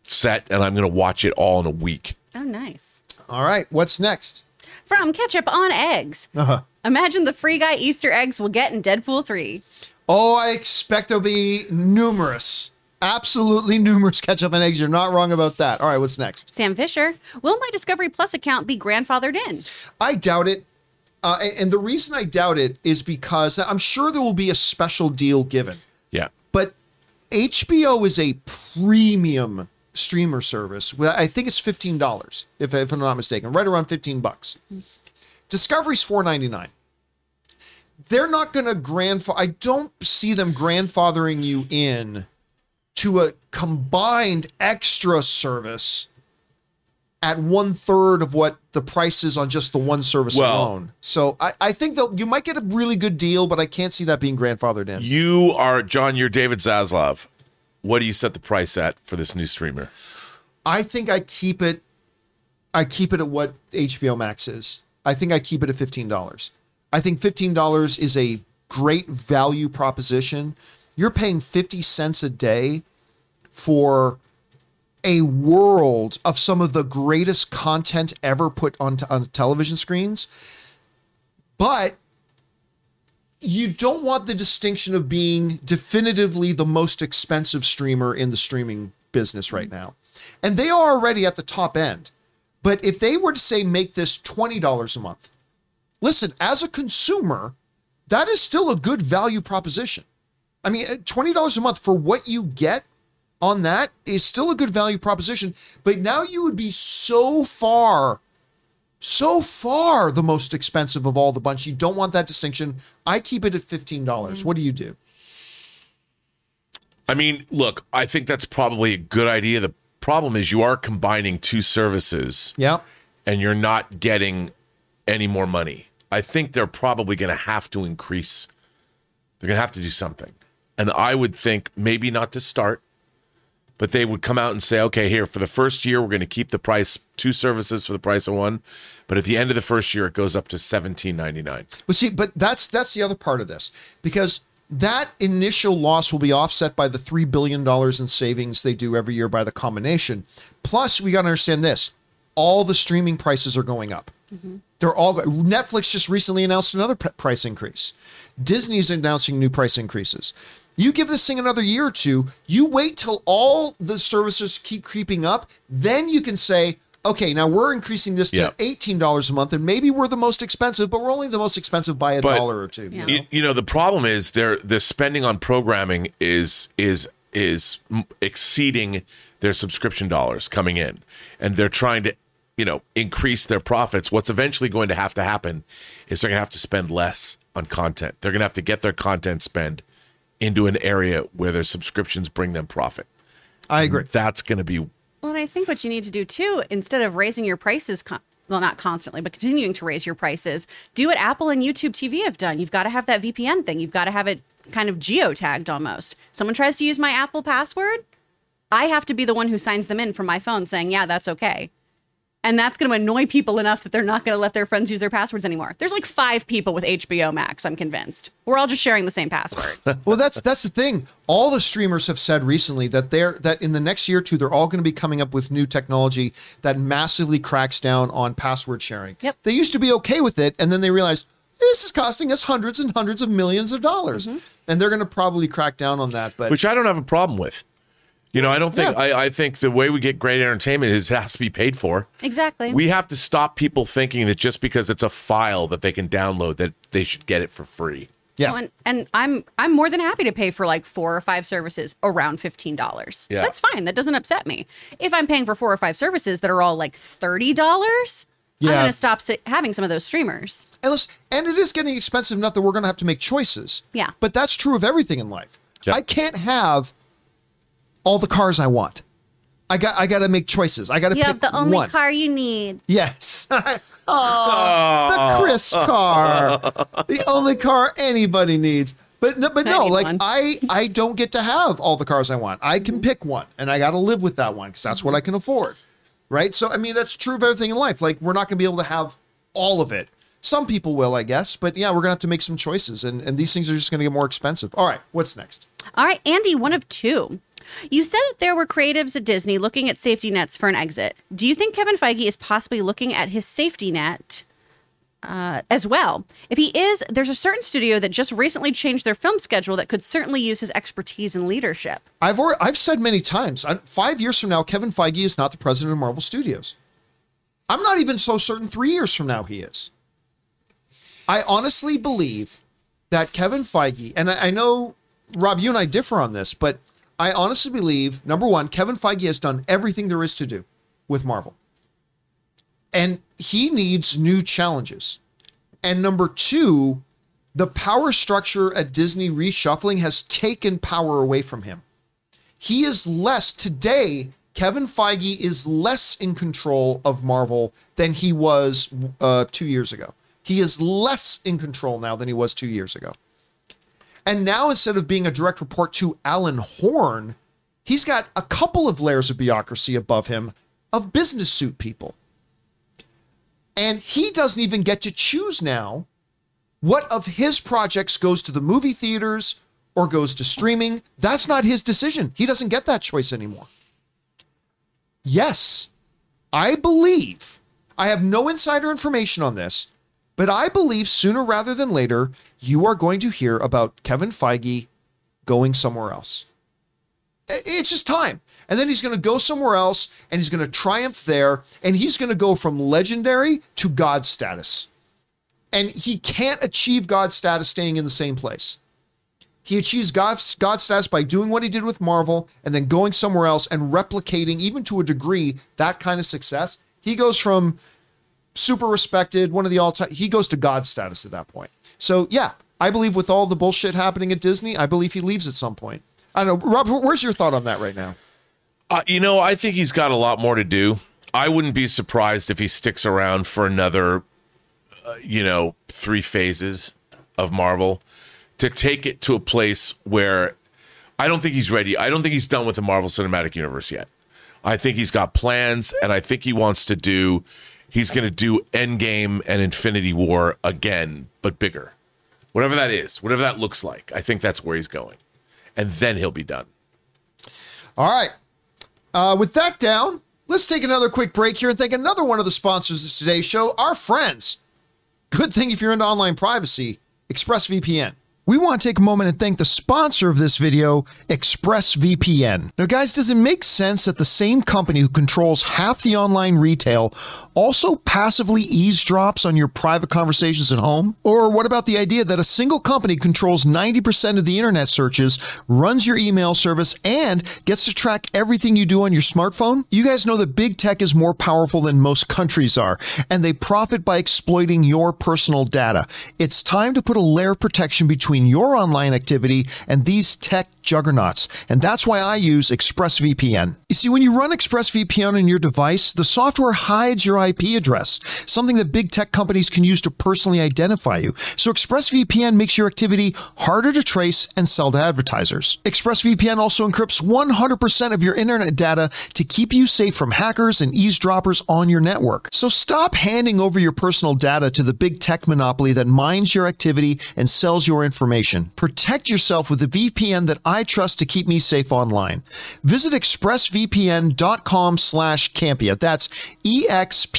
set, and I'm going to watch it all in a week. Oh, nice. All right, what's next? From Ketchup on Eggs. Uh-huh. Imagine the free guy Easter eggs we'll get in Deadpool 3. Oh, I expect there'll be numerous, Absolutely numerous ketchup and eggs. You're not wrong about that. All right, what's next? Sam Fisher, will my Discovery Plus account be grandfathered in? I doubt it. Uh, and, and the reason I doubt it is because I'm sure there will be a special deal given. Yeah. But HBO is a premium streamer service. I think it's fifteen dollars, if, if I'm not mistaken, right around fifteen bucks. Discovery's four ninety nine. They're not going to grandfather. I don't see them grandfathering you in to a combined extra service at one third of what the price is on just the one service Well- alone. So I, I think that you might get a really good deal, but I can't see that being grandfathered in. You are John. You're David Zaslav. What do you set the price at for this new streamer? I think I keep it. I keep it at what HBO Max is. I think I keep it at fifteen dollars. I think fifteen dollars is a great value proposition. You're paying fifty cents a day for a world of some of the greatest content ever put onto on television screens, but you don't want the distinction of being definitively the most expensive streamer in the streaming business right now. And they are already at the top end. But if they were to say make this $20 a month, listen, as a consumer, that is still a good value proposition. I mean, uh, $20 a month for what you get on that is still a good value proposition. But now you would be so far so far the most expensive of all the bunch. You don't want that distinction. I keep it at $15. dollars mm-hmm. What do you do? I mean, look, I think that's probably a good idea. The problem is you are combining two services Yeah. and you're not getting any more money. I think they're probably going to have to increase. They're going to have to do something. And I would think maybe not to start, but they would come out and say, okay, here for the first year, we're going to keep the price, two services for the price of one. But at the end of the first year, it goes up to seventeen ninety nine. But see, but that's that's the other part of this because that initial loss will be offset by the three billion dollars in savings they do every year by the combination. Plus, we got to understand this: all the streaming prices are going up. They're all Netflix just recently announced another p- price increase. Disney's announcing new price increases. You give this thing another year or two, you wait till all the services keep creeping up, then you can say, okay, now we're increasing this to Yeah. $18 a month and maybe we're the most expensive, but we're only the most expensive by a But- dollar or two. you know? You, you know the problem is their the spending on programming is is is exceeding their subscription dollars coming in and they're trying to you know increase their profits what's eventually going to have to happen is they're going to have to spend less on content they're going to have to get their content spend into an area where their subscriptions bring them profit I agree. that's going to be Well, and I think what you need to do too, instead of raising your prices, con- well, not constantly, but continuing to raise your prices, do what Apple and YouTube TV have done. You've got to have that VPN thing. You've got to have it kind of geotagged almost. Someone tries to use my Apple password, I have to be the one who signs them in from my phone saying, yeah, that's okay. And that's going to annoy people enough that they're not going to let their friends use their passwords anymore. There's like five people with HBO Max, I'm convinced. We're all just sharing the same password. well, that's that's the thing. All the streamers have said recently that they're that in the next year or two, they're all going to be coming up with new technology that massively cracks down on password sharing. Yep. They used to be okay with it, and then they realized this is costing us hundreds and hundreds of millions of dollars, mm-hmm. and they're going to probably crack down on that. But which I don't have a problem with you know I don't think Yeah. I, I think the way we get great entertainment is it has to be paid for exactly. We have to stop people thinking that just because it's a file that they can download that they should get it for free. yeah, Oh, and, and I'm I'm more than happy to pay for like four or five services around fifteen dollars. Yeah. That's fine. That doesn't upset me. If I'm paying for four or five services that are all like thirty dollars, I'm gonna stop having some of those streamers. and listen, and it is getting expensive enough that we're going to have to make choices. Yeah. but that's true of everything in life. Yeah. I can't have all the cars I want. I got I got to make choices. I got to You pick have the only one. car you need. Yes. oh, the Chris car. the only car anybody needs. But no, but no, need like one. I I don't get to have all the cars I want. I can mm-hmm. pick one and I got to live with that one cuz that's what I can afford. Right? So I mean that's true of everything in life. Like we're not going to be able to have all of it. Some people will, I guess, but yeah, we're going to have to make some choices and and these things are just going to get more expensive. All right, what's next? All right, Andy, one of two. You said that there were creatives at Disney looking at safety nets for an exit. Do you think Kevin Feige is possibly looking at his safety net uh, as well. If he is, there's a certain studio that just recently changed their film schedule that could certainly use his expertise and leadership. I've already, I've said many times, I, five years from now, Kevin Feige is not the president of Marvel Studios. I'm not even so certain three years from now he is. I honestly believe that Kevin Feige, and I, I know, Rob, you and I differ on this, but I honestly believe number one, Kevin Feige has done everything there is to do with Marvel. And he needs new challenges. And number two, the power structure at Disney reshuffling has taken power away from him. He is less today. Kevin Feige is less in control of Marvel than he was uh, two years ago. He is less in control now than he was two years ago. And now, instead of being a direct report to Alan Horn, he's got a couple of layers of bureaucracy above him of business suit people. And he doesn't even get to choose now what of his projects goes to the movie theaters or goes to streaming. That's not his decision. He doesn't get that choice anymore. Yes, I believe, I have no insider information on this, but I believe sooner rather than later, you are going to hear about Kevin Feige going somewhere else. It's just time. And then he's going to go somewhere else and he's going to triumph there and he's going to go from legendary to God status. And he can't achieve God status staying in the same place. He achieves God, God status by doing what he did with Marvel and then going somewhere else and replicating, even to a degree, that kind of success. He goes from super respected, one of the all time, he goes to God status at that point. So, yeah, I believe with all the bullshit happening at Disney, I believe he leaves at some point. I don't know. Rob, where's your thought on that right now? Uh, you know, I think he's got a lot more to do. I wouldn't be surprised if he sticks around for another, uh, you know, three phases of Marvel to take it to a place where I don't think he's ready. I don't think he's done with the Marvel Cinematic Universe yet. I think he's got plans, and I think he wants to do. He's going to do Endgame and Infinity War again, but bigger. Whatever that is, whatever that looks like, I think that's where he's going, and then he'll be done. All right. Uh, with that down, let's take another quick break here and thank another one of the sponsors of today's show, our friends. Good thing if you're into online privacy, ExpressVPN. We want to take a moment and thank the sponsor of this video, ExpressVPN. Now, guys, does it make sense that the same company who controls half the online retail also passively eavesdrops on your private conversations at home? Or what about the idea that a single company controls 90% of the internet searches, runs your email service, and gets to track everything you do on your smartphone? You guys know that big tech is more powerful than most countries are, and they profit by exploiting your personal data. It's time to put a layer of protection between your online activity and these tech juggernauts. And that's why I use ExpressVPN. You see, when you run ExpressVPN on your device, the software hides your IP address, something that big tech companies can use to personally identify you. So ExpressVPN makes your activity harder to trace and sell to advertisers. ExpressVPN also encrypts 100% of your internet data to keep you safe from hackers and eavesdroppers on your network. So stop handing over your personal data to the big tech monopoly that mines your activity and sells your information. Protect yourself with the VPN that I trust to keep me safe online. Visit expressvpn.com slash Campea. That's E-X-P-R-E-S-S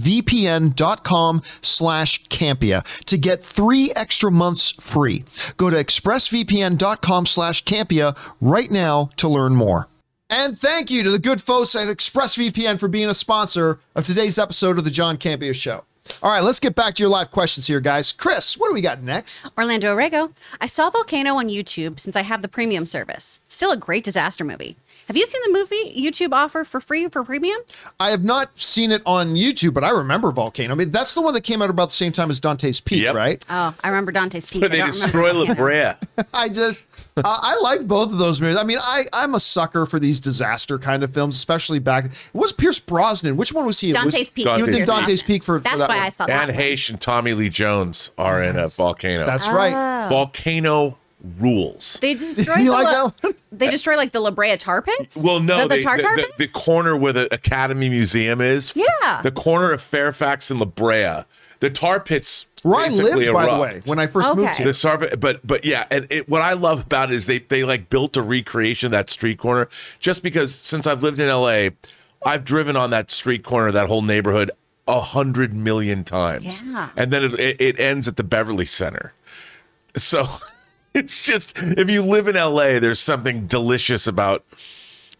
vpn.com slash Campea to get three extra months free. Go to expressvpn.com slash Campea right now to learn more. And thank you to the good folks at ExpressVPN for being a sponsor of today's episode of the John Campea Show. All right, let's get back to your live questions here, guys. Chris, what do we got next? Orlando Orego. I saw Volcano on YouTube since I have the premium service. Still a great disaster movie. Have you seen the movie YouTube offer for free for premium? I have not seen it on YouTube, but I remember Volcano. I mean, that's the one that came out about the same time as Dante's Peak, Yep. right? Oh, I remember Dante's Peak. Where I they destroy La Brea. I just, uh, I liked both of those movies. I mean, I, I'm a sucker for these disaster kind of films, especially back. It was Pierce Brosnan. Which one was he? in? Dante's was, Peak. You Dante's did Peak. Dante's Peak for, That's for that why one. I saw that. Anne one. Heche and Tommy Lee Jones are in a volcano. That's right. Oh. volcano rules. They destroy You the like La- that one? They destroy like the La Brea tar pits. Well, no, the, the they- tar the, tar the, pits. the corner where the Academy Museum is. Yeah. The corner of Fairfax and La Brea. The tar pits. Where I basically lived, by the way, when I first moved Okay. here. The Sarb- but but yeah, and it, what I love about it is they they like built a recreation of that street corner just because since I've lived in LA, I've driven on that street corner, that whole neighborhood a hundred million times, Yeah. and then it, it, it ends at the Beverly Center. So it's just if you live in LA, there's something delicious about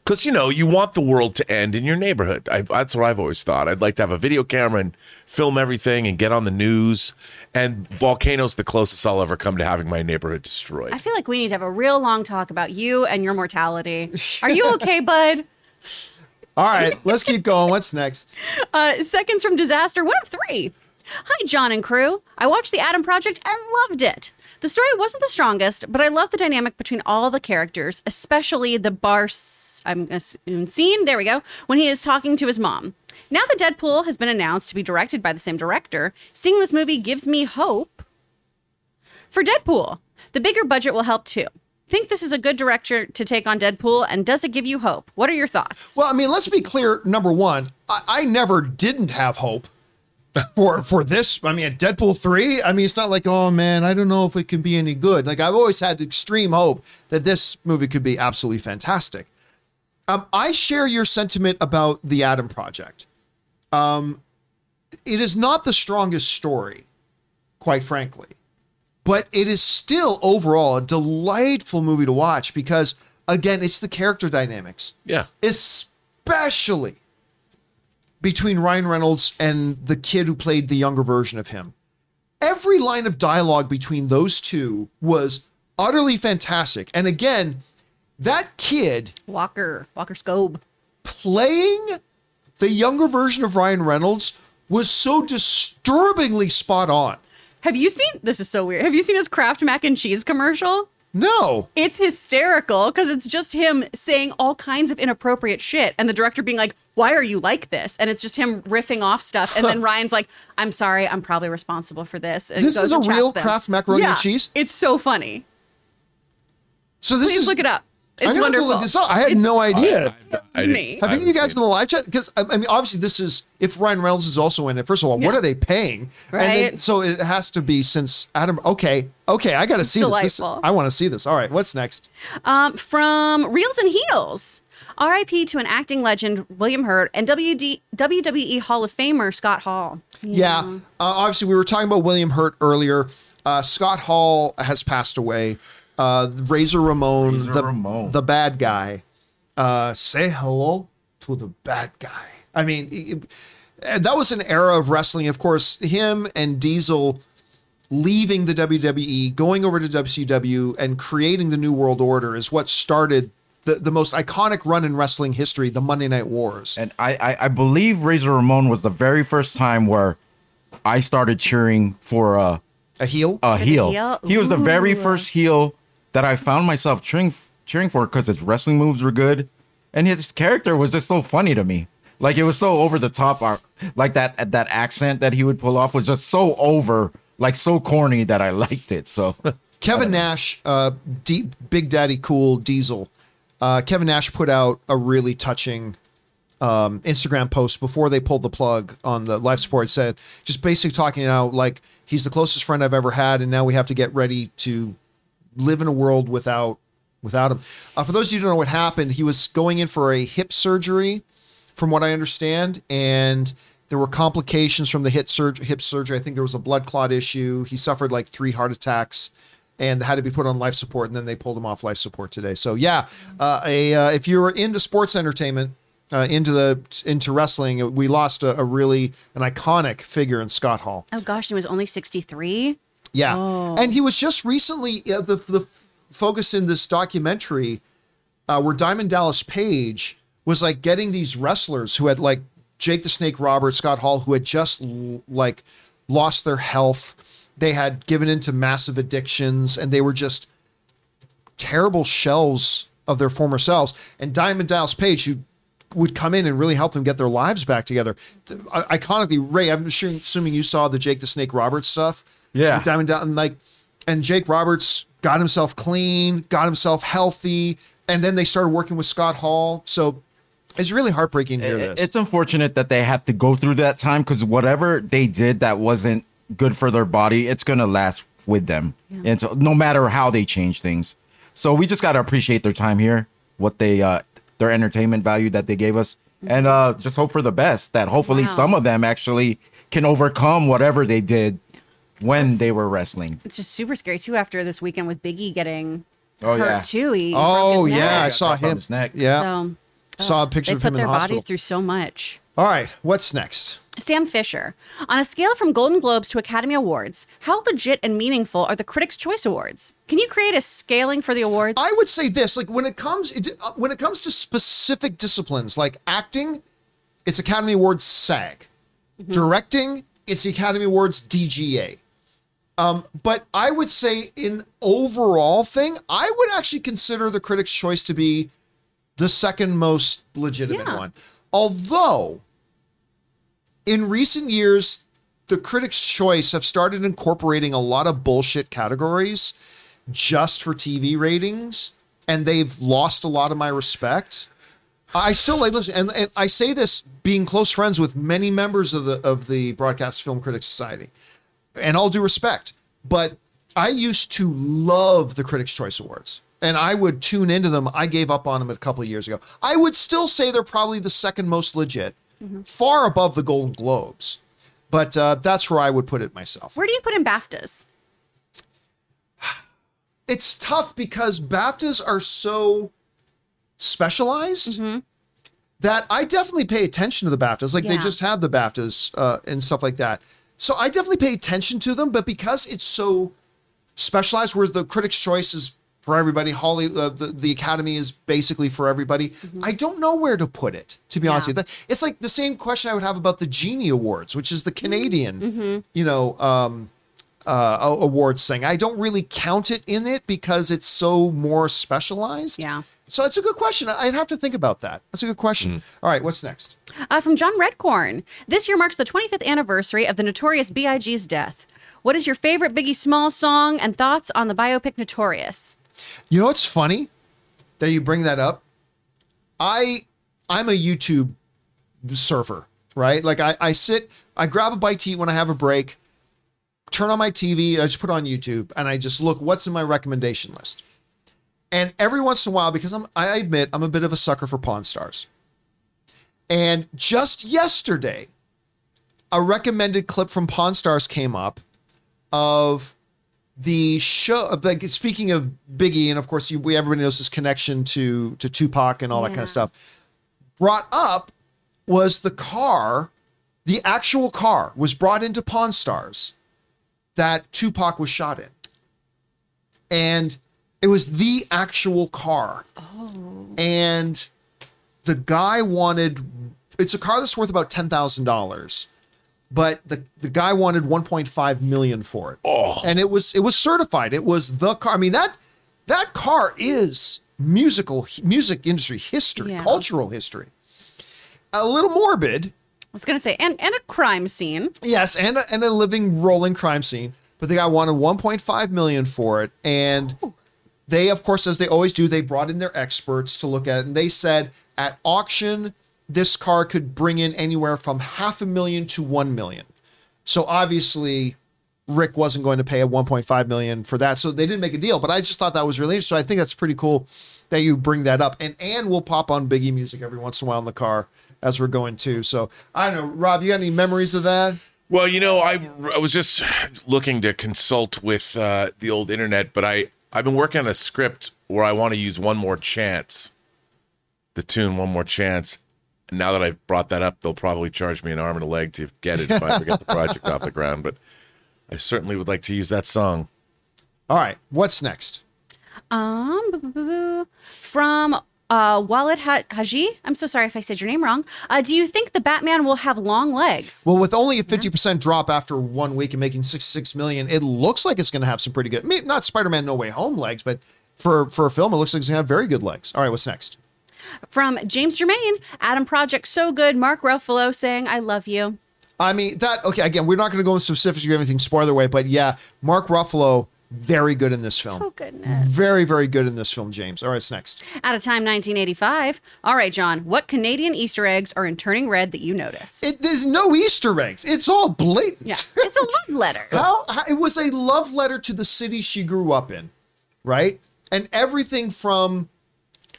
because you know you want the world to end in your neighborhood. I, that's what I've always thought. I'd like to have a video camera and film everything and get on the news. And volcanoes the closest I'll ever come to having my neighborhood destroyed. I feel like we need to have a real long talk about you and your mortality. Are you okay, bud? All right, let's keep going. What's next? Uh, seconds from disaster, one of three. Hi, John and crew. I watched The Adam Project and loved it. The story wasn't the strongest, but I love the dynamic between all the characters, especially the bar. I'm assuming scene. There we go. When he is talking to his mom. Now that Deadpool has been announced to be directed by the same director, seeing this movie gives me hope for Deadpool. The bigger budget will help too. Think this is a good director to take on Deadpool, and does it give you hope? What are your thoughts? Well, I mean, let's be clear. Number one, I, I never didn't have hope for for this. I mean, Deadpool three. I mean, it's not like, oh man, I don't know if it can be any good. Like I've always had extreme hope that this movie could be absolutely fantastic. Um, I share your sentiment about the Adam Project. Um, it is not the strongest story, quite frankly, but it is still overall a delightful movie to watch because, again, it's the character dynamics yeah. especially between Ryan Reynolds and the kid who played the younger version of him. Every line of dialogue between those two was utterly fantastic. And again, that kid Walker, Walker Scobell. playing the younger version of Ryan Reynolds was so disturbingly spot on. Have you seen this is so weird. Have you seen his Kraft mac and cheese commercial? No. It's hysterical because it's just him saying all kinds of inappropriate shit and the director being like, "Why are you like this?" And it's just him riffing off stuff and then Ryan's like, "I'm sorry, I'm probably responsible for this." And This is a real. Kraft macaroni and cheese? It's so funny. So this Please is look it up. I'm It's gonna wonderful. look this up. I had It's no idea. I It's didn't- me. Have any of you guys seen in the live chat? Because I I mean, obviously, this is if Ryan Reynolds is also in it. First of all, what are they paying? And then, Right. so it has to be since Adam. Okay, okay, I got to see this. this. delightful. I want to see this. All right, what's next? Um, from Reels and Heels. R.I.P. to an acting legend, William Hurt, and WD, WWE Hall of Famer, Scott Hall. Yeah, uh, obviously, we were talking about William Hurt earlier. Uh, Scott Hall has passed away. Uh, Razor Ramon, Razor the Ramon. the bad guy. Uh, say hello to the bad guy. I mean, it- it- that was an era of wrestling. Of course, him and Diesel leaving the WWE, going over to WCW, and creating the New World Order is what started the, the most iconic run in wrestling history, the Monday Night Wars. And I, I, I believe Razor Ramon was the very first time where I started cheering for a, A heel? a heel. heel? He was the very first heel that I found myself cheering cheering for because his wrestling moves were good, and his character was just so funny to me. Like it was so over the top, uh, like that that accent that he would pull off was just so over, like so corny that I liked it. So Kevin Nash, uh, D- Big Daddy Cool Diesel. Uh, Kevin Nash put out a really touching um, Instagram post before they pulled the plug on the life support. Said just basically talking out like he's the closest friend I've ever had, and now we have to get ready to live in a world without without him. Uh, for those of you who don't know what happened, he was going in for a hip surgery, from what I understand, and there were complications from the hip, surg- hip surgery. I think there was a blood clot issue. He suffered like three heart attacks and had to be put on life support, and then they pulled him off life support today. So yeah, uh, a uh, if you're into sports entertainment. Uh, into the into wrestling, we lost a, a really an iconic figure in Scott Hall. Oh gosh, he was only 63. Yeah, Oh. and he was just recently uh, the the focus in this documentary uh, where Diamond Dallas Page was like getting these wrestlers who had like Jake the Snake Roberts, Scott Hall, who had just l- like lost their health. They had given into massive addictions, and they were just terrible shells of their former selves. And Diamond Dallas Page, who would come in and really help them get their lives back together. I- Iconically, Ray, I'm sure, assuming you saw the Jake the Snake Roberts stuff. Yeah. With Diamond Dallas, and like, and Jake Roberts got himself clean, got himself healthy, and then they started working with Scott Hall. So it's really heartbreaking to hear it- this. it's unfortunate that they have to go through that time because whatever they did that wasn't good for their body, it's gonna last with them. And so no matter how they change things. So we just gotta appreciate their time here, what they uh their entertainment value that they gave us. and uh, just hope for the best. That hopefully Wow. some of them actually can overcome whatever they did when they were wrestling. It's just super scary too after this weekend with Biggie getting Oh, hurt yeah. too. He Oh his yeah, I saw Cut him. his neck. Yeah, So saw a picture they of him in their the hospital. bodies through so much. All right, what's next? Sam Fisher. On a scale from Golden Globes to Academy Awards, how legit and meaningful are the Critics' Choice Awards? Can you create a scaling for the awards? I would say this: like when it comes it, uh, when it comes to specific disciplines like acting, it's Academy Awards SAG. Directing, it's the Academy Awards DGA. Um, but I would say in overall thing, I would actually consider the Critics' Choice to be the second most legitimate Yeah. one. Although in recent years, the Critics' Choice have started incorporating a lot of bullshit categories just for TV ratings, and they've lost a lot of my respect. I still like listen, and, and I say this being close friends with many members of the of the Broadcast Film Critics Society, and all due respect, but I used to love the Critics' Choice Awards, and I would tune into them. I gave up on them a couple of years ago. I would still say they're probably the second most legit, far above the Golden Globes, but uh, that's where I would put it myself. Where do you put in BAFTAs? it's tough because BAFTAs are so specialized that I definitely pay attention to the BAFTAs. Like they just have the BAFTAs uh, and stuff like that. So I definitely pay attention to them, but because it's so specialized, whereas the Critics' Choice is for everybody, Holly, uh, the the Academy is basically for everybody. I don't know where to put it. To be honest with you, it's like the same question I would have about the Genie Awards, which is the Canadian, you know, um, uh, awards thing. I don't really count it in it because it's so more specialized. Yeah. So that's a good question. I'd have to think about that. That's a good question. All right, what's next? Uh, from John Redcorn. This year marks the 25th anniversary of the notorious B.I.G.'s death. What is your favorite Biggie Smalls song and thoughts on the biopic Notorious? You know what's funny that you bring that up? I I'm a YouTube surfer, right? Like I, I sit, I grab a bite to eat when I have a break, turn on my TV, I just put on YouTube, and I just look what's in my recommendation list. And every once in a while, because I'm I admit I'm a bit of a sucker for Pawn Stars. And just yesterday, a recommended clip from Pawn Stars came up of the show like speaking of biggie and of course you, we everybody knows his connection to to tupac and all that kind of stuff. Brought up was the car the actual car was brought into pawn stars that tupac was shot in. And it was the actual car. Oh. And the guy wanted it's a car that's worth about $10000 but the, the guy wanted 1.5 million for it. Oh. and it was it was certified. It was the car i mean that that car is musical music industry history Yeah. cultural history. A little morbid. I was going to say, and, and a crime scene. yes and a, and a living rolling crime scene. But the guy wanted 1.5 million for it and oh. They of course as they always do they brought in their experts to look at it and they said at auction this car could bring in anywhere from half a million to 1 million. So obviously rick wasn't going to pay a 1.5 million for that so they didn't make a deal but i just thought that was really interesting. So i think that's pretty cool that you bring that up and Anne will pop on biggie music every once in a while in the car as we're going too. So i don't know rob you got any memories of that? Well, you know, I, I was just looking to consult with uh, the old internet, but I I've been working on a script where I want to use one more chance, the tune "One More Chance." And now that I've brought that up, they'll probably charge me an arm and a leg to get it if I ever get the project off the ground. But I certainly would like to use that song. all right what's next Um, from uh, Walid ha- Haji. I'm so sorry if I said your name wrong. Uh, do you think the Batman will have long legs? Well, with only a 50% drop after one week and making 66 million, it looks like it's going to have some pretty good, I mean, not Spider-Man No Way Home legs, but for, for a film, it looks like it's going to have very good legs. All right, what's next? From James Germain, Adam Project so good. Mark Ruffalo saying, "I love you." I mean, that, okay, again, we're not going to go into specifics or anything spoiler way, but yeah, Mark Ruffalo, very good in this film. So goodness. Very, very good in this film, James. All right, what's next? Out of time, 1985. All right, John. What Canadian Easter eggs are in Turning Red that you noticed? It, there's no Easter eggs. It's all blatant. yeah, it's a love letter. How, how it was a love letter to the city she grew up in, right? And everything from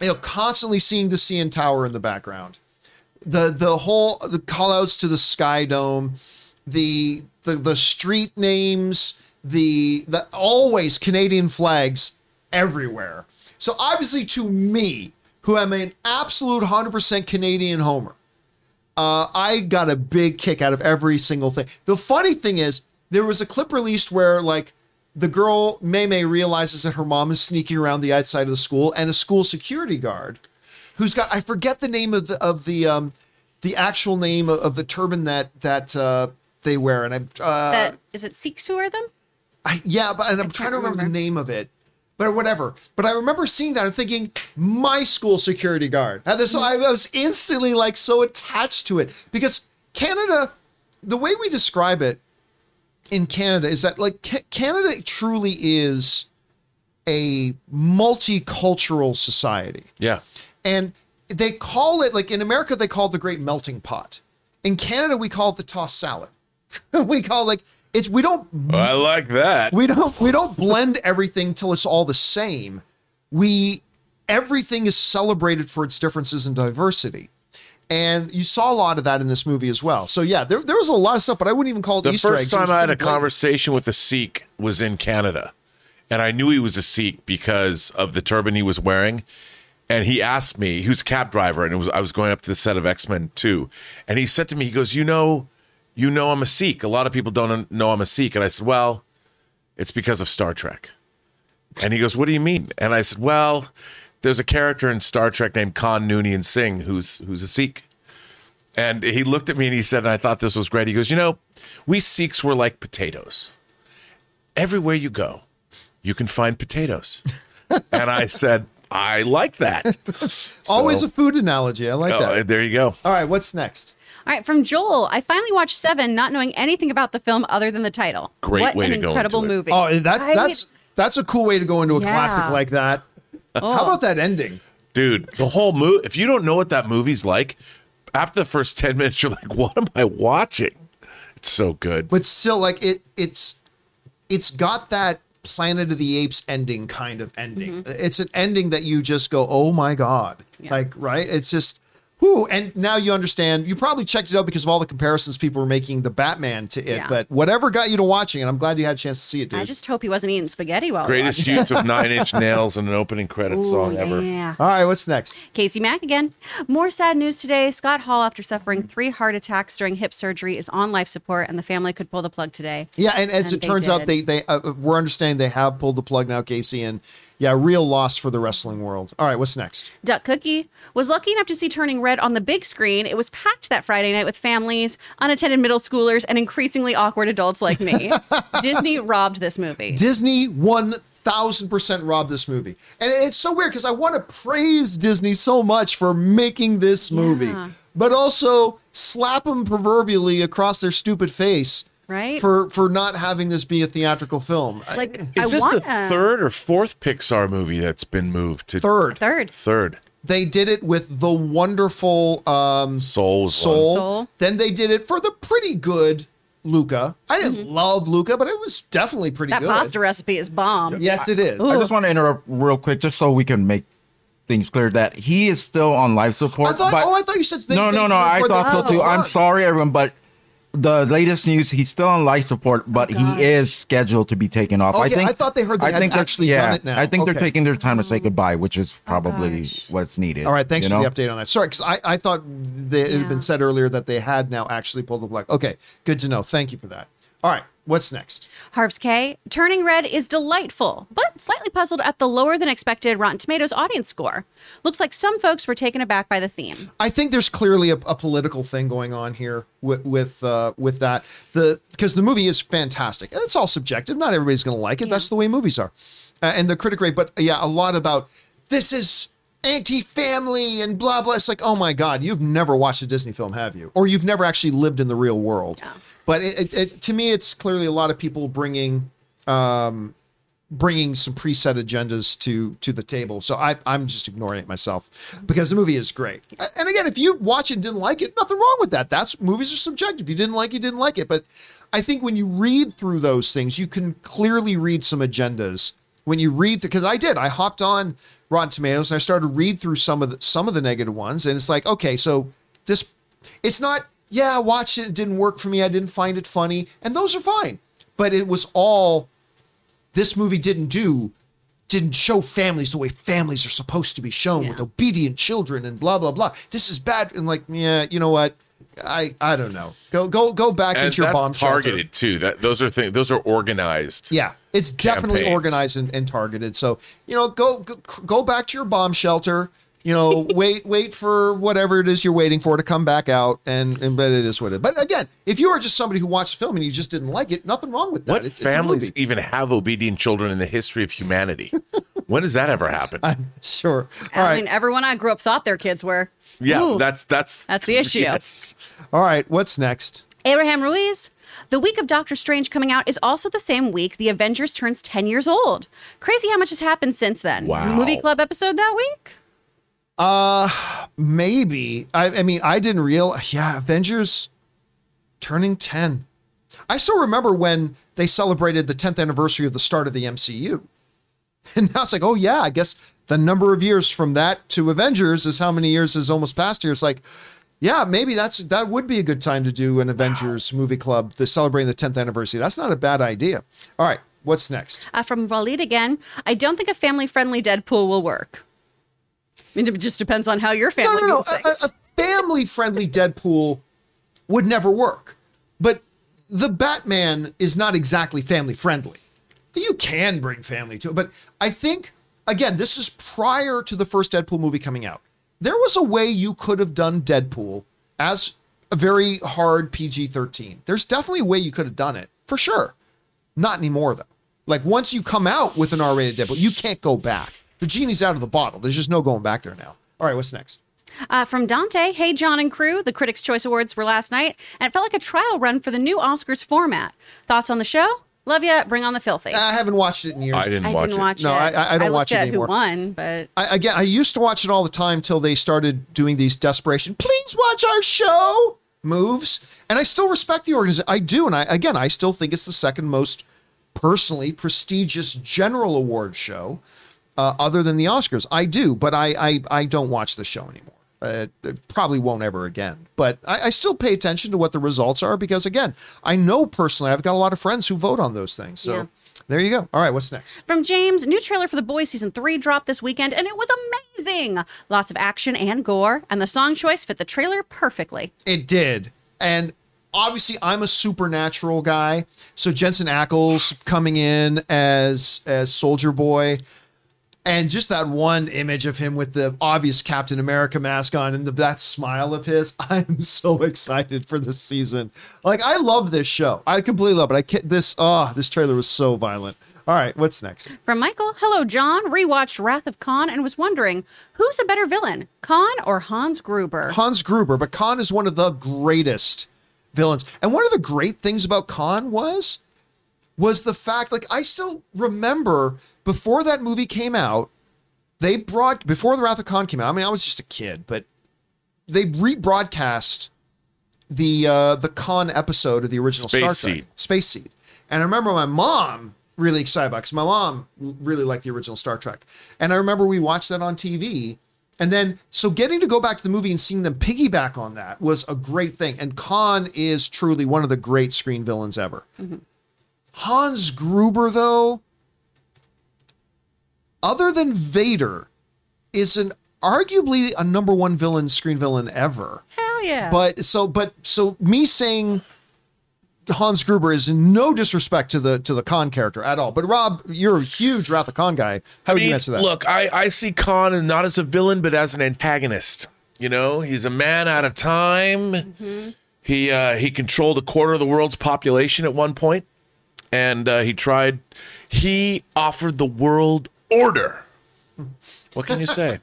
you know constantly seeing the CN Tower in the background, the the whole the call outs to the Sky Dome, the the the street names, the the always Canadian flags everywhere. So obviously, to me, who am an absolute hundred percent Canadian homer, uh, I got a big kick out of every single thing. The funny thing is, there was a clip released where like the girl May May realizes that her mom is sneaking around the outside of the school, and a school security guard, who's got I forget the name of the of the um the actual name of, the turban that that uh, they wear, and I uh, that is it Sikhs who wear them? I, yeah, but and I'm trying to remember, the name of it, but whatever. But I remember seeing that and thinking, my school security guard. And this, I was instantly like so attached to it because Canada, the way we describe it in Canada is that like Ca- Canada truly is a multicultural society. Yeah. And they call it like in America they call it the great melting pot. In Canada we call it the tossed salad. we call it like it's we don't I like that. we don't we don't blend everything till it's all the same. We everything is celebrated for its differences and diversity. And you saw a lot of that in this movie as well. So yeah, there, there was a lot of stuff, but I wouldn't even call it the Easter first eggs. Time I had a blatant. conversation with a Sikh was in Canada, and I knew he was a Sikh because of the turban he was wearing. And he asked me, he was a cab driver, and it was I was going up to the set of X Men Two, and he said to me, he goes, "You know, you know, I'm a Sikh. A lot of people don't know I'm a Sikh." And I said, "Well, it's because of Star Trek." And he goes, "What do you mean?" And I said, "Well, there's a character in Star Trek named Khan Noonien Singh who's who's a Sikh." And he looked at me and he said, and I thought this was great. He goes, You know, we Sikhs were like potatoes. Everywhere you go, you can find potatoes. and I said, I like that. Always So- a food analogy. I like Oh, that. there you go. All right, what's next? All right, from Joel, I finally watched Seven, not knowing anything about the film other than the title. Great what way an to go incredible into it. movie. Oh, that's I- that's that's a cool way to go into a Yeah. classic like that. Oh. How about that ending? Dude, the whole movie, if you don't know what that movie's like, after the first 10 minutes, you're like, What am I watching? It's so good. But still, like it, it's it's got that Planet of the Apes ending kind of ending. Mm-hmm. It's an ending that you just go, oh my god, Yeah. like right? It's just. Whew, and now you understand. You probably checked it out because of all the comparisons people were making the Batman to it. Yeah. But whatever got you to watching it, I'm glad you had a chance to see it, dude. I just hope he wasn't eating spaghetti while Greatest watched use of Nine Inch Nails in an opening credits it. song Ooh, ever. Yeah. all right, what's next? Casey Mack again. More sad news today. Scott Hall, after suffering three heart attacks during hip surgery, is on life support, and the family could pull the plug today. Yeah, and as And it they turns out, they they uh, we're understanding they have pulled the plug now, Casey, and yeah, real loss for the wrestling world. All right, what's next? Duck Cookie was lucky enough to see Turning Red on the big screen. It was packed that Friday night with families, unattended middle schoolers, and increasingly awkward adults like me. Disney robbed this movie. Disney one thousand percent robbed this movie, and it's so weird because I want to praise Disney so much for making this movie, Yeah. but also slap them proverbially across their stupid face, Right? For for not having this be a theatrical film. I- like, Is I this want the third or fourth Pixar movie that's been moved to third, third. Third. they did it with the wonderful um, Soul. Soul. Soul. Then they did it for the pretty good Luca. I didn't love Luca, but it was definitely pretty Mm-hmm. That pasta recipe is bomb. Yes, it is. I just want to interrupt real quick, just so we can make things clear that he is still on life support. I thought. but oh, I thought you said. They, no, they no, no. I thought so the too. I'm sorry, everyone, but the latest news, he's still on life support, but oh, gosh. he is scheduled to be taken off. I Okay, think. I thought they heard they I think hadn't they're- actually yeah, done it now. I think Okay. they're taking their time to say goodbye, which is oh, probably gosh. what's needed. All right, thanks for know? the update on that. Sorry, because I, I thought they, it had been said earlier that they had now actually pulled the plug. Okay, good to know. Thank you for that. All right, what's next? Harv's K. Turning Red is delightful, but slightly puzzled at the lower than expected Rotten Tomatoes audience score. Looks like some folks were taken aback by the theme. I think there's clearly a, a political thing going on here with with uh, with that. The because the movie is fantastic. It's all subjective. Not everybody's going to like it. That's the way movies are. Uh, and the critic rate, but yeah, a lot about this is anti-family and blah blah. It's like, oh my god, you've never watched a Disney film, have you? Or you've never actually lived in the real world. Yeah. But it, it, it, to me, it's clearly a lot of people bringing um, bringing some preset agendas to to the table. So I, I'm just ignoring it myself because the movie is great. And again, if you watch and didn't like it, nothing wrong with that. That's movies are subjective. You didn't like it, you didn't like it. But I think when you read through those things, you can clearly read some agendas. When you read because I did, I hopped on Rotten Tomatoes and I started to read through some of the some of the negative ones, and it's like, okay, so this it's not yeah i watched it it didn't work for me i didn't find it funny and those are fine but it was all this movie didn't do didn't show families the way families are supposed to be shown with obedient children and blah blah blah this is bad and like yeah you know what i i don't know go go go back and into your bomb shelter. targeted too. That those are things. Those are organized. Yeah, it's definitely campaigns. organized and, and targeted. So you know, go, go go back to your bomb shelter. You know, wait wait for whatever it is you're waiting for to come back out, and and but it is what it. But again, if you are just somebody who watched the film and you just didn't like it, nothing wrong with that. What It's- it's families movie. even have obedient children in the history of humanity? when does that ever happen? Sure. All I right. mean, everyone I grew up thought their kids were. yeah, Ooh. that's that's That's the issue. Yes. All right. What's next? Abraham Ruiz. The week of Doctor Strange coming out is also the same week the Avengers turns 10 years old. Crazy how much has happened since then. Wow. Movie club episode that week? Maybe. I, I mean, I didn't real. Yeah, Avengers turning 10. I still remember when they celebrated the 10th anniversary of the start of the MCU. And now it's like, oh, yeah, I guess the number of years from that to Avengers is how many years has almost passed here. It's like, yeah, maybe that's that would be a good time to do an Avengers movie club, the celebrating the 10th anniversary. That's not a bad idea. All right, what's next? Uh, from Walid again. I don't think a family friendly Deadpool will work. I mean, it just depends on how your family no, no. views A, a family friendly Deadpool would never work. But the Batman is not exactly family friendly. You can bring family to it. But I think, again, this is prior to the first Deadpool movie coming out. There was a way you could have done Deadpool as a very hard PG 13. There's definitely a way you could have done it, for sure. Not anymore, though. Like, once you come out with an R rated Deadpool, you can't go back. The genie's out of the bottle. There's just no going back there now. All right, what's next? Uh, from Dante, hey John and crew, the Critics' Choice Awards were last night, and it felt like a trial run for the new Oscars format. Thoughts on the show? Love ya. Bring on the filthy. I haven't watched it in years. I didn't I watch didn't it. watch No, it. I- I- I don't looked watch it at anymore. Who won? But I, again, I used to watch it all the time till they started doing these desperation. Please watch our show moves, and I still respect the organization. I do, and I again, I still think it's the second most personally prestigious general award show, uh, other than the Oscars. I do, but I I, I don't watch the show anymore. Uh, probably won't ever again. But I, I still pay attention to what the results are because again, I know personally I've got a lot of friends who vote on those things. So Yeah. there you go. All right, what's next? From James, new trailer for The Boys season three dropped this weekend, and it was amazing. Lots of action and gore, and the song choice fit the trailer perfectly. It did. And obviously I'm a supernatural guy. So Jensen Ackles coming in as as Soldier Boy and just that one image of him with the obvious Captain America mask on and the, that smile of his, I'm so excited for this season. Like I love this show. I completely love it. I can't this oh, this trailer was so violent. All right, what's next? From Michael, hello John. Rewatched Wrath of Khan and was wondering who's a better villain, Khan or Hans Gruber? Hans Gruber, but Khan is one of the greatest villains. And one of the great things about Khan was was the fact like I still remember before that movie came out, they brought before the Wrath of Khan came out. I mean, I was just a kid, but they rebroadcast the uh the Khan episode of the original Space Star Trek, Seed. Space Seed. And I remember my mom really excited about because my mom really liked the original Star Trek. And I remember we watched that on TV. And then, so getting to go back to the movie and seeing them piggyback on that was a great thing. And Khan is truly one of the great screen villains ever. Hans Gruber, though, other than Vader, is an arguably a number one villain, screen villain ever. Hell yeah. But so, but so me saying Hans Gruber is no disrespect to the to the Khan character at all. But Rob, you're a huge Wrath of Khan guy. How would I mean, you answer that? Look, I, I see Khan not as a villain, but as an antagonist. You know, he's a man out of time. He uh, he controlled a quarter of the world's population at one point, and uh, he tried. He offered the world order. What can you say?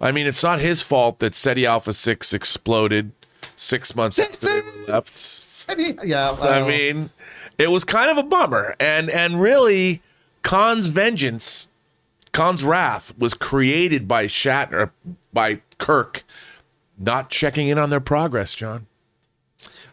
I mean, it's not his fault that Ceti Alpha Six exploded six months after they were left. I mean, yeah. I mean, it was kind of a bummer, and and really, Khan's vengeance, Khan's wrath, was created by Shatner, by Kirk, not checking in on their progress. John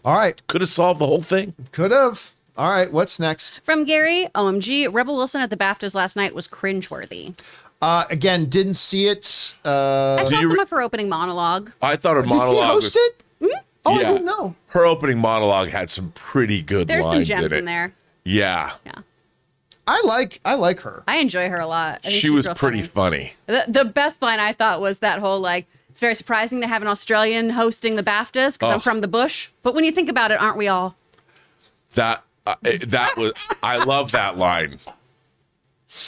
all right, could have solved the whole thing. could have. All right, what's next? From Gary, OMG, Rebel Wilson at the BAFTAs last night was cringeworthy. Uh, again, didn't see it. Uh, I saw you some re- of her opening monologue. I thought her did he monologue host was, it? Oh, I Yeah. didn't know. Her opening monologue had some pretty good There's some lines gems in, in there. Yeah. Yeah. I like I like her. I enjoy her a lot. I think She was pretty funny. funny. The, the best line I thought was that whole like, it's very surprising to have an Australian hosting the BAFTAs because Oh. I'm from the bush. But when you think about it, aren't we all? That uh, that was I love that line.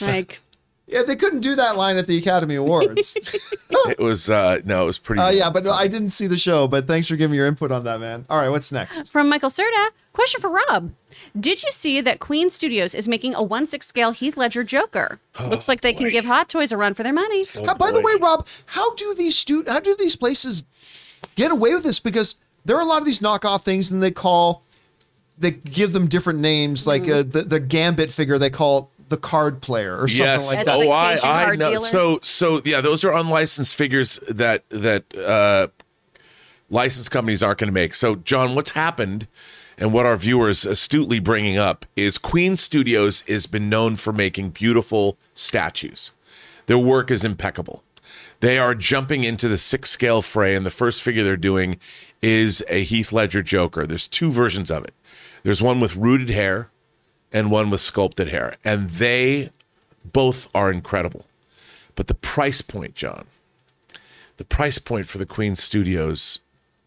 Like, Yeah, they couldn't do that line at the Academy Awards. It was uh no, it was pretty uh, yeah, but no, I didn't see the show. But thanks for giving your input on that, man. All right, what's next? from Michael Serta, question for Rob. Did you see that Queen Studios is making a 1 6 scale Heath Ledger Joker? Looks like they can give Hot Toys a run for their money. Uh, by the way, Rob, how do these stu- how do these places get away with this? Because there are a lot of these knockoff things, and they call they give them different names, like uh, the the Gambit figure they call the card player or something yes. like That's that. the oh, I I know. dealer? So so yeah, those are unlicensed figures that that uh licensed companies aren't going to make. So John, what's happened and what our viewers astutely bringing up is Queen Studios has been known for making beautiful statues. Their work is impeccable. They are jumping into the six scale fray, and the first figure they're doing is a Heath Ledger Joker. There's two versions of it. There's one with rooted hair and one with sculpted hair, and they both are incredible. But the price point, John, the price point for the Queen Studios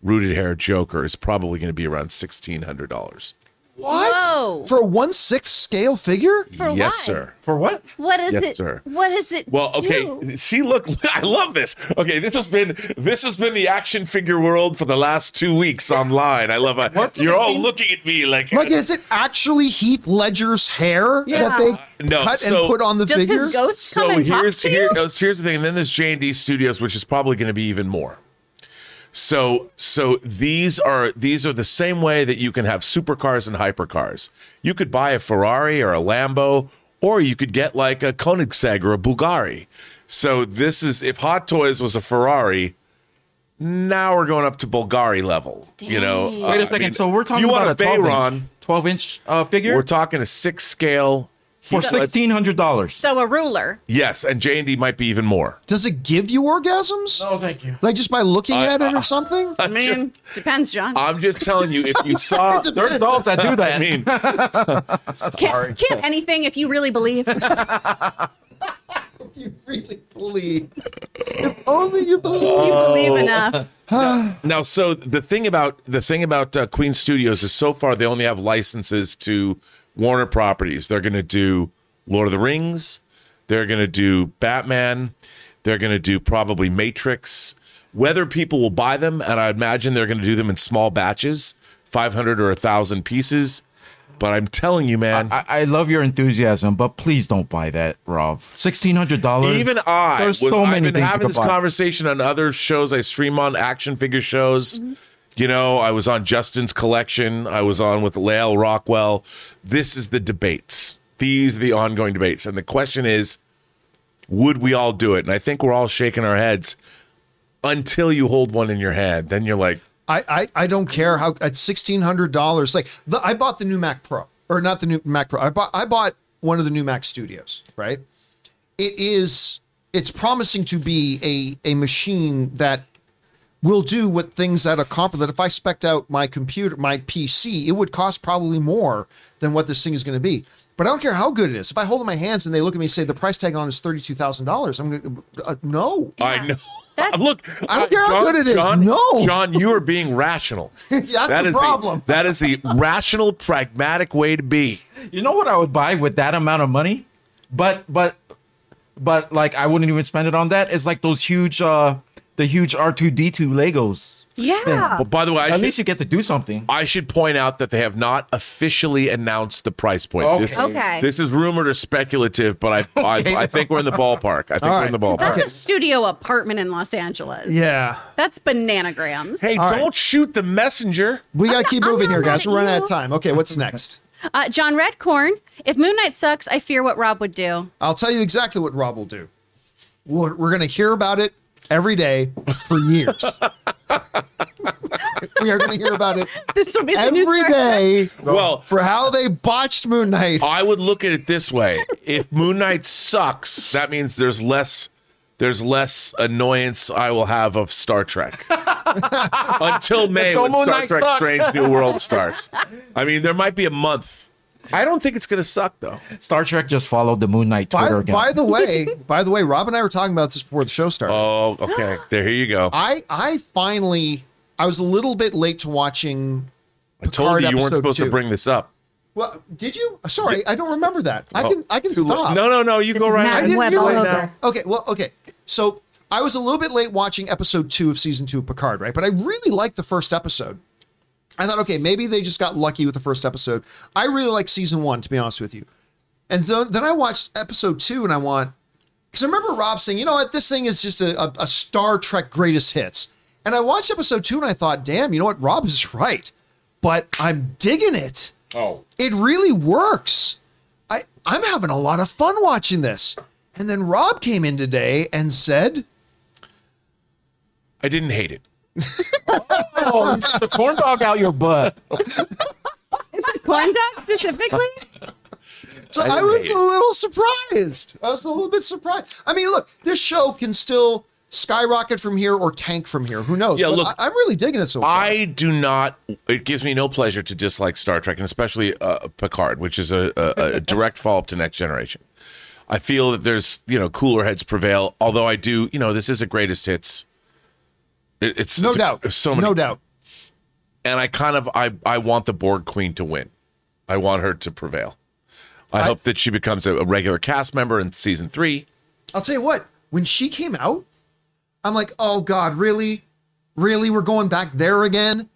rooted hair Joker is probably going to be around sixteen hundred dollars. What Whoa. for a one sixth scale figure? For yes, why? sir. For what? What is Yes, it? sir. What is it? Well, okay. do? See, look, I love this. Okay, this has been this has been the action figure world for the last two weeks online. I love it. What's You're all the- looking at me like, Like, is it actually Heath Ledger's hair Yeah. that they No, cut so- and put on the Does figure? his ghost come so and talk here's to here, you? uh, here's the thing. And then there's J and D Studios, which is probably going to be even more. So so these are these are the same way that you can have supercars and hypercars. You could buy a Ferrari or a Lambo, or you could get like a Koenigsegg or a Bulgari. So this is if Hot Toys was a Ferrari. Now we're going up to Bulgari level. You know. Dang. Uh, Wait I a second. mean, so we're talking you about want a 12 Veyron. inch, 12 inch uh, figure We're talking a six scale. For sixteen hundred dollars. So a ruler. Yes, and J and D might be even more. Does it give you orgasms? No, thank you. Like just by looking I- at it or something? I mean, depends, John. I'm just telling you, if you saw, There's adults that do that. I mean, can't, can't anything if you really believe. If you really believe. If only you believe. you believe enough. now, so the thing about the thing about uh, Queen Studios is so far they only have licenses to Warner Properties. They're going to do Lord of the Rings. They're going to do Batman. They're going to do probably Matrix. Whether people will buy them, and I imagine they're going to do them in small batches, 500 or 1,000 pieces. But I'm telling you, man, I, I love your enthusiasm, but please don't buy that, Rob. Sixteen hundred dollars. Even I, There's was- so many I've been things having this buy. conversation on other shows I stream on, action figure shows. Mm-hmm. You know, I was on Justin's collection. I was on with Lael Rockwell. This is the debates. These are the ongoing debates, and the question is, would we all do it? And I think we're all shaking our heads until you hold one in your hand. Then you're like, I, I I don't care how at sixteen hundred dollars. Like the I bought the new Mac Pro or not the new Mac Pro. I bought I bought one of the new Mac Studios. Right. It is it's promising to be a a machine that will do what things at a comp that if I spec'd out my computer my PC it would cost probably more than what this thing is going to be. But I don't care how good it is. If I hold it in my hands and they look at me and say the price tag on is thirty two thousand dollars, I'm going to uh, no. I know. That- Look, I don't care how John, good it is. John, No. John, you are being rational. That's That the is problem. that is the rational, pragmatic way to be. You know what I would buy with that amount of money? But but but like I wouldn't even spend it on that. It's like those huge uh the huge R two D two Legos. Yeah. But by the way, I At should, least you get to do something. I should point out that they have not officially announced the price point. Okay. This, Okay. this is rumored or speculative, but I I, I think we're in the ballpark. I think All we're in the ballpark. That's a studio apartment in Los Angeles. Yeah. That's bananagrams. Hey, All don't right. shoot the messenger. We got to keep I'm moving not here, guys. We're running out of time. Okay, what's next? Uh, John Redcorn, if Moon Knight sucks, I fear what Rob would do. I'll tell you exactly what Rob will do. We're, we're going to hear about it every day for years. we are going to hear about it This will be the new every Star Trek. day Well, for how they botched Moon Knight. I would look at it this way: if Moon Knight sucks, that means there's less there's less annoyance I will have of Star Trek until May when Moon Star Knight Trek: suck. Strange New World starts. I mean, there might be a month. I don't think it's gonna suck though. Star Trek just followed the Moon Knight Twitter By, again. by the way, by the way, Rob and I were talking about this before the show started. Oh, okay. There, here you go. I I finally I was a little bit late to watching. I told you you weren't supposed two. to bring this up. Well, did you? Sorry, I don't remember that. I Oh, can I can it's too late. stop. No, no, no. You This go right Matt I didn't Web hear all it. Okay, well, okay. So I was a little bit late watching episode two of season two of Picard, right? But I really liked the first episode. I thought, okay, maybe they just got lucky with the first episode. I really like season one, to be honest with you. And th- then I watched episode two, and I want because I remember Rob saying, you know what, this thing is just a, a, a Star Trek greatest hits. And I watched episode two, and I thought, damn, you know what, Rob is right, but I'm digging it Oh, it really works. I I'm having a lot of fun watching this. And then Rob came in today and said, I didn't hate it. oh, the corn dog out your butt. It's a corn dog specifically. so I I, was hate a it. little surprised. I was a little bit surprised. I mean, look, this show can still skyrocket from here or tank from here. Who knows? Yeah, But look, I, am really digging it so far. I do not. It gives me no pleasure to dislike Star Trek, and especially uh, Picard, which is a, a, a direct follow up to Next Generation. I feel that there's you know cooler heads prevail. Although I do, you know, this is a greatest hits. It, it's no it's a- doubt. so many, No doubt. and I kind of I I want the Borg Queen to win. I want her to prevail. I, I- hope that she becomes a, a regular cast member in season three. I'll tell you what, when she came out, I'm like, oh God, really? Really? We're going back there again?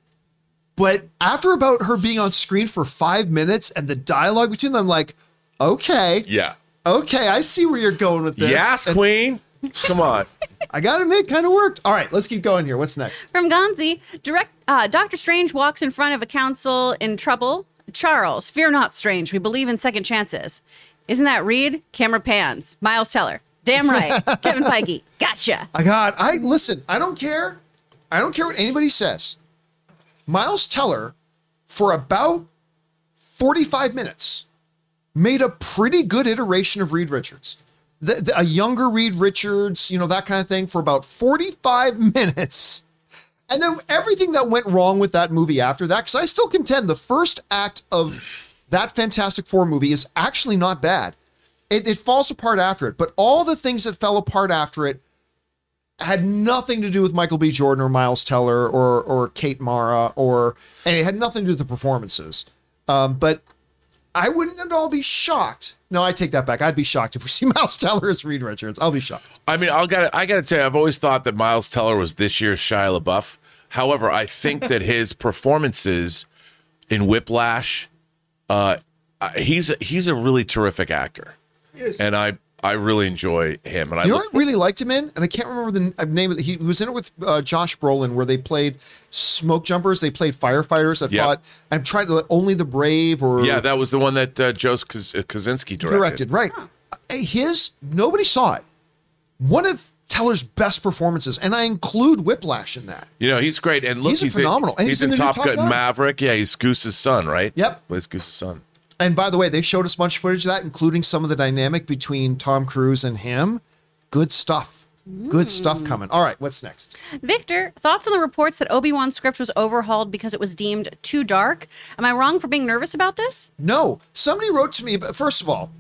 But after about her being on screen for five minutes and the dialogue between them, I'm like, okay, Yeah. okay, I see where you're going with this. Yes, And Queen. Come on. I gotta admit, kind of worked. All right, let's keep going here. What's next? From Gonzi, direct uh, Doctor Strange walks in front of a council in trouble. Charles, fear not, Strange. We believe in second chances. Isn't that Reed? Camera pans. Miles Teller. Damn right. Kevin Feige. Gotcha. I got. I listen. I don't care. I don't care what anybody says. Miles Teller, for about 45 minutes, made a pretty good iteration of Reed Richards. The, the- a younger Reed Richards, you know, that kind of thing, for about 45 minutes. And then everything that went wrong with that movie after that, because I still contend the first act of that Fantastic Four movie is actually not bad. It, it falls apart after it, but all the things that fell apart after it had nothing to do with Michael B. Jordan or Miles Teller or or Kate Mara or and it had nothing to do with the performances. Um, but I wouldn't at all be shocked. No, I take that back. I'd be shocked if we see Miles Teller as Reed Richards. I'll be shocked. I mean, I'll got I got to tell you, I've always thought that Miles Teller was this year's Shia LaBeouf. However, I think that his performances in Whiplash, uh, uh, he's he's a really terrific actor, and I I really enjoy him. And I know what I really liked him in, and I can't remember the name of the. He was in it with uh, Josh Brolin, where they played smoke jumpers. They played firefighters. I Yeah. thought I'm trying to only the brave or yeah, that was the one that uh, Joe Kaz- Kosinski directed. directed. Right. Uh, His nobody saw it. One of Teller's best performances, and I include Whiplash in that. You know, he's great, and look, He's he's, phenomenal. In, And he's, he's in in the new Top Top Gun Gun. Maverick. Yeah, he's Goose's son, right? Yep. plays Goose's son. And by the way, they showed us a bunch of footage of that, including some of the dynamic between Tom Cruise and him. Good stuff. Good stuff mm. coming. All right, what's next? Victor, thoughts on the reports that Obi Wan's script was overhauled because it was deemed too dark? Am I wrong for being nervous about this? No, somebody wrote to me, but first of all,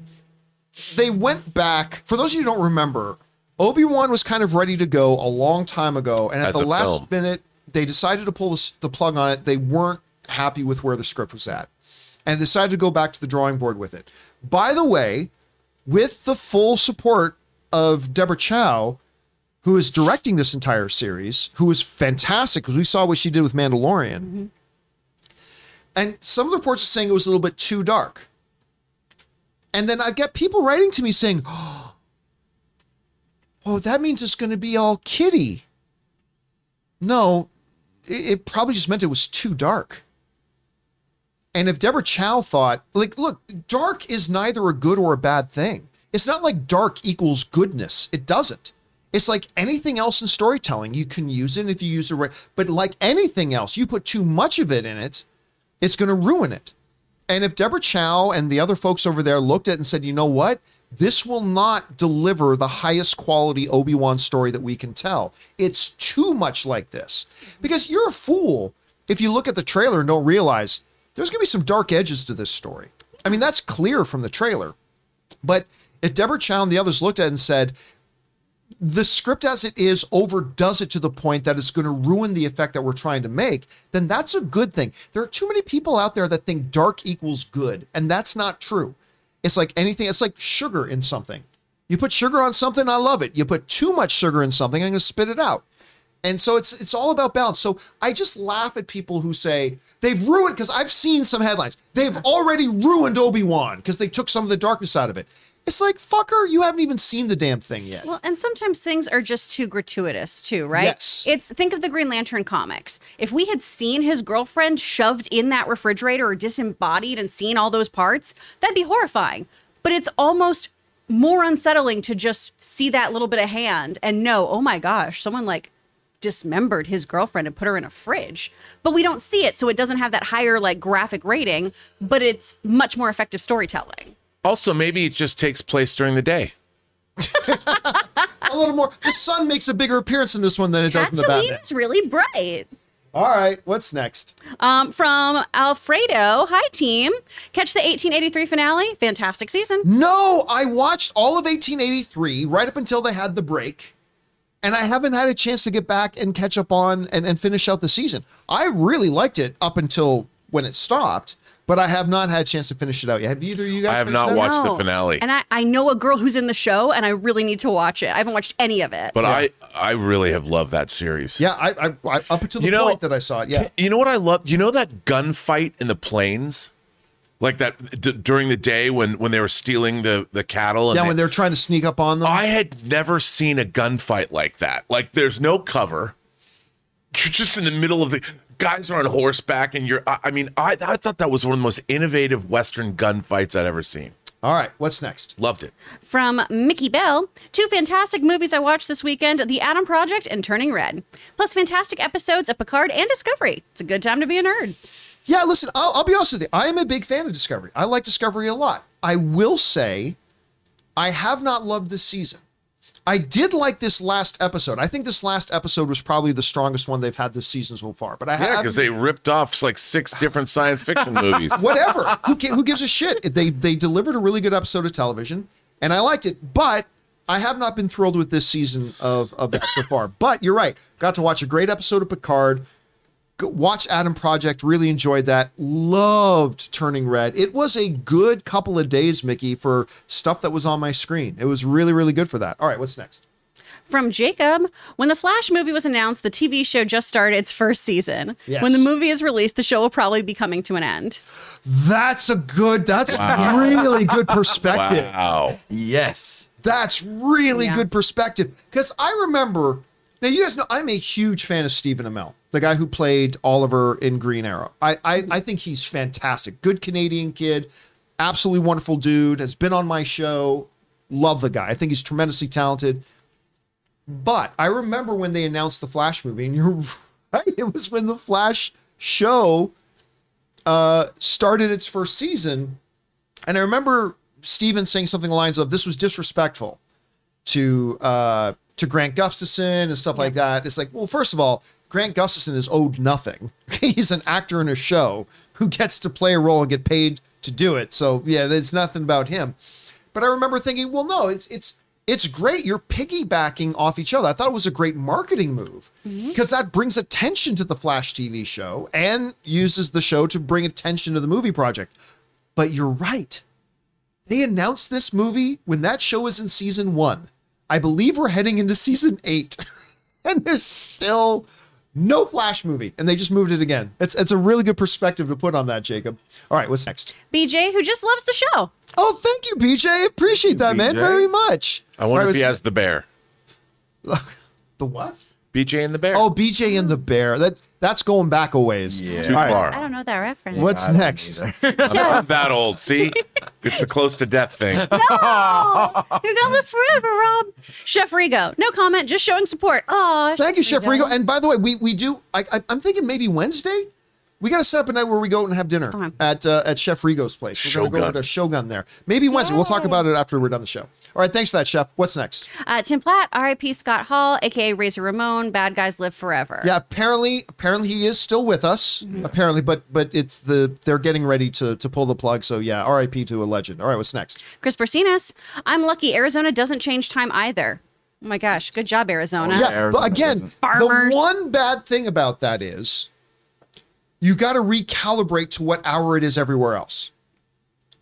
they went back. For those of you who don't remember, Obi Wan was kind of ready to go a long time ago, and at As the last film. minute, they decided to pull the, the plug on it. They weren't happy with where the script was at, and decided to go back to the drawing board with it. By the way, with the full support of Deborah Chow, who is directing this entire series, who is fantastic because we saw what she did with Mandalorian. Mm-hmm. And some of the reports are saying it was a little bit too dark. And then I get people writing to me saying, oh, that means it's going to be all kitty. No, it, it probably just meant it was too dark. And if Deborah Chow thought, like, look, dark is neither a good or a bad thing. It's not like dark equals goodness. It doesn't. It's like anything else in storytelling. You can use it if you use it right. But like anything else, you put too much of it in it, it's going to ruin it. And if Deborah Chow and the other folks over there looked at it and said, you know what? This will not deliver the highest quality Obi Wan story that we can tell. It's too much like this. Because you're a fool if you look at the trailer and don't realize there's going to be some dark edges to this story. I mean, that's clear from the trailer. But if Deborah Chow and the others looked at it and said, the script as it is overdoes it to the point that it's going to ruin the effect that we're trying to make, then that's a good thing. There are too many people out there that think dark equals good, and that's not true. It's like anything, it's like sugar in something. You put sugar on something, I love it. You put too much sugar in something, I'm going to spit it out. And so it's it's all about balance. So I just laugh at people who say they've ruined because I've seen some headlines. They've already ruined Obi-Wan because they took some of the darkness out of it. It's like, fucker, you haven't even seen the damn thing yet. Well, and sometimes things are just too gratuitous too, right? Yes. It's think of the Green Lantern comics. If we had seen his girlfriend shoved in that refrigerator or disembodied and seen all those parts, that'd be horrifying. But it's almost more unsettling to just see that little bit of hand and know, oh my gosh, someone like dismembered his girlfriend and put her in a fridge. But we don't see it, so it doesn't have that higher like graphic rating, but it's much more effective storytelling. Also, maybe it just takes place during the day. a little more. The sun makes a bigger appearance in this one than it does in the Batman. Tatooine is really bright. All right, what's next? Um, from Alfredo, hi team. Catch the 1883 finale. Fantastic season. No, I watched all of 1883 right up until they had the break, and I haven't had a chance to get back and catch up on and, and finish out the season. I really liked it up until when it stopped, but I have not had a chance to finish it out yet. Have either of you guys? I have not it out? watched the finale. And I, I know a girl who's in the show, and I really need to watch it. I haven't watched any of it. but I I really have loved that series. Yeah, I, I, I up until the You know- point that I saw it. Yeah. You know what I love? You know that gunfight in the plains? Like that d- during the day when when they were stealing the the cattle and Yeah, they- when they're trying to sneak up on them. I had never seen a gunfight like that. Like there's no cover. You're just in the middle of the guys are on horseback and you're I, I mean, I I thought that was one of the most innovative western gunfights I'd ever seen. All right, what's next? Loved it. From Mickey Bell, two fantastic movies I watched this weekend The Adam Project and Turning Red. Plus, fantastic episodes of Picard and Discovery. It's a good time to be a nerd. Yeah, listen, I'll, I'll be honest with you. I am a big fan of Discovery. I like Discovery a lot. I will say, I have not loved this season. I did like this last episode. I think this last episode was probably the strongest one they've had this season so far. But I Yeah, because they ripped off like six different science fiction movies. whatever. who, who gives a shit? They they delivered a really good episode of television, and I liked it. But I have not been thrilled with this season of of that so far. But you're right. Got to watch a great episode of Picard. Go- Watch Adam Project. Really enjoyed that. Loved Turning Red. It was a good couple of days, Mickey, for stuff that was on my screen. It was really really good for that. All right, what's next? From Jacob, when the Flash movie was announced, the TV show just started its first season. Yes. When the movie is released, the show will probably be coming to an end. That's a good. That's really good perspective. Wow. Yes. That's really Yeah. good perspective. Because I remember, now you guys know I'm a huge fan of Stephen Amell, the guy who played Oliver in Green Arrow. I, I, I think he's fantastic. Good Canadian kid, absolutely wonderful dude, has been on my show. Love the guy. I think he's tremendously talented. But I remember when they announced the Flash movie, and you're right, it was when the Flash show uh, started its first season. And I remember Stephen saying something along the lines of, "This was disrespectful to uh, to Grant Gustafson and stuff like that." It's like, well, first of all, Grant Gustafson is owed nothing. He's an actor in a show who gets to play a role and get paid to do it. So yeah, there's nothing about him. But I remember thinking, well, no, it's it's it's great. You're piggybacking off each other. I thought it was a great marketing move mm-hmm. because that brings attention to the Flash TV show and uses the show to bring attention to the movie project. But you're right. They announced this movie when that show was in season one. I believe we're heading into season eight, and there's still no Flash movie, and they just moved it again. It's it's a really good perspective to put on that, Jacob. All right, what's next? BJ, who just loves the show. Oh, thank you, BJ. Appreciate that, man, very much. I wonder All right, if he has the bear. the what? BJ and the bear. Oh, BJ and the Bear. That that's going back a ways. Yeah. too all right. far. I don't know that reference. What's next? I'm not that old. See, It's the close to death thing. No, you're gonna live forever, Rob. Chef Rigo, no comment, just showing support. Oh, Thank you, Chef Rigo. And by the way, we we do. I, I, I'm thinking maybe Wednesday. We got to set up a night where we go and have dinner Okay. at uh, at Chef Rigo's place. We're going to go Shogun. to Shogun there. Maybe Wednesday. We'll talk about it after we're done the show. All right. Thanks for that, Chef. What's next? Uh, Tim Platt, R.I.P. Scott Hall, aka Razor Ramon. Bad guys live forever. Yeah. Apparently, apparently he is still with us. Mm-hmm. Apparently, but but it's the they're getting ready to to pull the plug. So yeah. R.I.P. to a legend. All right. What's next? Chris Bersinas, I'm lucky Arizona doesn't change time either. Oh my gosh, good job, Arizona. Oh, Yeah, Arizona but again, doesn't. Farmers. the one bad thing about that is you got to recalibrate to what hour it is everywhere else.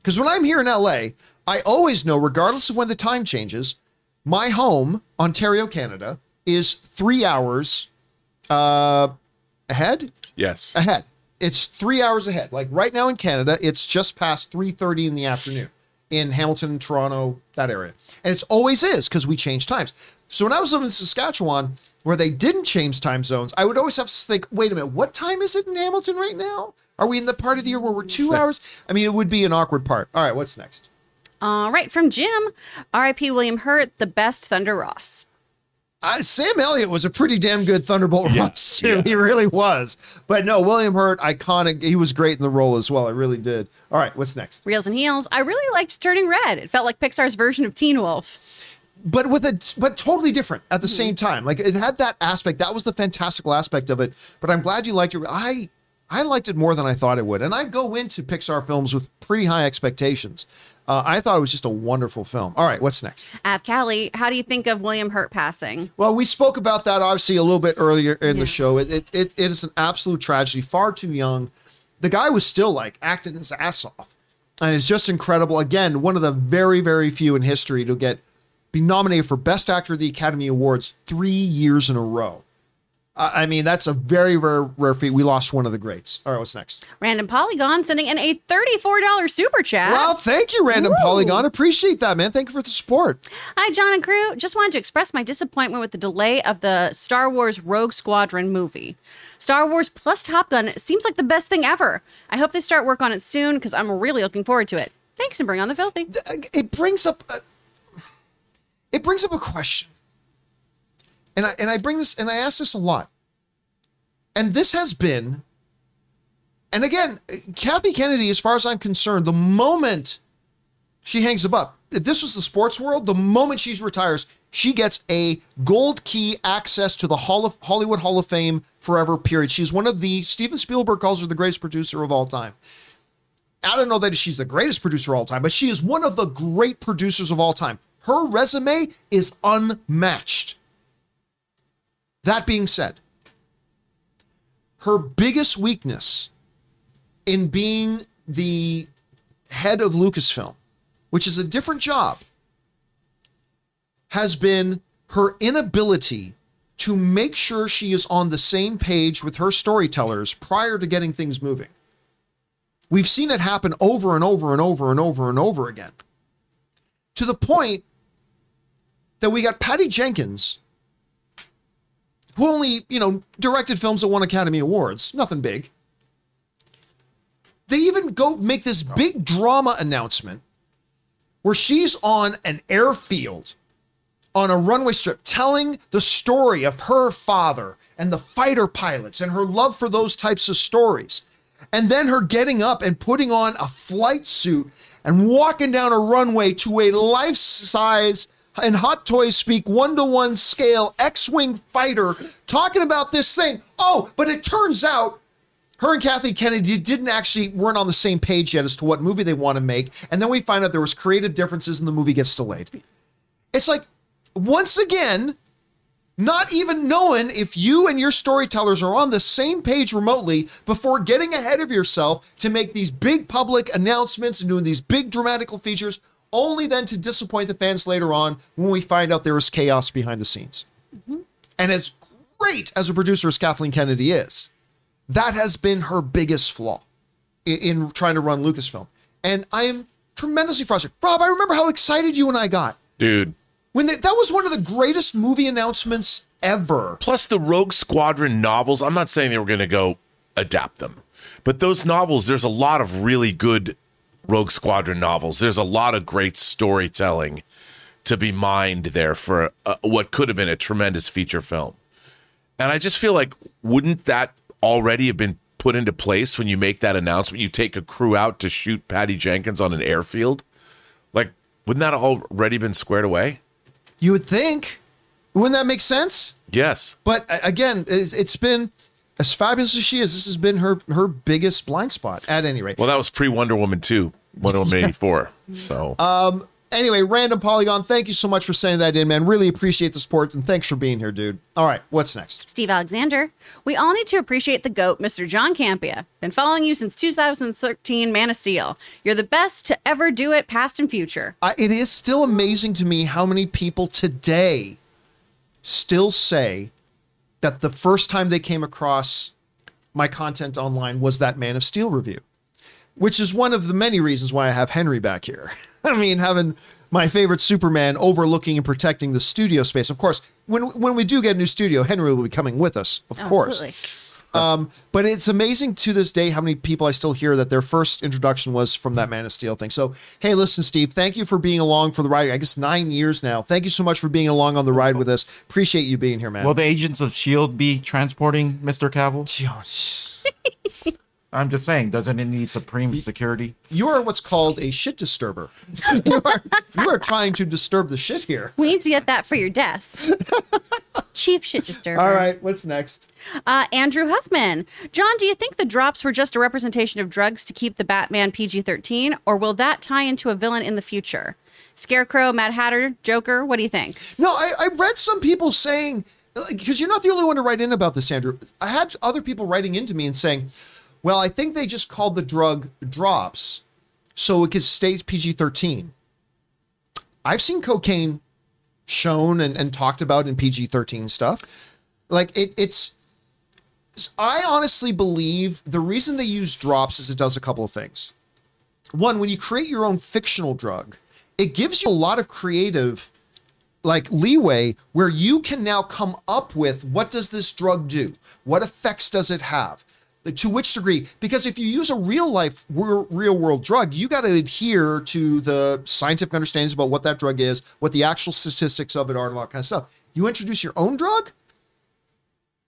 Because when I'm here in LA, I always know, regardless of when the time changes, my home, Ontario, Canada, is three hours uh, ahead. Yes. Ahead. It's three hours ahead. Like right now in Canada, it's just past 3:30 in the afternoon in Hamilton Toronto, that area. And it's always is because we change times. So when I was living in Saskatchewan, where they didn't change time zones, I would always have to think, wait a minute, what time is it in Hamilton right now? Are we in the part of the year where we're two hours? I mean, it would be an awkward part. All right, what's next? All right, from Jim, R.I.P. William Hurt, the best Thunder Ross. Uh, Sam Elliott was a pretty damn good Thunderbolt Ross too. yeah. He really was. But no, William Hurt, iconic. He was great in the role as well. I really did. All right, what's next? Reels and Heels, I really liked Turning Red. It felt like Pixar's version of Teen Wolf. But with a but totally different at the same time. Like it had that aspect. That was the fantastical aspect of it. But I'm glad you liked it. I I liked it more than I thought it would. And I go into Pixar films with pretty high expectations. Uh, I thought it was just a wonderful film. All right, what's next? Av Callie, how do you think of William Hurt passing? Well, we spoke about that obviously a little bit earlier in Yeah. the show. It, it, it, it is an absolute tragedy. Far too young. The guy was still like acting his ass off, and it's just incredible. Again, one of the very very few in history to get be nominated for Best Actor of the Academy Awards three years in a row. Uh, I mean, that's a very very rare feat. We lost one of the greats. All right, what's next? Random Polygon sending in a $34 super chat. Well, thank you, Random Woo. Polygon. Appreciate that, man. Thank you for the support. Hi, John and crew. Just wanted to express my disappointment with the delay of the Star Wars Rogue Squadron movie. Star Wars plus Top Gun seems like the best thing ever. I hope they start work on it soon because I'm really looking forward to it. Thanks and bring on the filthy. it brings up a, it brings up a question. And i and i bring this and i ask this a lot. And this has been and again kathy kennedy as far as i'm concerned the moment she hangs them up if this was the sports world the moment she retires she gets a gold key access to the hall of hollywood hall of fame forever period. She's one of the steven spielberg calls her the greatest producer of all time. I don't know that she's the greatest producer of all time, but she is one of the great producers of all time. Her resume is unmatched. That being said, her biggest weakness in being the head of Lucasfilm, which is a different job, has been her inability to make sure she is on the same page with her storytellers prior to getting things moving. We've seen it happen over and over and over and over and over again. To the point that we got Patty Jenkins, who only, you know, directed films that won Academy Awards, nothing big. They even go make this big drama announcement where she's on an airfield on a runway strip telling the story of her father and the fighter pilots and her love for those types of stories. And then her getting up and putting on a flight suit and walking down a runway to a life size and Hot Toys speak one to one scale X Wing fighter talking about this thing. Oh, but it turns out her and Kathy Kennedy didn't actually weren't on the same page yet as to what movie they want to make. And then we find out there was creative differences and the movie gets delayed. It's like, once again, not even knowing if you and your storytellers are on the same page remotely before getting ahead of yourself to make these big public announcements and doing these big dramatical features, only then to disappoint the fans later on when we find out there was chaos behind the scenes. Mm-hmm. And as great as a producer as Kathleen Kennedy is, that has been her biggest flaw in, in trying to run Lucasfilm. And I am tremendously frustrated. Rob, I remember how excited you and I got Dude. when they, that was one of the greatest movie announcements ever. Plus the Rogue Squadron novels, I'm not saying they were going to go adapt them, but those novels, there's a lot of really good Rogue Squadron novels. There's a lot of great storytelling to be mined there for uh, what could have been a tremendous feature film. And I just feel like, wouldn't that already have been put into place when you make that announcement? You take a crew out to shoot Patty Jenkins on an airfield? Like, wouldn't that already been squared away? You would think. Wouldn't that make sense? Yes. But again, it's been as fabulous as she is. This has been her her biggest blind spot. At any rate, Well, that was pre Wonder Woman 2, Wonder Woman 84. So, um, anyway, random polygon. Thank you so much for sending that in, man. Really appreciate the support and thanks for being here, dude. All right, what's next? Steve Alexander, we all need to appreciate the GOAT, Mr. John Campea. Been following you since 2013 Man of Steel. You're the best to ever do it, past and future. I, it is still amazing to me how many people today still say that the first time they came across my content online was that Man of Steel review, which is one of the many reasons why I have Henry back here. I mean, having my favorite Superman overlooking and protecting the studio space. Of course, when when we do get a new studio, Henry will be coming with us, of Oh, course. absolutely. Um, but it's amazing to this day how many people I still hear that their first introduction was from that Man of Steel thing. So, hey, listen, Steve, thank you for being along for the ride. I guess nine years now. Thank you so much for being along on the ride with us. Appreciate you being here, man. Will the agents of Shield be transporting Mr. Cavill? I'm just saying, doesn't it need supreme security? you are what's called a shit disturber. you, are, you are trying to disturb the shit here. We need to get that for your desk. Cheap shit disturber. All right, what's next? Uh, Andrew Huffman. John, do you think the drops were just a representation of drugs to keep the Batman PG 13, or will that tie into a villain in the future? Scarecrow, Mad Hatter, Joker, what do you think? No, I, I read some people saying, because you're not the only one to write in about this, Andrew. I had other people writing into me and saying, well, I think they just called the drug drops so it could stay PG 13. I've seen cocaine shown and, and talked about in PG 13 stuff. Like it, it's, I honestly believe the reason they use drops is it does a couple of things. One, when you create your own fictional drug, it gives you a lot of creative like leeway where you can now come up with what does this drug do? What effects does it have? To which degree? Because if you use a real life, real world drug, you got to adhere to the scientific understandings about what that drug is, what the actual statistics of it are, and all that kind of stuff. You introduce your own drug,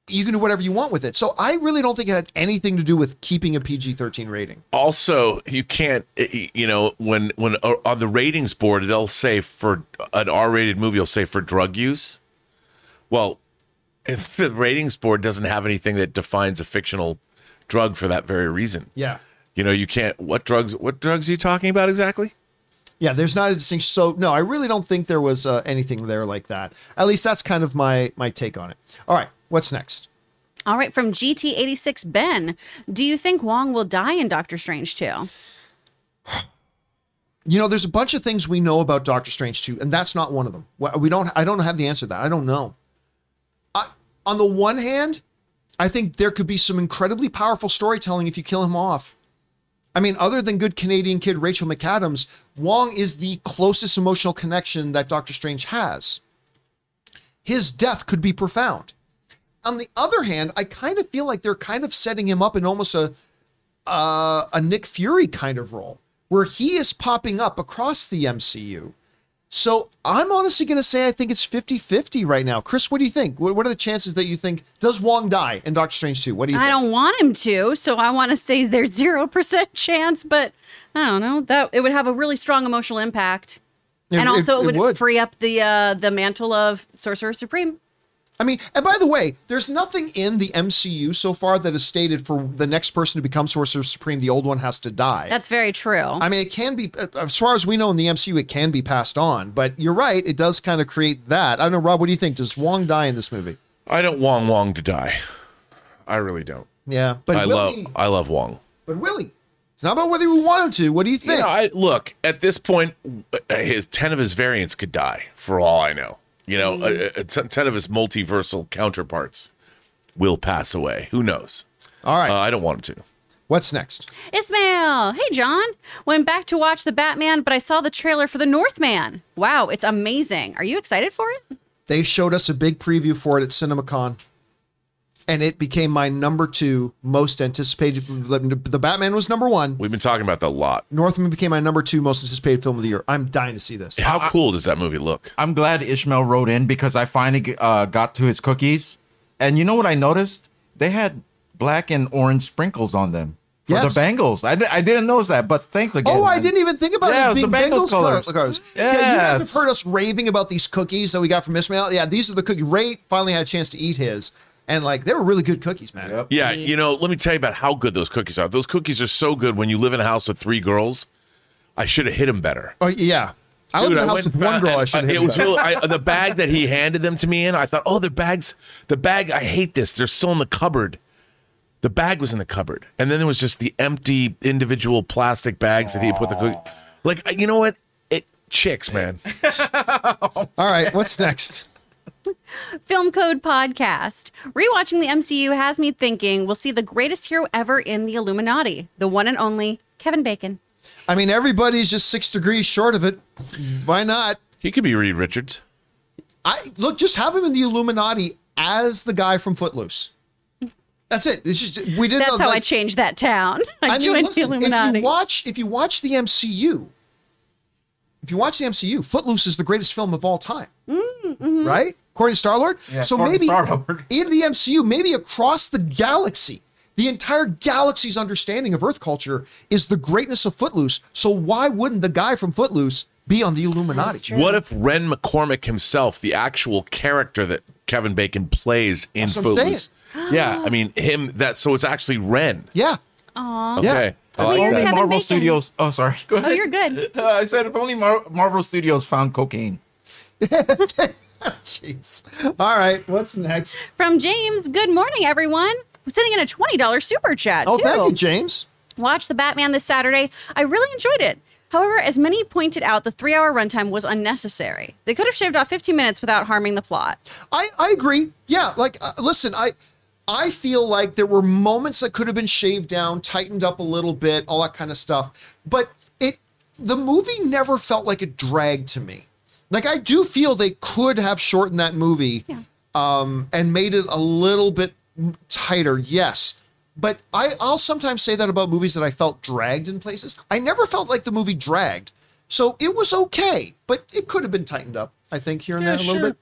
you can do whatever you want with it. So I really don't think it had anything to do with keeping a PG 13 rating. also you can't eh, you know when when uh, on the ratings board they'll say for an r-rated movie it'll say for drug use well if the ratings board doesn't have anything that defines a fictional drug for that very reason Yeah. you know you can't what drugs what drugs are you talking about exactly Yeah, there's not a distinction. So no, I really don't think there was uh, anything there like that. At least that's kind of my my take on it. All right, what's next? All right, from GT86 Ben, do you think Wong will die in Doctor Strange 2? You know, there's a bunch of things we know about Doctor Strange 2, and that's not one of them. We don't. I don't have the answer to that. I don't know. I, on the one hand, I think there could be some incredibly powerful storytelling if you kill him off. I mean, other than good Canadian kid Rachel McAdams, Wong is the closest emotional connection that Doctor Strange has. His death could be profound. On the other hand, I kind of feel like they're kind of setting him up in almost a uh, a Nick Fury kind of role, where he is popping up across the MCU. So I'm honestly going to say I think it's 50 50 right now. Chris, what do you think? What, what are the chances that you think does Wong die in Doctor Strange 2? What do you I think? don't want him to, so I want to say there's 0% chance, but I don't know. That it would have a really strong emotional impact. It- and also it- it, it would, would. free up the uh the mantle of Sorcerer Supreme. I mean, and by the way, there's nothing in the MCU so far that is stated for the next person to become Sorcerer Supreme, the old one has to die. That's very true. I mean, it can be, uh, as far as we know in the MCU, it can be passed on. But you're right, it does kind of create that. I don't know, Rob, what do you think? Does Wong die in this movie? i don't want wong to die i really don't Yeah, but i Willie, love i love wong but Willie, it's not about whether we want him to. What do you You think? know, I look at this point. uh, His ten of his variants could die for all I know. You know, uh, uh, t- ten of his multiversal counterparts will pass away. Who knows? All right, Uh, I don't want him to. what's next? Ismail, hey John. Went back to watch the Batman, but I saw the trailer for the Northman. Wow, it's amazing. Are you excited for it? They showed us a big preview for it at CinemaCon. And it became my number two most anticipated. The Batman was number one. We've been talking about that a lot. Northman became my number two most anticipated film of the year. I'm dying to see this. How cool does that movie look? I'm glad Ishmael wrote in because I finally uh, got to his cookies, and you know what I noticed? They had black and orange sprinkles on them for Yes. the Bengals. I, I didn't notice that, but thanks again. Oh, I man. didn't even think about Yeah, it it being was the Bengals Bengals colors. colors. colors. Yeah, you guys have heard us raving about these cookies that we got from Ismail. Yeah, these are the cookies. Ray finally had a chance to eat his, and like they were really good cookies, man. Yep. Yeah, you know, let me tell you about how good those cookies are. Those cookies are so good when you live in a house with three girls. I should have hit them better. Oh yeah, I lived in a house went with one back- girl. I should have It hit. was her. really, I, the bag that he handed them to me in. I thought, oh, the bags, the bag. I hate this. They're still in the cupboard. The bag was in the cupboard, and then there was just the empty individual plastic bags that he put the cookie. Like, you know what? It chicks, man. All right, what's next? Film Code Podcast. Rewatching the MCU has me thinking we'll see the greatest hero ever in the Illuminati, the one and only Kevin Bacon. I mean, everybody's just six degrees short of it. Why not? He could be Reed Richards. I look, just have him in the Illuminati as the guy from Footloose. That's it. It's just we didn't. That's know, how I changed that town. I, I mean, listen, the if you watch if you watch the MCU, if you watch the MCU, Footloose is the greatest film of all time, Mm-hmm. right? According to Star Lord. Yeah, so maybe in the MCU, maybe across the galaxy, the entire galaxy's understanding of Earth culture is the greatness of Footloose. So why wouldn't the guy from Footloose be on the Illuminati? What if Ren McCormack himself, the actual character that Kevin Bacon plays in That's Footloose? yeah, I mean him. That so it's actually Ren. Yeah. Aw. Okay, Yeah. I like Oh, you're that. Only Marvel Bacon. Studios. Oh, sorry. Go ahead. Oh, you're good. Uh, I said if only Mar- Marvel Studios found cocaine. Jeez. All right. What's next? From James, good morning, everyone. I'm sending in a $20 super chat. Oh, too. thank you, James. Watched The Batman this Saturday. I really enjoyed it. However, as many pointed out, the three hour runtime was unnecessary. They could have shaved off 15 minutes without harming the plot. I, I agree. Yeah, like uh, listen, I I feel like there were moments that could have been shaved down, tightened up a little bit, all that kind of stuff. But it the movie never felt like it dragged to me. Like I do feel they could have shortened that movie um and made it a little bit tighter. Yes. But I, I'll sometimes say that about movies that I felt dragged in places. I never felt like the movie dragged. So it was okay, but it could have been tightened up, I think, here and Yeah, there a little bit.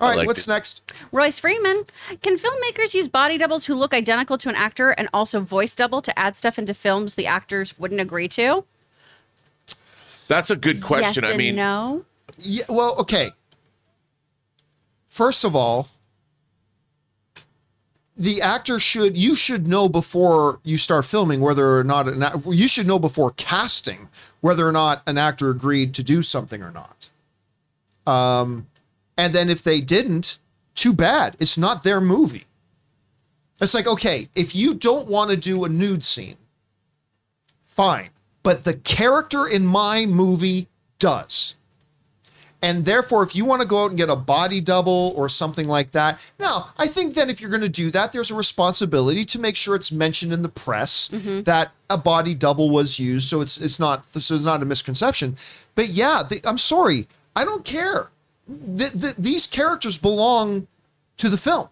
All right, what's it. next? Royce Freeman, can filmmakers use body doubles who look identical to an actor and also voice double to add stuff into films the actors wouldn't agree to? That's a good question. Yes I and mean, no. Yeah, well, okay. First of all, the actor should you should know before you start filming whether or not an you should know before casting whether or not an actor agreed to do something or not. Um, and then if they didn't, too bad. It's not their movie. It's like okay, if you don't want to do a nude scene, fine, but the character in my movie does. And therefore, if you want to go out and get a body double or something like that, now I think then if you're going to do that, there's a responsibility to make sure it's mentioned in the press mm-hmm. that a body double was used, so it's it's not so it's not a misconception. But yeah, the, I'm sorry, I don't care. The, the, these characters belong to the film,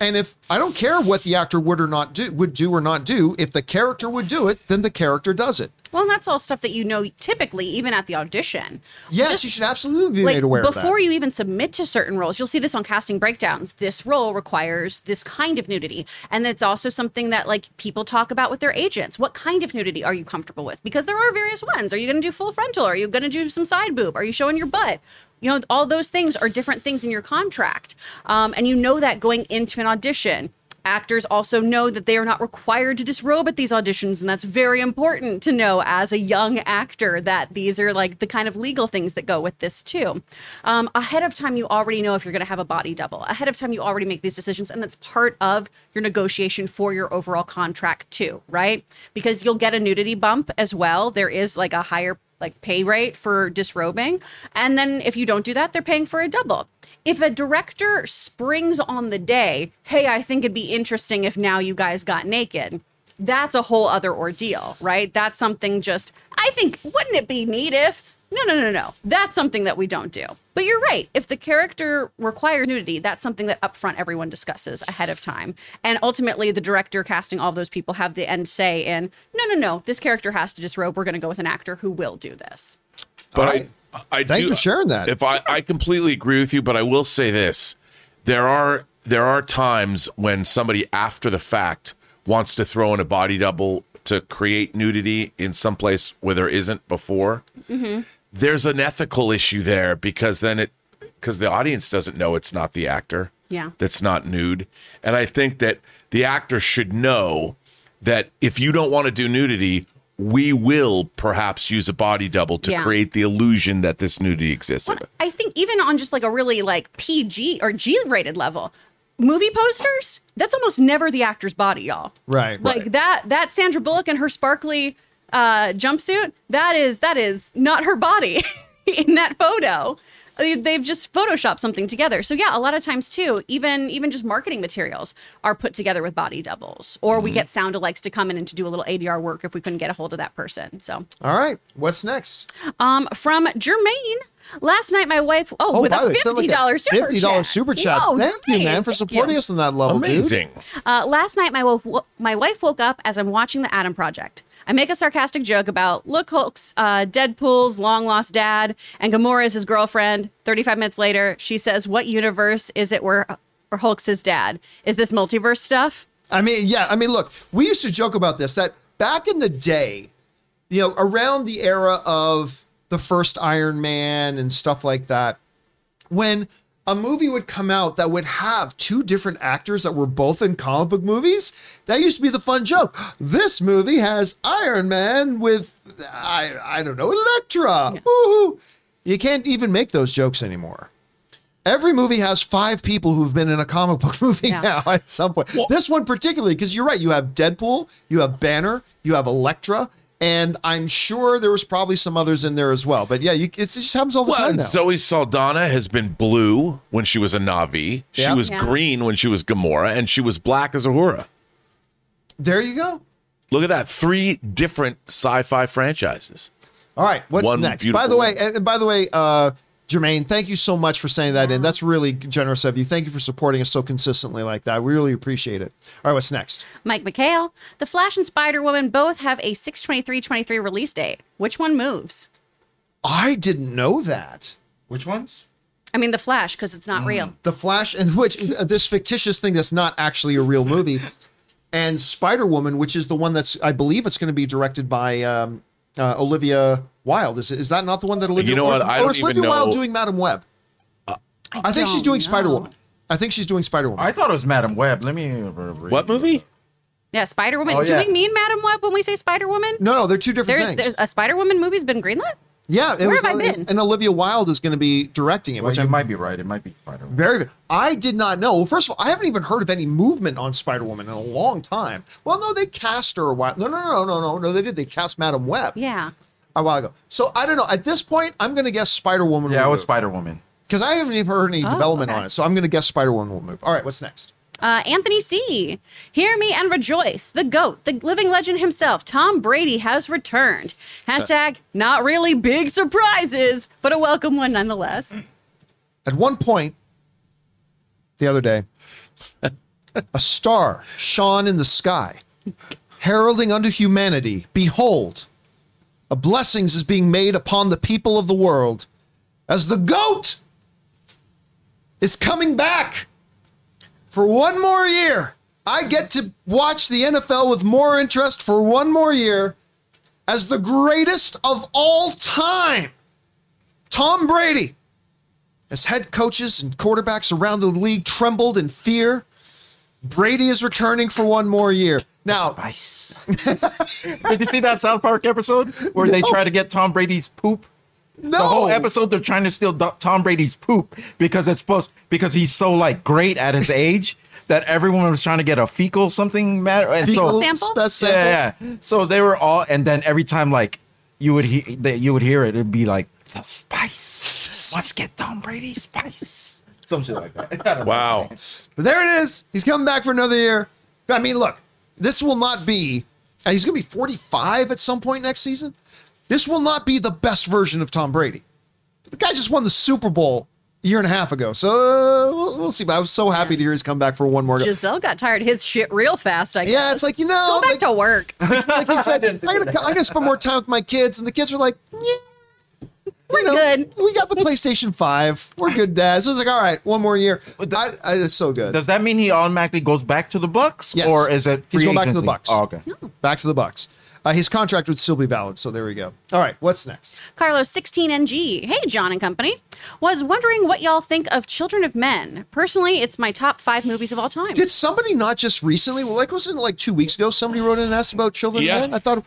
and if I don't care what the actor would or not do would do or not do, if the character would do it, then the character does it. Well, and that's all stuff that you know typically, even at the audition. Yes, Just- you should absolutely be like made aware of that. before you even submit to certain roles you'll see this on casting breakdowns this role requires this kind of nudity. And it's also something that like people talk about with their agents. What kind of nudity are you comfortable with? Because there are various ones. Are you going to do full frontal? Are you going to do some side boob? Are you showing your butt? You know all those things are different things in your contract. Um, and you know that going into an audition Actors also know that they are not required to disrobe at these auditions, and that's very important to know as a young actor that these are like the kind of legal things that go with this too. Um, ahead of time, you already know if you're going to have a body double. Ahead of time, you already make these decisions, and that's part of your negotiation for your overall contract too, right? Because you'll get a nudity bump as well. There is like a higher like pay rate for disrobing, and then if you don't do that, they're paying for a double if a director springs on the day, hey, I think it'd be interesting if now you guys got naked, that's a whole other ordeal, right? That's something just, I think, wouldn't it be neat if No, no, no, no. That's something that we don't do. But you're right. If the character requires nudity, that's something that upfront everyone discusses ahead of time. And ultimately, the director casting all those people have the end say in, no, no, no, this character has to disrobe. We're going to go with an actor who will do this. But right. I, I Thank do, you for sharing that. If I, I completely agree with you, but I will say this: there are there are times when somebody after the fact wants to throw in a body double to create nudity in some place where there isn't before. Mm-hmm. There's an ethical issue there because then it because the audience doesn't know it's not the actor. Yeah. That's not nude. And I think that the actor should know that if you don't want to do nudity, we will perhaps use a body double to Yeah. create the illusion that this nudity exists. What- I think even on just like a really like PG or G rated level, movie posters, that's almost never the actor's body, y'all. Right. Like that that Sandra Bullock and her sparkly uh jumpsuit, that is that is not her body in that photo. They- They've just photoshopped something together. So yeah, a lot of times too, even even just marketing materials are put together with body doubles, or we get sound alikes to come in and to do a little ADR work if we couldn't get a hold of that person. So All right. What's next? um, from Jermaine. Last night, my wife. Oh, with by the a way, send fifty like dollars super fifty chat. dollars super chat. Whoa, Thank you, man, for supporting us on that level, dude. Amazing. Uh, last night, my wife, my wife woke up as I'm watching the Adam Project. I make a sarcastic joke about look, Hulk's uh, Deadpool's long lost dad, and Gamora is his girlfriend. Thirty-five minutes later, she says, "What universe is it where, where Hulk's his dad? Is this multiverse stuff?" I mean, yeah. I mean, look, we used to joke about this that back in the day, you know, around the era of the first Iron Man and stuff like that, when a movie would come out that would have two different actors that were both in comic book movies, that used to be the fun joke. This movie has Iron Man with I I don't know Elektra. Woohoo! You can't even make those jokes anymore. Every movie has five people who've been in a comic book movie Yeah. now at some point. this one particularly, because you're right, you have Deadpool, you have Banner, you have Elektra, and I'm sure there was probably some others in there as well. But yeah, you, it's, it just happens all the Well, time now. Zoe Saldana has been blue when she was a Na'vi. She Yeah. was Yeah. green when she was Gamora, and she was black as Uhura. there you go. Look at that. Three different sci-fi franchises. All right, what's One next? By the way, and by the way, uh, Jermaine, thank you so much for saying that in. That's really generous of you. Thank you for supporting us so consistently like that. We really appreciate it. All right, what's next? Mike McHale, The Flash and Spider Woman both have a 62323 release date. Which one moves? I didn't know that. Which ones? I mean, The Flash, because it's not real. The Flash, and which uh, this fictitious thing that's not actually a real movie, and Spider Woman, which is the one that's I believe it's going to be directed by um, uh, Olivia Wilde. Is is that not the one that Olivia? You know or what? is- I don't is even Olivia Wilde know- doing Madam Web? I, think she's doing. Spider Woman. I think she's doing Spider Woman. I thought it was Madam Web. Let me. Uh, what movie? Yeah, Spider Woman. Oh, Do yeah. we mean Madam Web when we say Spider Woman? no, no, they're two different There, things. there- a Spider Woman movie's been greenlit? yeah, it Where was, have I been? And Olivia Wilde is going to be directing it, Well, which you I'm might be right. It might be Spider. Man. Very good. I did not know. Well, first of all, I haven't even heard of any movement on Spider Woman in a long time. Well, no, they cast her a while. No, no, no, no, no, no. They did. They cast Madam Web Yeah. A while ago. So I don't know. At this point, I'm going to guess Spider Woman. Yeah, it was Spider Woman. because I haven't even heard any Oh, development okay. on it. So I'm going to guess Spider Woman will move. All right, what's next? Uh, Anthony C. Hear me and rejoice. The GOAT, the living legend himself, Tom Brady, has returned. Hashtag not really big surprises, but a welcome one nonetheless. At one point, the other day, a star shone in the sky, heralding unto humanity, Behold, a blessings is being made upon the people of the world, as the goat is coming back for one more year. I get to watch the NFL with more interest for one more year as the greatest of all time. Tom Brady as head coaches and quarterbacks around the league trembled in fear. Brady is returning for one more year. Now, Spice. Did you see that South Park episode where they try to get Tom Brady's poop? no, The whole episode they're trying to steal Do- Tom Brady's poop because it's supposed because he's so like great at his age that everyone was trying to get a fecal something matter and Fecal so Sample? sample. yeah, yeah. So they were all, and then every time like you would hear that you would hear it, it'd be like the spice. Let's get Tom Brady spice. Some shit like that. I don't know. Wow. But there it is. He's coming back for another year. I mean, look, this will not be, and he's going to be 45 at some point next season. This will not be the best version of Tom Brady. The guy just won the Super Bowl a year and a half ago. So uh, we'll, well see. But I was so happy to hear he's come back for one more. go. Gisele got tired of his shit real fast. I guess. Yeah, it's like, you know, go back like, to work. like he said, I'm gonna, I'm gonna spend more time with my kids, and the kids are like, yeah, We're you know, good. We got the PlayStation Five. We're good, Dad. So it's like, all right, one more year. But the- I, I, it's so good. Does that mean he automatically goes back to the Bucs, Yes. or is it free He's going back to the agency? Bucs. Oh, okay. Back to the Bucs. Uh, his contract would still be valid. So there we go. All right, what's next? Carlos 16NG. Hey, John and company. Was wondering what y'all think of Children of Men. Personally, it's my top five movies of all time. Did somebody not just recently? Well, like wasn't it like two weeks ago? Somebody wrote in and asked about Children Yeah. of Men. I thought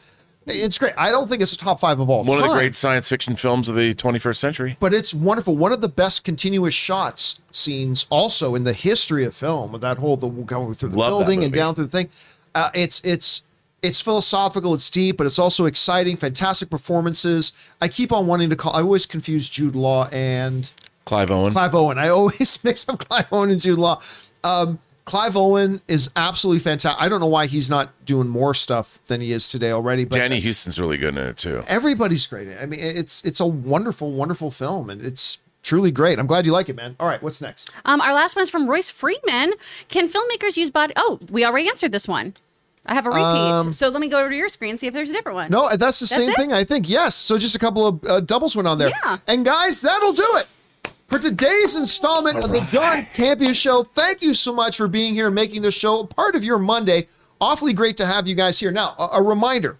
it's great. I don't think it's a top five of all One of the great science fiction films of the 21st century. but it's wonderful. One of the best continuous shots scenes, also in the history of film, with that whole the going through the Love that building and movie. down through the thing. Uh, it's it's it's philosophical, it's deep, but it's also exciting. Fantastic performances. I keep on wanting to call. I always confuse Jude Law and Clive Owen. Clive Owen. I always mix up Clive Owen and Jude Law. Um, Clive Owen is absolutely fantastic. I don't know why he's not doing more stuff than he is today already. But Danny Huston's really good in it too. everybody's great. I mean, it's it's a wonderful, wonderful film, and it's truly great. I'm glad you like it, man. All right, what's next? Um, our last one is from Royce Freeman. Can filmmakers use body? Oh, we already answered this one. I have a repeat. Um, so let me go over to your screen and see if there's a different one. No, that's the same it? thing. I think yes. So just a couple of uh, doubles went on there. Yeah. And guys, that'll do it. For today's installment of the John Campea Show, thank you so much for being here and making this show a part of your Monday. Awfully great to have you guys here. Now, a, a reminder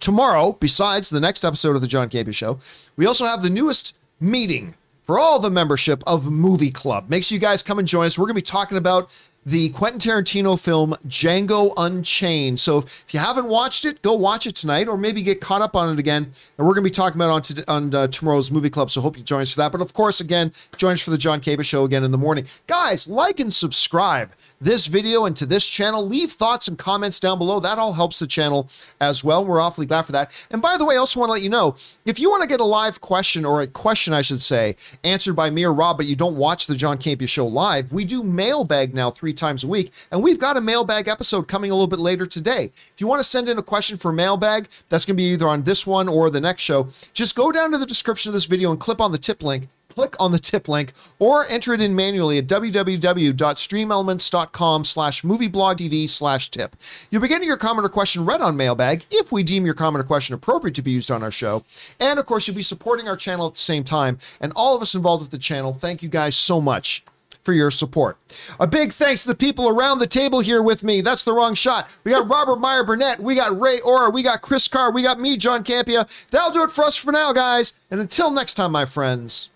tomorrow, besides the next episode of the John Campea Show, we also have the newest meeting for all the membership of Movie Club. Make sure you guys come and join us. We're going to be talking about the Quentin Tarantino film Django Unchained. So if you haven't watched it, go watch it tonight, or maybe get caught up on it again. And we're going to be talking about it on, to, on uh, tomorrow's Movie Club. So hope you join us for that. But of course, again, join us for the John Campea Show again in the morning. Guys, like and subscribe this video and to this channel. Leave thoughts and comments down below. That all helps the channel as well. We're awfully glad for that. And by the way, I also want to let you know if you want to get a live question or a question, I should say, answered by me or Rob, but you don't watch the John Campea Show live, we do mailbag now three times a week. And we've got a mailbag episode coming a little bit later today. If you want to send in a question for mailbag, that's going to be either on this one or the next show. Just go down to the description of this video and click on the tip link click on the tip link or enter it in manually at www.streamelements.com slash movieblogtv slash tip. You'll be getting your comment or question read on mailbag if we deem your comment or question appropriate to be used on our show. And of course, you'll be supporting our channel at the same time. And all of us involved with the channel, thank you guys so much for your support. A big thanks to the people around the table here with me. That's the wrong shot. We got Robert Meyer Burnett, we got Ray Orr, we got Chris Carr, we got me, John Campea. That'll do it for us for now, guys. And until next time, my friends,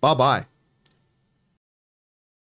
bye bye.